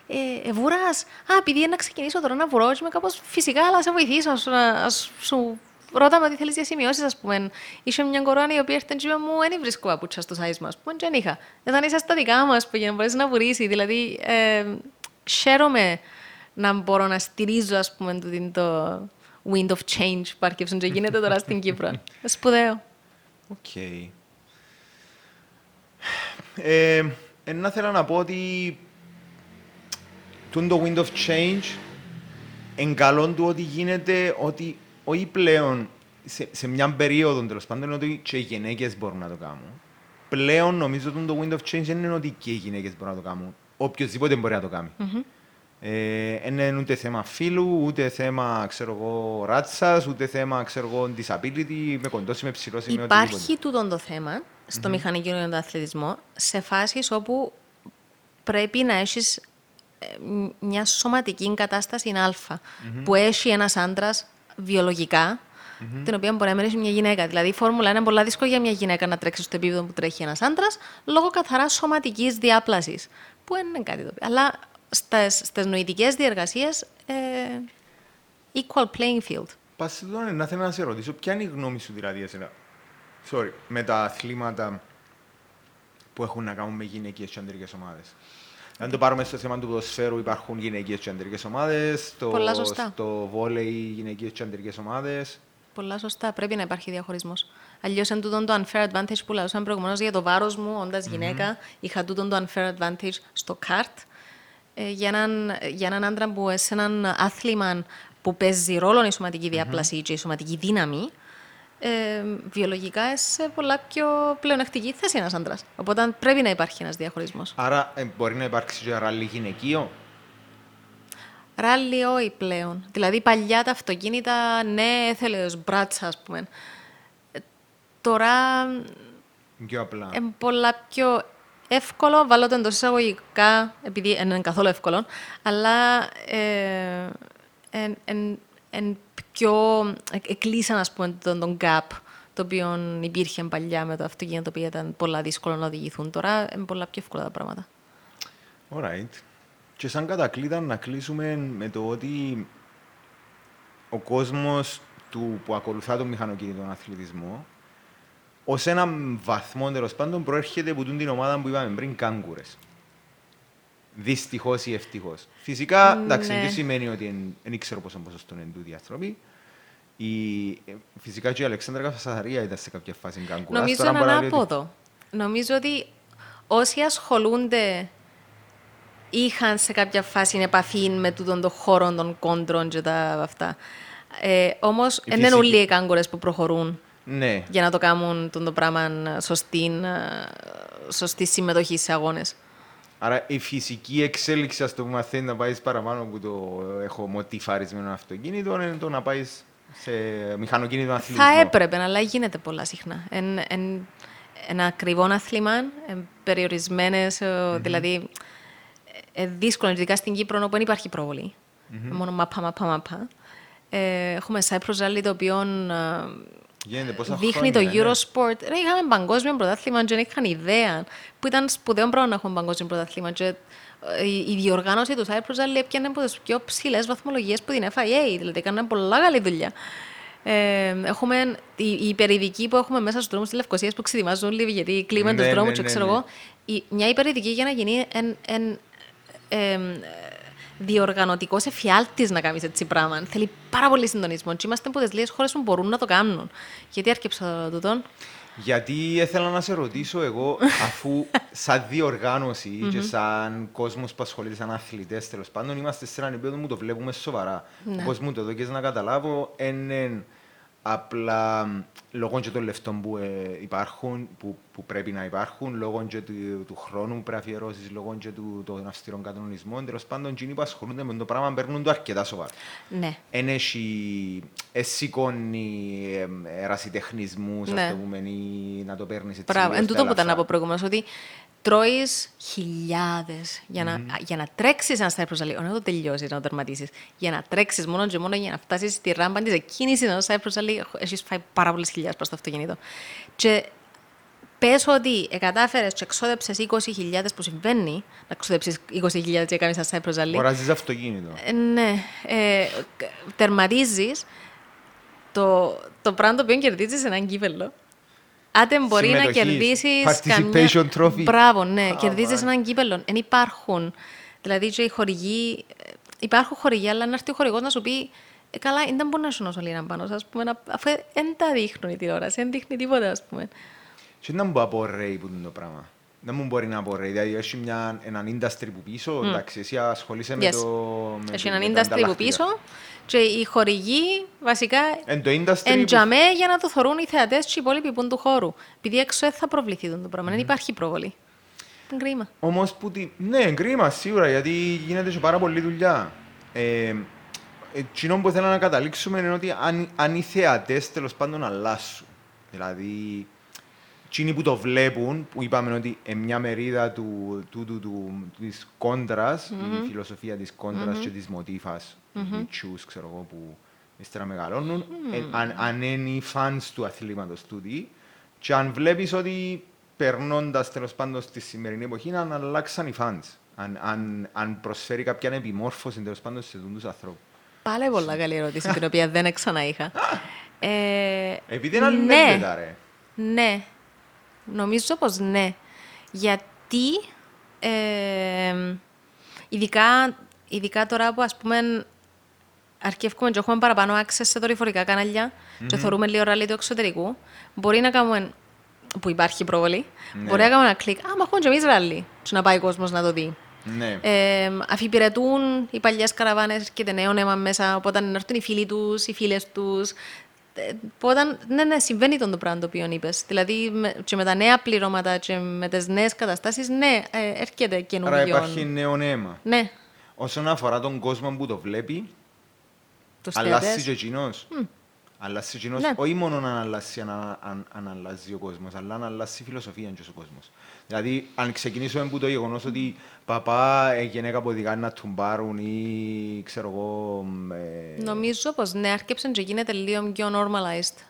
ε, ε, βουράς. Α, επειδή είναι να ξεκινήσω τώρα να βουρώ, και είμαι κάπως φυσικά, αλλά σε βοηθήσω. Ας, ας σου ρώταμε τι θέλεις για σημειώσεις, ας πούμε. Είχε μια κορώνα η οποία έρθει και είπε μου, δεν βρίσκω παπούτσα στο size μας. Που δεν είχα. Ήταν είσαι στα δικά μας, που για να μπορέσεις να βουρήσει. Δηλαδή, ε, χαίρομαι να μπορώ να στηρίζω, ας πούμε, τούτην το wind of change που άρχισε και γίνεται τώρα στην Κύπρο. Σπουδαίο. Οκ. Ε, ένα θέλω να πω ότι τούτον το wind of change εν καλό του ότι γίνεται ότι όχι πλέον σε, σε μια περίοδο τέλος πάντων ότι και οι γυναίκες μπορούν να το κάνουν. Πλέον νομίζω ότι το wind of change δεν είναι ότι και οι γυναίκες μπορούν να το κάνουν. Οποιοδήποτε μπορεί να το κάνει. Ε, δεν είναι ούτε θέμα φύλου, ούτε θέμα ξέρω εγώ, ράτσας, ούτε θέμα ξέρω εγώ, disability, είμαι κοντός, είμαι ψηλός, είμαι οτιδήποτε. Υπάρχει τούτο το θέμα στο μηχανικό και τον αθλητισμό σε φάσεις όπου πρέπει να έχεις ε, μ- μια σωματική κατάσταση α, που έχει ένας άντρας βιολογικά, την οποία μπορεί να μην έχει μια γυναίκα. Δηλαδή, η φόρμουλα είναι πολύ δύσκολο για μια γυναίκα να τρέξει στο επίπεδο που τρέχει ένας άντρας, λόγω καθαρά σωματικής διάπλασης, που δεν είναι κάτι το οποίο. Αλλά στις, στις νοητικές διεργασίες, ε, equal playing field. Πας σε εδώ, να θέλω να σε ρωτήσω, ποια είναι η γνώμη σου δηλαδή εσένα, sorry, με τα αθλήματα που έχουν να κάνουν με γυναικείες και αντρικές ομάδες. Αν το πάρουμε στο θέμα του ποδοσφαίρου, υπάρχουν γυναικείες και αντρικές ομάδες, στο, Πολλά σωστά. στο βόλεϊ γυναικείες και αντρικές ομάδες. Πολλά σωστά. Πρέπει να υπάρχει διαχωρισμός. Αλλιώς, εν τούτον το unfair advantage που λαούσαμε προηγουμένως για το βάρος μου, όντας γυναίκα, είχα τούτον το unfair advantage στο καρτ. Ε, για, έναν, για έναν άντρα που σε έναν άθλημα που παίζει ρόλο η σωματική διάπλαση και η σωματική δύναμη, ε, βιολογικά σε πολλά πιο πλεονεκτική θέση ένας άντρας. Οπότε πρέπει να υπάρχει ένας διαχωρισμός. Άρα ε, μπορεί να υπάρξει και ράλι γυναικείο; Ράλι όχι πλέον. Δηλαδή παλιά τα αυτοκίνητα, ναι, έθελε ως μπράτσα, ας πούμε. Ε, Τώρα Πιο απλά. είναι πολλά πιο εύκολο, βάλω το εντός εισαγωγικά, επειδή δεν είναι καθόλου εύκολο, αλλά ε, εν, εν, εν πιο ε, εκλείσαν, ας πούμε, τον, τον gap το οποίο υπήρχε παλιά με το αυτοκίνητο, το οποίο ήταν πολλά δύσκολο να οδηγηθούν. Τώρα είναι πολλά πιο εύκολα τα πράγματα. Alright. Και σαν κατακλείδα να κλείσουμε με το ότι ο κόσμος του που ακολουθά τον μηχανοκίνητο αθλητισμό ως έναν βαθμό τέλος πάντων προέρχεται από τούτη την ομάδα που είπαμε πριν κάγκουρες. Δυστυχώς ή ευτυχώς. Φυσικά, εντάξει, Ναι. δεν σημαίνει ότι δεν ξέρω πόσο ποσοστό είναι τούτοι οι άνθρωποι. Η, ε, φυσικά και η Αλεξάνδρα Καφασαρία ήταν σε κάποια φάση κάγκουρα. Νομίζω Τώρα είναι μπορεί να λέει ότι- ανάποδο. Νομίζω ότι όσοι ασχολούνται είχαν σε κάποια φάση επαφή με τούτον τον χώρο των κόντρων και τα αυτά. Ε, Όμως, Η δεν είναι φυσική- όλοι οι κάγκουρες που προχωρούν Ναι, για να το κάνουν τον το πράγμα σωστή, ε, σωστή συμμετοχή σε αγώνες. Άρα η φυσική εξέλιξη, ας το πούμε, θέλει να πάεις παραπάνω που το έχω μοτιφαρισμένο αυτοκίνητο, είναι το να πάεις σε μηχανοκίνητο αθλητισμό. Θα έπρεπε, αλλά γίνεται πολλά συχνά. Εν, εν, ένα ακριβό άθλημα, εν, περιορισμένες, ε, δηλαδή ε, ε, δύσκολο, ειδικά στην Κύπρο, όπου δεν υπάρχει προβολή. Μόνο μάπα, μάπα, μάπα. Ε, έχουμε Cyprus Rally, το οποίο ε, Γίνεται πόσα δείχνει χρόνια, το ναι. Eurosport. Ρε, είχαμε παγκόσμιο πρωτάθλημα και δεν είχαν ιδέα. Που ήταν σπουδαίο πράγμα να έχουμε παγκόσμιο πρωτάθλημα. Και, ε, η, η διοργάνωση του Cyprus Rally έπιανε από τις πιο ψηλές βαθμολογίες που την FIA. Δηλαδή, έκαναν πολλά καλή δουλειά. Ε, έχουμε η, η υπερηδική που έχουμε μέσα στους δρόμους της Λευκοσίας που ξετοιμάζουν όλοι γιατί κλείμε Ναι, του δρόμους ναι, και ναι, ξέρω ναι. εγώ. Η, μια υπερηδική για να γίνει εν, εν, ε, διοργανωτικός εφιάλτης να κάνεις έτσι πράγμα. Θέλει πάρα πολύ συντονισμό. Και είμαστε από τις λίγες χώρες που μπορούν να το κάνουν. Γιατί άρκεψα τούτον; Γιατί ήθελα να σε ρωτήσω εγώ, αφού σαν διοργάνωση και σαν κόσμος που ασχολείται σαν αθλητές, τέλος πάντων, είμαστε σε έναν επίπεδο που το βλέπουμε σοβαρά. Ναι. Όπως μου το δώκες να καταλάβω, είναι Απλά μ, λόγω και των λεφτών που ε, υπάρχουν, που, που πρέπει να υπάρχουν, λόγω και του, του χρόνου που πρέπει να αφιερώσεις, λόγω και του, των αυστηρών κανονισμών, τέλος πάντων, εκείνοι που ασχολούνται με το πράγμα παίρνουν το αρκετά σοβαρά. Ναι. Εν έχει, ε, σηκώνει ε, ερασιτεχνισμούς, Ναι. ας το πούμε, ή να το παίρνεις έτσι Μπράβο. λίγο Εν στα τούτο που ήταν να ελαφρά. πω προηγουμένως, ότι τρώεις χιλιάδες για να, για να τρέξεις ένα Cypress Rally, όχι να το τελειώσεις, να το τερματίσεις, για να τρέξεις μόνο και μόνο για να φτάσεις στη ράμπα της εκκίνησης ενός Cypress Rally, έχεις φάει πάρα πολλές χιλιάδες προς το αυτοκίνητο. Και πες ότι κατάφερες και εξόδεψες 20.000 που συμβαίνει, να εξόδεψεις 20.000 και να κάνεις ένα Cypress Rally, Αγοράζεις αυτοκίνητο. ε, ναι, ε, κα- τερματίζεις το, το πράγμα το οποίο κερδίζεις έναν κύπελο. Άντε μπορεί να Συμμετοχής, κερδίσεις participation trophy. Μπράβο, ναι, Α, κερδίζεις μάλιστα. έναν κύπελο. Εν υπάρχουν. Δηλαδή και οι χορηγοί, ε, υπάρχουν χορηγοί, αλλά να έρθει ο χορηγός να σου πει ε, καλά, δεν μπορεί να σου νοσώ λίγα πάνω, ας πούμε, να- αφού δεν τα δείχνουν η τηλεόρασης, δεν δείχνει τίποτα, ας πούμε. Και δεν μου απορρέει που είναι το πράγμα. Δεν μου μπορεί να απορρέει. Δηλαδή, έχει μια, έναν industry που πίσω, εντάξει, εσύ ασχολείσαι με Yes. το... με Έχει το- έναν με τα industry που ανταλλακτικά. πίσω και οι χορηγοί βασικά Εν το industry Εν που- τζαμέ για να το θωρούν οι θεατές και οι υπόλοιποι που είναι του χώρου. Επειδή έξω δεν θα προβληθεί το πράγμα, δεν υπάρχει προβολή. Είναι κρίμα. Όμως που τη... Ναι, κρίμα σίγουρα, γιατί γίνεται και πάρα πολλή δουλειά. Ε, Εκείνο που θέλω να καταλήξουμε είναι ότι αν, αν οι θεατές τέλος πάντων αλλάσουν, δηλαδή εκείνοι που το βλέπουν, που είπαμε ότι είναι μια μερίδα του, του, του, του, της κόντρας, η φιλοσοφία της κόντρας και της μοτίφας, mm τσούς, ξέρω εγώ, που ύστερα μεγαλώνουν, ε, αν, αν είναι οι fans του αθλήματος τούτοι, και αν βλέπεις ότι περνώντας τέλος πάντων στη σημερινή εποχή, αν αλλάξαν οι fans, αν, αν, αν προσφέρει κάποια επιμόρφωση τέλος πάντων σε τους ανθρώπους. Πάλι πολλά καλή ερώτηση, την οποία δεν ξανά είχα. Ε, Επειδή είναι αλληλένδετα, ρε. Ναι. Νομίζω πως ναι. Γιατί ε, ειδικά, ειδικά τώρα που ας πούμε αρκεύουμε και έχουμε παραπάνω access σε δορυφορικά κανάλια και θεωρούμε λίγο ράλι του εξωτερικού, μπορεί να κάνουμε, που υπάρχει προβολή, Ναι. μπορεί να κάνουμε ένα κλικ, α, μα έχουμε και εμείς ράλι, και να πάει ο κόσμος να το δει. Ναι. Ε, αφιπηρετούν οι παλιές καραβάνες, έρχεται νέο αίμα μέσα. Οπότε να έρθουν οι φίλοι τους, οι φίλες τους. Οπότε, ναι, ναι, συμβαίνει τον το πράγμα το οποίο είπες. Δηλαδή, με, και με τα νέα πληρώματα και με τις νέες καταστάσεις, ναι, ε, έρχεται Άρα καινούριο. υπάρχει νέο αίμα. Ναι, Όσον αφορά τον κόσμο που το βλέπει, του αλλάζει και θεατέ. εκείνος. Αλλάζει εκείνος, Ναι. όχι μόνο να αλλάζει αν, αν, αν αλλάζει ο κόσμος, αλλά να αλλάζει η φιλοσοφία και ο κόσμος. Δηλαδή, αν ξεκινήσουμε από το γεγονός ότι παπά ε, γυναίκα που οδηγάνε να τουμπάρουν ή ξέρω εγώ μ, ε, Νομίζω πως ναι, άρκεψε και γίνεται λίγο πιο normalized.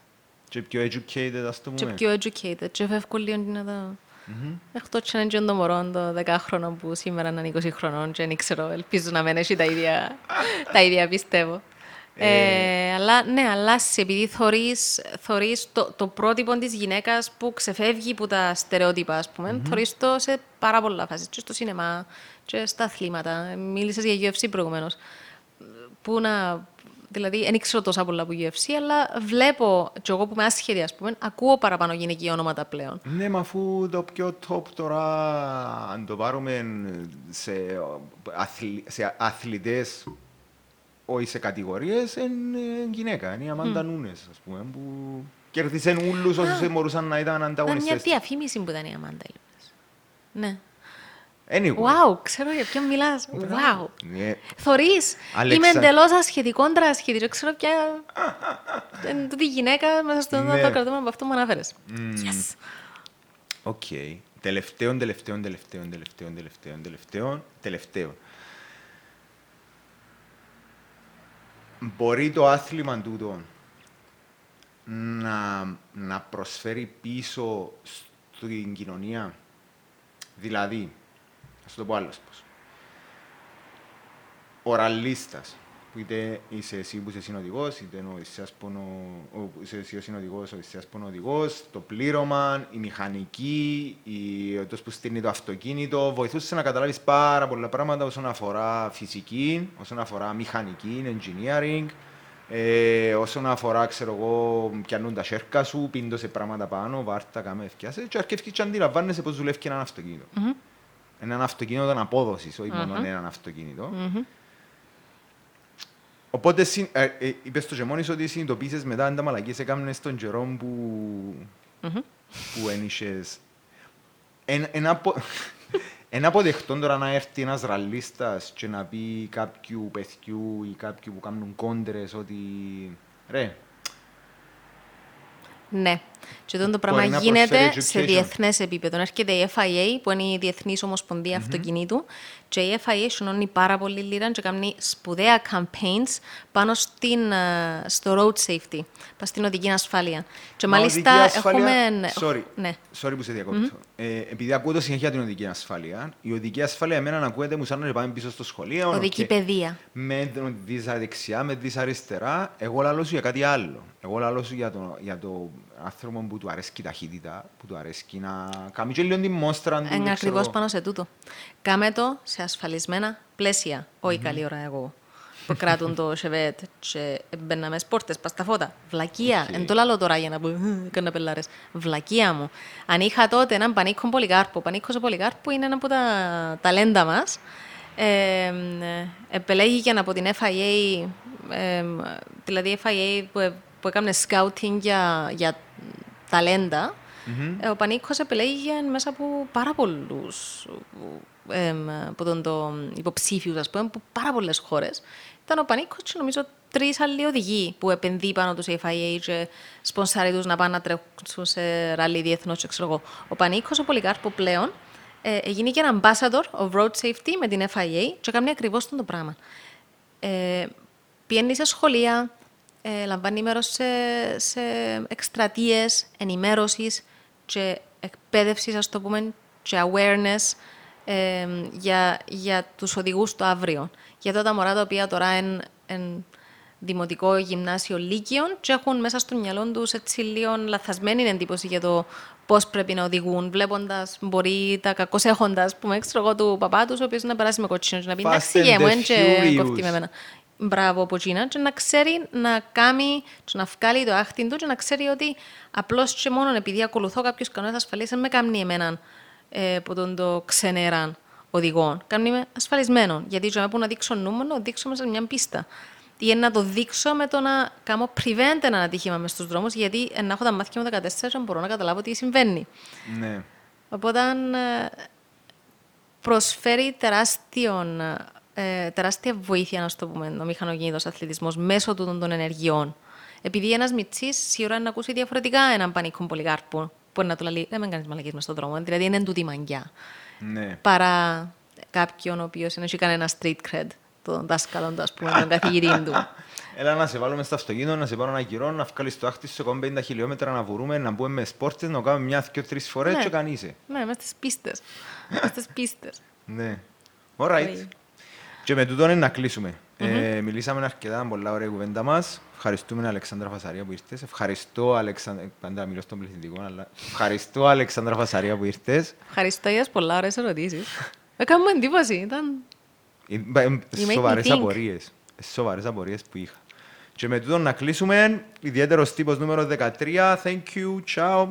και πιο educated ας το Και πούμε. πιο educated. Και φεύγουν λίγο να το... Εκτός και είναι και το μωρό το 10χρονο που σήμερα είναι 20 χρονών και δεν ξέρω, ελπίζω να μην έχει τα ίδια, τα ίδια πιστεύω. Ε, αλλά ναι, αλλάζει επειδή θωρείς, θωρείς το, το πρότυπο της γυναίκας που ξεφεύγει από τα στερεότυπα, ας πούμε. Θωρείς το σε πάρα πολλά φάσεις, και στο σινεμά, και στα αθλήματα. Μίλησες για UFC προηγουμένως. Που να... Δηλαδή, δεν ξέρω τόσα πολλά από UFC, αλλά βλέπω, και εγώ που είμαι άσχετη, ας πούμε, ακούω παραπάνω γυναικεία ονόματα πλέον. Ναι, μα αφού το πιο top τώρα, αν το πάρουμε σε, αθλη, σε αθλητές, όχι σε κατηγορίες, είναι γυναίκα. Είναι η Αμάντα Νούνες, ας πούμε, που κέρδισε ούλους όσους μπορούσαν να ήταν Ήταν μια ανταγωνιστές. της. διαφήμιση που ήταν η Αμάντα, είπες. Ναι. Anyway. Wow, ξέρω για ποιον μιλάς. Wow. Ναι. Θωρείς, Αλέξα- είμαι εντελώς ασχετή, κόντρα ασχετή. Δεν ξέρω ποια... Είναι τούτη η γυναίκα μέσα στο Ναι. το κρατούμε από αυτό που αναφέρες. Yes. Οκ. Τελευταίον, τελευταίον, τελευταίον, τελευταίον, τελευταίον, τελευταίον, τελευταίον. Μπορεί το άθλημα τούτο να, να προσφέρει πίσω στην κοινωνία. Δηλαδή, ας το πω άλλος πώς. Ο ραλίστας, που είτε είσαι εσύ που είσαι συνοδηγός, είτε είναι ο Οδυσσέας που είναι ο- ο- είσαι εσύ ο συνοδηγός, ο Οδυσσέας που είναι ο οδηγός, το πλήρωμα, η μηχανική, η, το που στείνει το αυτοκίνητο, βοηθούσες να καταλάβεις πάρα πολλά πράγματα όσον αφορά φυσική, όσον αφορά μηχανική, engineering, ε, όσον αφορά, ξέρω εγώ, πιάνουν τα σέρκα σου, πίντω σε πράγματα πάνω, βάρτα, κάμε, ευκιάσε, και αρκεύει και αντιλαμβάνεσαι πώς δουλεύει και έναν αυτοκίνητο. Έναν αυτοκίνητο αναπόδοσης, όχι μόνο έναν αυτοκίνητο. Οπότε συ- ε, ε, είπες το και μόνος ότι συνειδητοποίησες μετά αν τα μαλακίες έκαμνες τον καιρό που, που εν είχες. Εν, εν, απο... εν αποδεχτών τώρα να έρθει ένας ραλίστας και να πει κάποιου παιδιού ή κάποιου που κάνουν κόντρες ότι ρε, Ναι. Και αυτό το Μπορεί πράγμα να γίνεται προσφέρει σε education. διεθνές επίπεδο. Έρχεται η FIA, που είναι η Διεθνής Ομοσπονδία Αυτοκινήτου, και η FIA σιονώνει πάρα πολύ λίρα και κάνει σπουδαία campaigns πάνω στην, ε, στο road safety, πάνω στην οδική ασφάλεια. Και Μα μάλιστα οδική ασφάλεια- έχουμε. Sorry, Ναι. sorry που σε διακόπτω. Ε, επειδή ακούω το συνέχεια την οδική ασφάλεια, η οδική ασφάλεια εμένα ακούεται μου σαν να πάμε πίσω στο σχολείο. Οδική οκ. παιδεία. Με δεις δεξιά, με δεις αριστερά. Εγώ λαλώ σου για κάτι άλλο. Εγώ λαλώ σου για το, για το άνθρωπο που του αρέσει η ταχύτητα, που του αρέσει να κάνει και λίγο τη μόστρα του. Είναι ξέρω ακριβώς εγώ. πάνω σε τούτο. Κάμε το σε ασφαλισμένα πλαίσια. Όχι καλή ώρα εγώ. Που κράτουν το Chevette και μπαίναμε στις πόρτες, πας στα φώτα. Βλακεία. Οκ. Εν το λαλώ τώρα για να πω, έκανα πελλάρες. Βλακεία μου. Αν είχα τότε έναν Πανίκο Πολυκάρπου, Πανίκο ο Πολυκάρπου είναι ένα από τα ταλέντα μας. Ε, επελέγηκε από την FIA, ε, δηλαδή η FIA που, που έκανε scouting για, για ταλέντα, ε, ο Πανίκος επελέγηκε μέσα από πάρα πολλούς εμ, από τον το υποψήφιους, ας πούμε, από πάρα πολλές χώρες. Ήταν ο Πανίκος και νομίζω τρεις άλλοι οδηγοί που επενδύει πάνω τους η FIA και σπονσάρει τους να πάνε να τρέχουν σε ράλι διεθνώς και ξέρω εγώ. Ο Πανίκος, ο Πολυκάρπο πλέον, ε, έγινε και ένα ambassador of road safety με την FIA και κάνει ακριβώς τον το πράγμα. Ε, πηγαίνει σε σχολεία, ε, λαμβάνει μέρος σε, σε εκστρατείες ενημέρωσης και εκπαίδευσης, ας το πούμε, και awareness ε, για, για τους οδηγούς το αύριο. Για αυτά τα μωρά τα οποία τώρα είναι δημοτικό, γυμνάσιο, λύκειο και έχουν μέσα στο μυαλό τους έτσι λίγο λαθασμένη εντύπωση για το πώς πρέπει να οδηγούν, βλέποντας μπορεί τα κακώ έχοντα, που με ξέρω εγώ του παπά τους, ο οποίος να περάσει με κοτσίνο και να πει Fast Εντάξει, and γε μου, the εν και Furious». κοφτεί με εμένα. Μπράβο από Κίνα και να ξέρει να κάνει, και να βγάλει το άχτη του και να ξέρει ότι απλώς και μόνο επειδή ακολουθώ κάποιους κανόνες ασφαλείας δεν με κάνει εμένα ε, που τον το ξενέραν οδηγών. Κάνει με ασφαλισμένο. Γιατί για που να δείξω νούμερο, να δείξω μέσα σε μια πίστα. Ή να το δείξω με το να κάνω prevent ένα ατύχημα μες στους δρόμους, γιατί ε, να έχω τα μάτια μου 14 και μπορώ να καταλάβω τι συμβαίνει. Ναι. Οπότε ε, προσφέρει τεράστιον, ε, τεράστια βοήθεια, να το πούμε, ο μηχανοκίνητος αθλητισμός μέσω του των ενεργειών. Επειδή ένας μητσής σίγουρα να ακούσει διαφορετικά έναν πανίκο πολυκάρπου, που να του λέει, δεν με κάνεις μαλακίες μες στον δρόμο, δηλαδή είναι τούτη μαγκιά. Ναι. Παρά κάποιον ο οποίος δεν έχει κανένα street cred, τον δάσκαλο του, ας πούμε, τον καθηγητή του. Έλα να σε βάλουμε στο αυτοκίνητο, να σε πάρω ένα κυρό, να βγάλεις το άχτη σου, σε 50 χιλιόμετρα να βουρούμε, να μπούμε με σπόρτες, να κάνουμε μια, δυο, τρεις φορές Ναι. και κανείσαι. ναι, μες στις πίστες. μες στις πίστες. Ναι. Alright. Όχι. Και με τούτον είναι να κλείσουμε. Ε, μιλήσαμε αρκετά, πολλά ωραία κουβέντα μας. Ευχαριστούμε Αλεξάνδρα Φασαρία που ήρθες. Ευχαριστώ Αλεξάνδρα... Πάντα μιλώ στον πληθυντικό, αλλά... Ευχαριστώ Αλεξάνδρα Φασαρία που ήρθες. Ευχαριστώ για τις πολλά ωραίες ερωτήσεις. Έκαμε μου εντύπωση, ήταν... Ε, ε, You make me Σοβαρές think. απορίες. Ε, Σοβαρές απορίες που είχα. Και με τούτον να κλείσουμε. Ιδιαίτερος τύπος νούμερο 13. Thank you. Ciao.